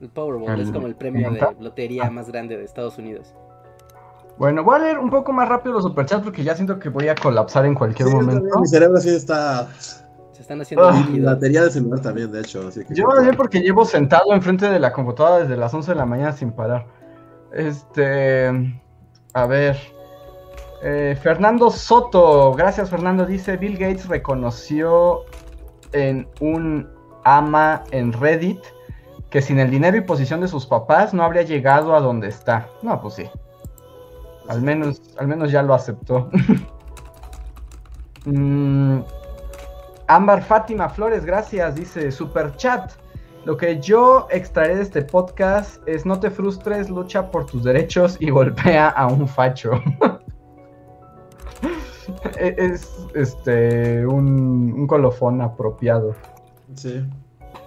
El Powerball es como el premio de lotería más grande de Estados Unidos. Bueno, voy a leer un poco más rápido los superchats porque ya siento que voy a colapsar en cualquier momento. Mi cerebro sí está. Se están haciendo. Ah, la batería de celular también, de hecho. Así Yo bien porque llevo sentado enfrente de la computadora desde las 11 de la mañana sin parar. Este. A ver. Eh, Fernando Soto, gracias Fernando, dice Bill Gates reconoció en un ama en Reddit que sin el dinero y posición de sus papás no habría llegado a donde está. No, pues sí. Al menos, al menos ya lo aceptó. [LAUGHS] Mm, Ámbar Fátima Flores, gracias, dice Super Chat. Lo que yo extraeré de este podcast es no te frustres, lucha por tus derechos y golpea a un facho. [LAUGHS] E-, es este un, un colofón apropiado. Sí.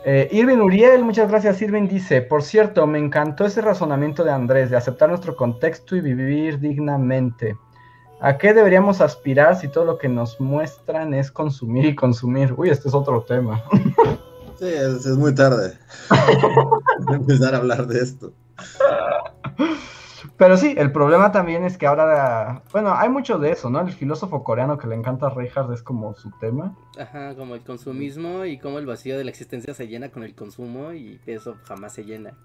Eh, Irvin Uriel, muchas gracias. Irvin dice: Por cierto, me encantó ese razonamiento de Andrés de aceptar nuestro contexto y vivir dignamente. ¿A qué deberíamos aspirar si todo lo que nos muestran es consumir y consumir? Uy, este es otro tema. [LAUGHS] Sí, es, es muy tarde. [LAUGHS] empezar a hablar de esto. Pero sí, el problema también es que ahora, bueno, hay mucho de eso, ¿no? El filósofo coreano que le encanta a Reinhardt es como su tema. Ajá, como el consumismo y cómo el vacío de la existencia se llena con el consumo y eso jamás se llena.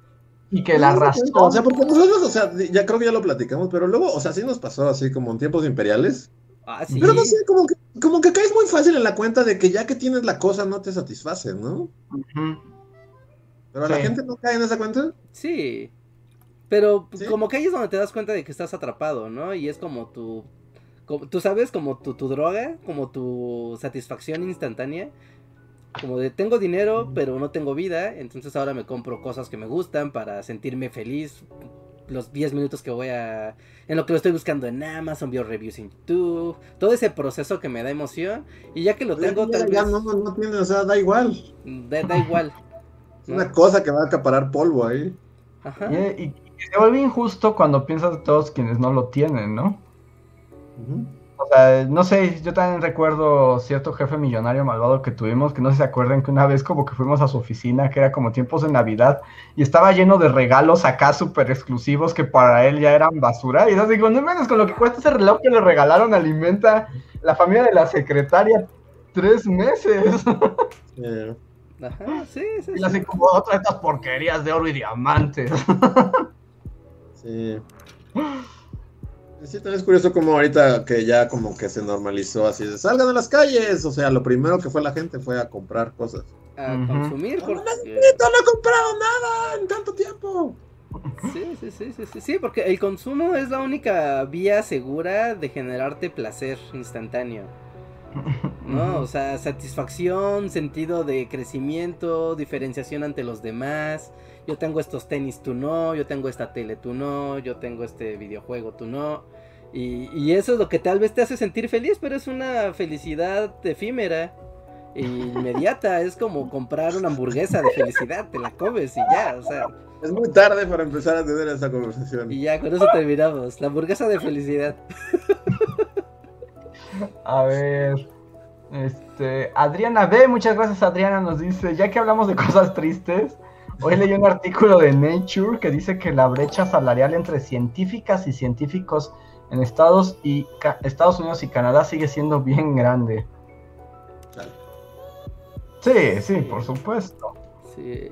Y que la razón... O sea, porque nosotros, o sea, ya creo que ya lo platicamos, pero luego, o sea, sí nos pasó así como en tiempos imperiales. Ah, sí. Pero no sé, como que, como que caes muy fácil en la cuenta de que ya que tienes la cosa no te satisface, ¿no? Pero la gente no cae en esa cuenta. Sí. Pero pues, como que ahí es donde te das cuenta de que estás atrapado, ¿no? Y es como tu... tú sabes, como tu, tu droga, como tu satisfacción instantánea. Como de tengo dinero, pero no tengo vida, entonces ahora me compro cosas que me gustan para sentirme feliz los 10 minutos que voy a... En lo que lo estoy buscando en Amazon, veo reviews en YouTube, todo ese proceso que me da emoción. Y ya que lo tengo... tal vez... no, no tiene, o sea, da igual. Da, igual. Es una cosa que va a acaparar polvo ahí. Ajá. y, se vuelve injusto cuando piensas de todos quienes no lo tienen, ¿no? O sea, no sé, yo también recuerdo cierto jefe millonario malvado que tuvimos, que no sé si se acuerdan que una vez como que fuimos a su oficina, que era como tiempos de Navidad, y estaba lleno de regalos acá súper exclusivos que para él ya eran basura. Y yo digo, no menos con lo que cuesta ese reloj que le regalaron alimenta la familia de la secretaria tres meses. [LAUGHS] Ajá, sí, sí. Y así como otra de estas porquerías de oro y diamantes. [LAUGHS] Sí. Sí, también es curioso como ahorita que ya como que se normalizó así de salgan a las calles. O sea, lo primero que fue la gente fue a comprar cosas. A consumir. Porque... No, he comprado nada en tanto tiempo. Sí, sí, sí, sí, sí, porque el consumo es la única vía segura de generarte placer instantáneo. [LAUGHS] ¿No? O sea, satisfacción, sentido de crecimiento, diferenciación ante los demás yo tengo estos tenis, tú no, yo tengo esta tele, tú no, yo tengo este videojuego, tú no. Y, eso es lo que tal vez te hace sentir feliz, pero es una felicidad efímera. inmediata, es como comprar una hamburguesa de felicidad, te la comes y ya, o sea. Es muy tarde para empezar a tener esta conversación. Y ya, con eso terminamos. La hamburguesa de felicidad. A ver. Este, Adriana B, muchas gracias Adriana, nos dice, ya que hablamos de cosas tristes, hoy leí un artículo de Nature que dice que la brecha salarial entre científicas y científicos en Estados, y Estados Unidos y Canadá sigue siendo bien grande. Sí, sí, por supuesto. Sí,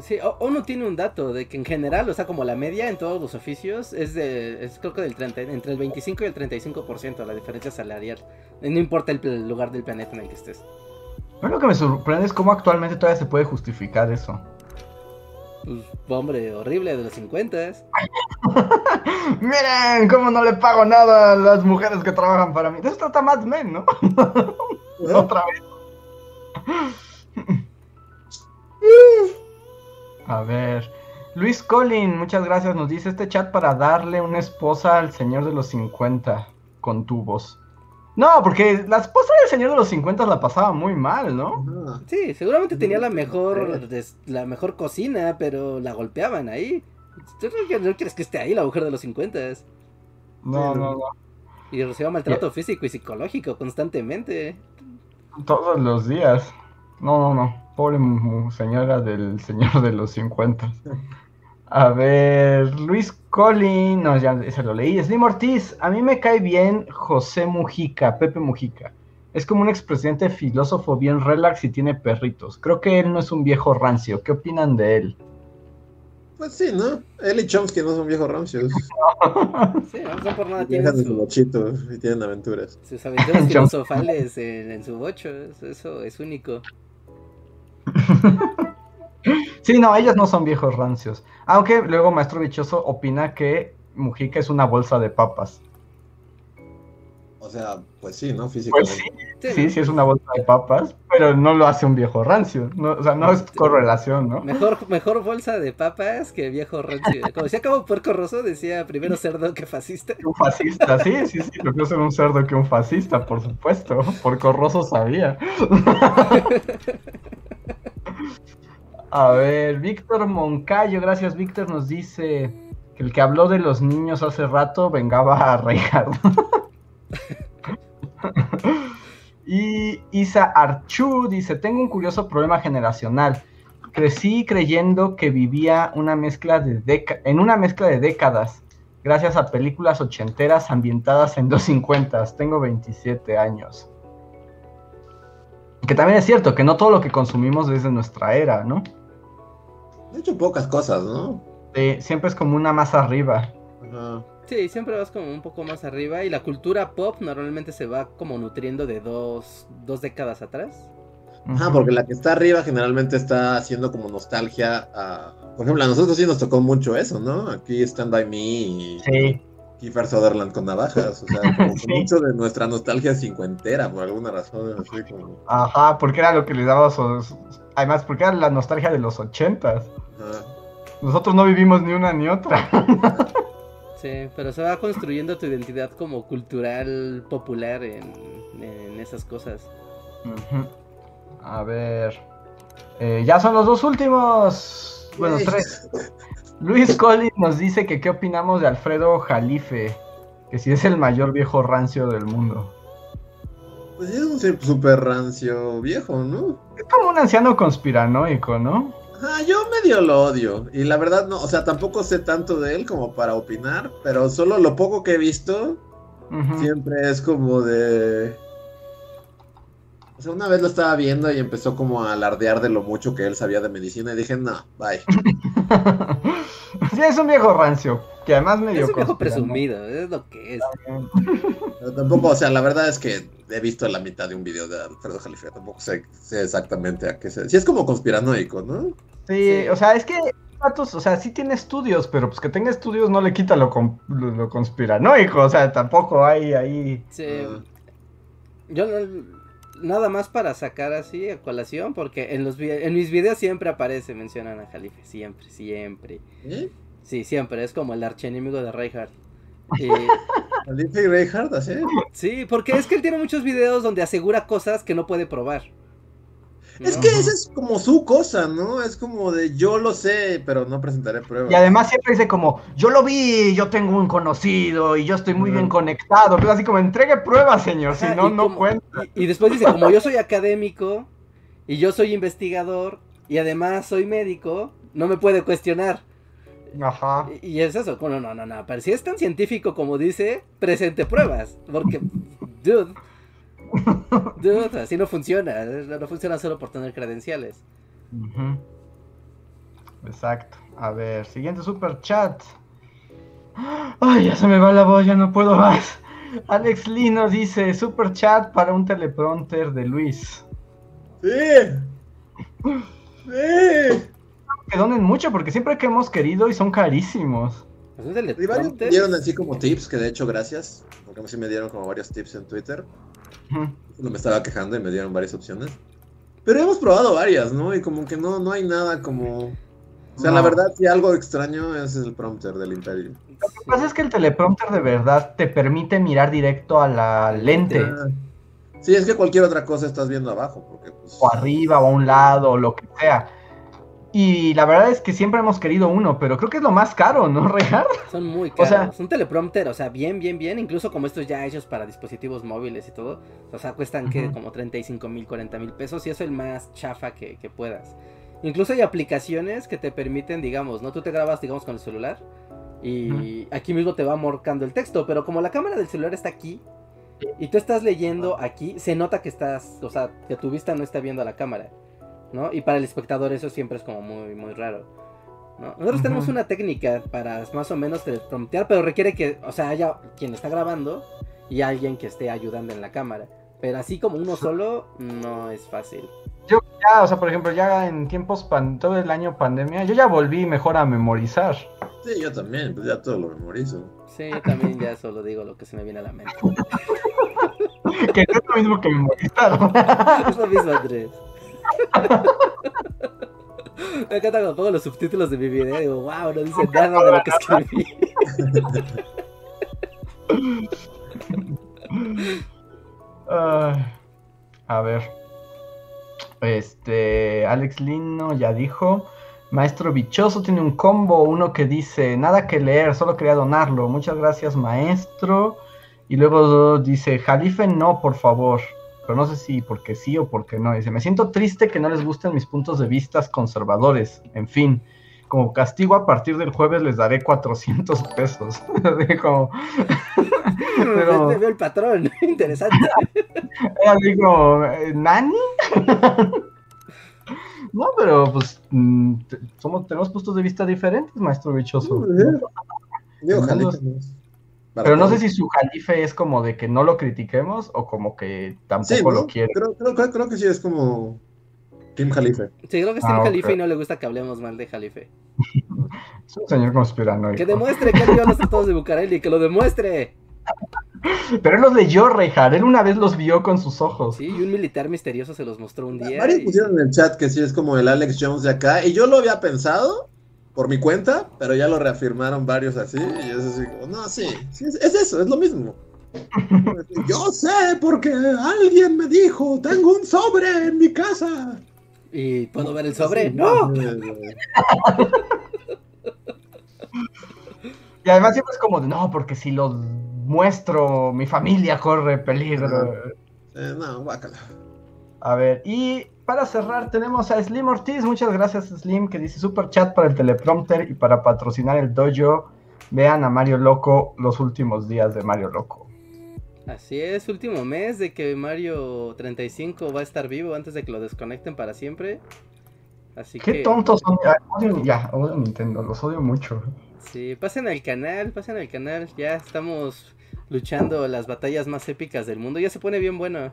sí, uno tiene un dato de que en general, o sea, como la media en todos los oficios es de, es creo que del 30, entre el 25 y el 35% la diferencia salarial. No importa el lugar del planeta en el que estés. Pero lo que me sorprende es cómo actualmente todavía se puede justificar eso. Pues, hombre, horrible de los 50. [LAUGHS] Miren, cómo no le pago nada a las mujeres que trabajan para mí. De eso trata Mad Men, ¿no? [LAUGHS] Otra vez. [LAUGHS] A ver. Luis Collin, muchas gracias. Nos dice este chat para darle una esposa al señor de los 50 con tubos. No, porque la esposa del señor de los 50 la pasaba muy mal, ¿no? Sí, seguramente tenía la mejor la mejor cocina, pero la golpeaban ahí. ¿Tú no quieres que esté ahí la mujer de los 50? No, no, no. Y reciba maltrato físico y psicológico constantemente. Todos los días. No, no, no. Pobre señora del señor de los 50. [LAUGHS] A ver, Luis Collin, no, ya se lo leí. Slim Ortiz, a mí me cae bien José Mujica, Pepe Mujica. Es como un expresidente filósofo bien relax y tiene perritos. Creo que él no es un viejo rancio. ¿Qué opinan de él? Pues sí, ¿no? Él y Chomsky no son viejos rancios. [LAUGHS] sí, no son por nada. Tienen su bochito y tienen aventuras. Sus aventuras [LAUGHS] filosofales en, en su bocho, eso es único. [LAUGHS] Sí, no, ellos no son viejos rancios. Aunque luego Maestro Bichoso opina que Mujica es una bolsa de papas. O sea, pues sí, ¿no? Físicamente. Pues sí, sí, es una bolsa de papas, pero no lo hace un viejo rancio. o sea, no es correlación, ¿no? Mejor, mejor bolsa de papas que viejo rancio. Como decía como Puerco Rosso, decía primero cerdo que fascista. Un fascista, sí, sí, sí. Lo que ser un cerdo que un fascista, por supuesto. Puerco Rosso sabía. [LAUGHS] A ver, Víctor Moncayo, gracias Víctor, nos dice que el que habló de los niños hace rato vengaba a Reinhardt. [LAUGHS] y Isa Archu dice, tengo un curioso problema generacional. Crecí creyendo que vivía una mezcla de en una mezcla de décadas, gracias a películas ochenteras ambientadas en 250. Tengo 27 años. Que también es cierto que no todo lo que consumimos es de nuestra era, ¿no? De hecho, pocas cosas, ¿no? Sí, siempre es como una más arriba. Sí, siempre vas como un poco más arriba y la cultura pop normalmente se va como nutriendo de dos, dos décadas atrás. Ajá, porque la que está arriba generalmente está haciendo como nostalgia a... Por ejemplo, a nosotros sí nos tocó mucho eso, ¿no? Aquí Stand By Me y... Sí. Kiefer Sutherland con navajas, o sea, [LAUGHS] como mucho de nuestra nostalgia cincuentera, por alguna razón, así como... Ajá, porque era lo que le daba sus... Además, porque era la nostalgia de los ochentas. Nosotros no vivimos ni una ni otra. [LAUGHS] sí, pero se va construyendo tu identidad como cultural popular en, esas cosas. A ver... Eh, ya son los dos últimos. Bueno, tres. Luis Collins nos dice que qué opinamos de Alfredo Jalife, que si es el mayor viejo rancio del mundo. Pues es un súper rancio viejo, ¿no? Es como un anciano conspiranoico, ¿no? Ah, yo medio lo odio. Y la verdad, no, o sea, tampoco sé tanto de él como para opinar, pero solo lo poco que he visto siempre es como de. O sea, una vez lo estaba viendo y empezó como a alardear de lo mucho que él sabía de medicina y dije, no, bye. [LAUGHS] sí, es un viejo rancio, que además medio... Es un viejo presumido, es lo que es. Pero tampoco, o sea, la verdad es que he visto la mitad de un video de Alfredo Jalifre, tampoco sé, exactamente a qué se... Sí es como conspiranoico, ¿no? Sí, o sea, es que o sea, sí tiene estudios, pero pues que tenga estudios no le quita lo, lo, conspiranoico, o sea, tampoco hay ahí... Sí. Ah. Yo no nada más para sacar así a colación, porque en los en mis videos siempre aparece, mencionan a Jalife, siempre, siempre. ¿Eh? Sí, siempre, es como el archienemigo de Reinhardt. [LAUGHS] ¿Jalife y Reinhardt, así? Sí, porque es que él tiene muchos videos donde asegura cosas que no puede probar. Es que esa es como su cosa, ¿no? Es como de yo lo sé, pero no presentaré pruebas. Y además siempre dice como, yo lo vi, yo tengo un conocido y yo estoy muy bien conectado. Pero así como, entregue pruebas, señor, si Ajá, no, no como- cuenta. Y, y después dice, como yo soy académico y yo soy investigador y además soy médico, no me puede cuestionar. Ajá. Y, y es eso, bueno, no, no, no, pero si es tan científico como dice, presente pruebas, porque, dude, dude, así no funciona, no no funciona solo por tener credenciales. Exacto. A ver, siguiente super chat. Ay, ya se me va la voz, ya no puedo más. Alex Lino dice, super chat para un teleprompter de Luis. Sí. Sí. Que donen mucho porque siempre que hemos querido y son carísimos. Pues Y varios teleprompter. me dieron así como tips, que de hecho gracias, porque sí me dieron como varios tips en Twitter. No me estaba quejando y me dieron varias opciones. Pero hemos probado varias, ¿no? Y como que no, no hay nada como... O sea, No. la verdad, si algo extraño es el prompter del Imperio. Lo que pasa es que el teleprompter de verdad te permite mirar directo a la lente. Ah. Sí, es que cualquier otra cosa estás viendo abajo, porque pues... o arriba o a un lado o lo que sea. Y la verdad es que siempre hemos querido uno, pero creo que es lo más caro, ¿no, [LAUGHS] Rejar? Son muy O caros. sea- un teleprompter, o sea, bien, bien, bien. Incluso como estos ya hechos para dispositivos móviles y todo. O sea, cuestan que Ujú. como 35 mil, 40 mil pesos. Y es el más chafa que, que puedas. Incluso hay aplicaciones que te permiten, digamos, ¿no? Tú te grabas, digamos, con el celular. Y aquí mismo te va marcando el texto. Pero como la cámara del celular está aquí. Y tú estás leyendo aquí, se nota que estás, o sea, que tu vista no está viendo a la cámara. ¿No? Y para el espectador eso siempre es como muy, muy raro. ¿no? Nosotros tenemos una técnica para más o menos telepromptear, pero requiere que, o sea, haya quien está grabando y alguien que esté ayudando en la cámara. Pero así como uno solo, no es fácil. Yo ya, o sea, por ejemplo, ya en tiempos, pan, todo el año pandemia, yo ya volví mejor a memorizar. Sí, yo también, pues ya todo lo memorizo. Sí, yo también ya solo digo lo que se me viene a la mente. [LAUGHS] que no es lo mismo que memorizar. [LAUGHS] Es lo mismo, Andrés. Me encanta cuando pongo los subtítulos de mi video digo, wow, no dice nada de lo que escribí. A ver. Este, Alex Lino ya dijo. Maestro Bichoso tiene un combo, uno que dice, nada que leer, solo quería donarlo. Muchas gracias, maestro. Y luego dice, Jalife no, por favor. Pero no sé si porque sí o porque no. Dice, me siento triste que no les gusten mis puntos de vista conservadores. En fin, como castigo a partir del jueves les daré 400 pesos. [LAUGHS] Como- [LAUGHS] Pero- veo el patrón, [LAUGHS] interesante. Como, eh, ¿Nani? no, pero pues mm, somos, tenemos puntos de vista diferentes, maestro bichoso. Digo, Jalife, no- ¿no? Para Pero no sé si su calife es como de que no lo critiquemos o como que tampoco Sí, ¿no? lo quiere. Creo, creo, creo, creo que sí es como Kim Jalife. Sí, creo que es Ah, Tim. Jalife y no le gusta que hablemos mal de Jalife. [LAUGHS] Es un señor conspiranoico. Que demuestre que él vio los tratados de Bucareli, que lo demuestre. [LAUGHS] Pero él los leyó, Reijar. Él una vez los vio con sus ojos. Sí, y un militar misterioso se los mostró un día. Varios y- pusieron en el chat que sí es como el Alex Jones de acá. Y yo lo había pensado por mi cuenta, pero ya lo reafirmaron varios así. Y es así como, no, sí, sí, es, es eso, es lo mismo. [LAUGHS] Yo sé porque alguien me dijo, tengo un sobre en mi casa. ¿Y puedo ver el sobre? Sí, ¡No! Y además siempre es como de, no, porque si los muestro, mi familia corre peligro. Eh, no, guácala. A ver, y para cerrar tenemos a Slim Ortiz. Muchas gracias, Slim, que dice super chat para el teleprompter y para patrocinar el dojo. Vean a Mario Loco los últimos días de Mario Loco. Así es, último mes de que Mario 35 va a estar vivo antes de que lo desconecten para siempre. Así Qué que tontos son. Ya, odio, ya, odio Nintendo, los odio mucho. sí, pasen al canal, pasen al canal. Ya estamos luchando las batallas más épicas del mundo. Ya se pone bien bueno.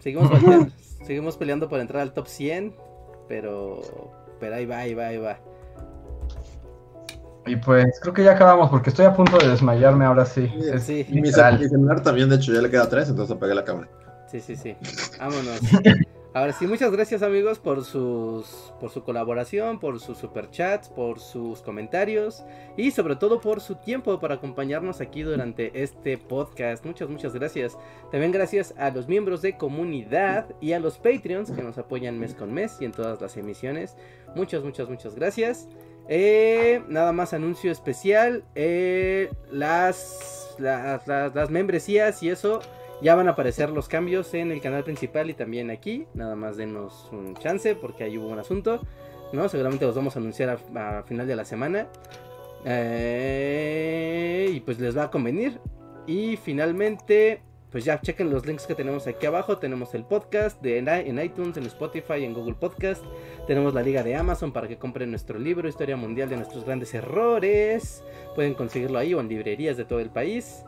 Seguimos, [LAUGHS] bateando- seguimos peleando por entrar al top 100, pero pero ahí va, ahí va, ahí va. Y pues creo que ya acabamos porque estoy a punto de desmayarme ahora sí. Es Sí. Y mi celular también, de hecho, ya le queda tres, entonces apagué la cámara. Sí, sí, sí. [LAUGHS] Vámonos. Ahora sí, muchas gracias amigos por sus por su colaboración, por sus superchats, por sus comentarios y sobre todo por su tiempo para acompañarnos aquí durante este podcast. Muchas muchas gracias. También gracias a los miembros de comunidad y a los Patreons que nos apoyan mes con mes y en todas las emisiones. Muchas muchas muchas gracias. Eh, nada más anuncio especial. Eh, las, las, las membresías y eso ya van a aparecer los cambios en el canal principal y también aquí. Nada más denos un chance porque ahí hubo un asunto. ¿no? Seguramente los vamos a anunciar a, final de la semana. Eh, y pues les va a convenir. Y finalmente, pues ya chequen los links que tenemos aquí abajo. Tenemos el podcast de, en iTunes, en Spotify, en Google Podcast. Tenemos la liga de Amazon para que compren nuestro libro, Historia Mundial de nuestros grandes errores. Pueden conseguirlo ahí o en librerías de todo el país.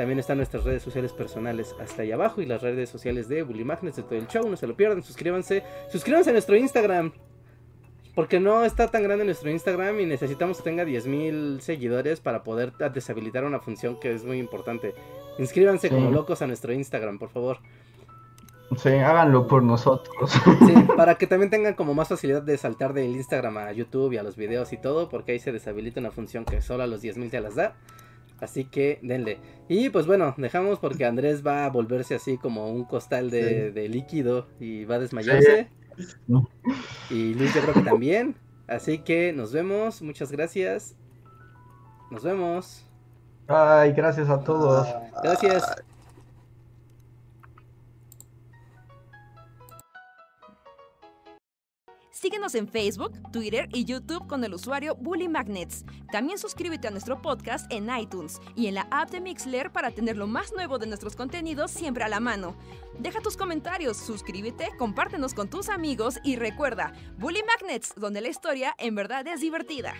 También están nuestras redes sociales personales hasta ahí abajo y las redes sociales de Bully Magnets de todo el show. No se lo pierdan, suscríbanse. Suscríbanse a nuestro Instagram. Porque no está tan grande nuestro Instagram y necesitamos que tenga 10.000 seguidores para poder deshabilitar una función que es muy importante. Inscríbanse como locos a nuestro Instagram, por favor. Sí, háganlo por nosotros. Sí, [LAUGHS] para que también tengan como más facilidad de saltar del Instagram a YouTube y a los videos y todo, porque ahí se deshabilita una función que solo a los 10.000 te las da. Así que denle. Y pues bueno, dejamos porque Andrés va a volverse así como un costal de, líquido y va a desmayarse. Y Luis yo creo que también. Así que nos vemos, muchas gracias. Nos vemos. Ay, gracias a todos. Gracias. Síguenos en Facebook, Twitter y YouTube con el usuario Bully Magnets. También suscríbete a nuestro podcast en iTunes y en la app de Mixler para tener lo más nuevo de nuestros contenidos siempre a la mano. Deja tus comentarios, suscríbete, compártenos con tus amigos y recuerda, Bully Magnets, donde la historia en verdad es divertida.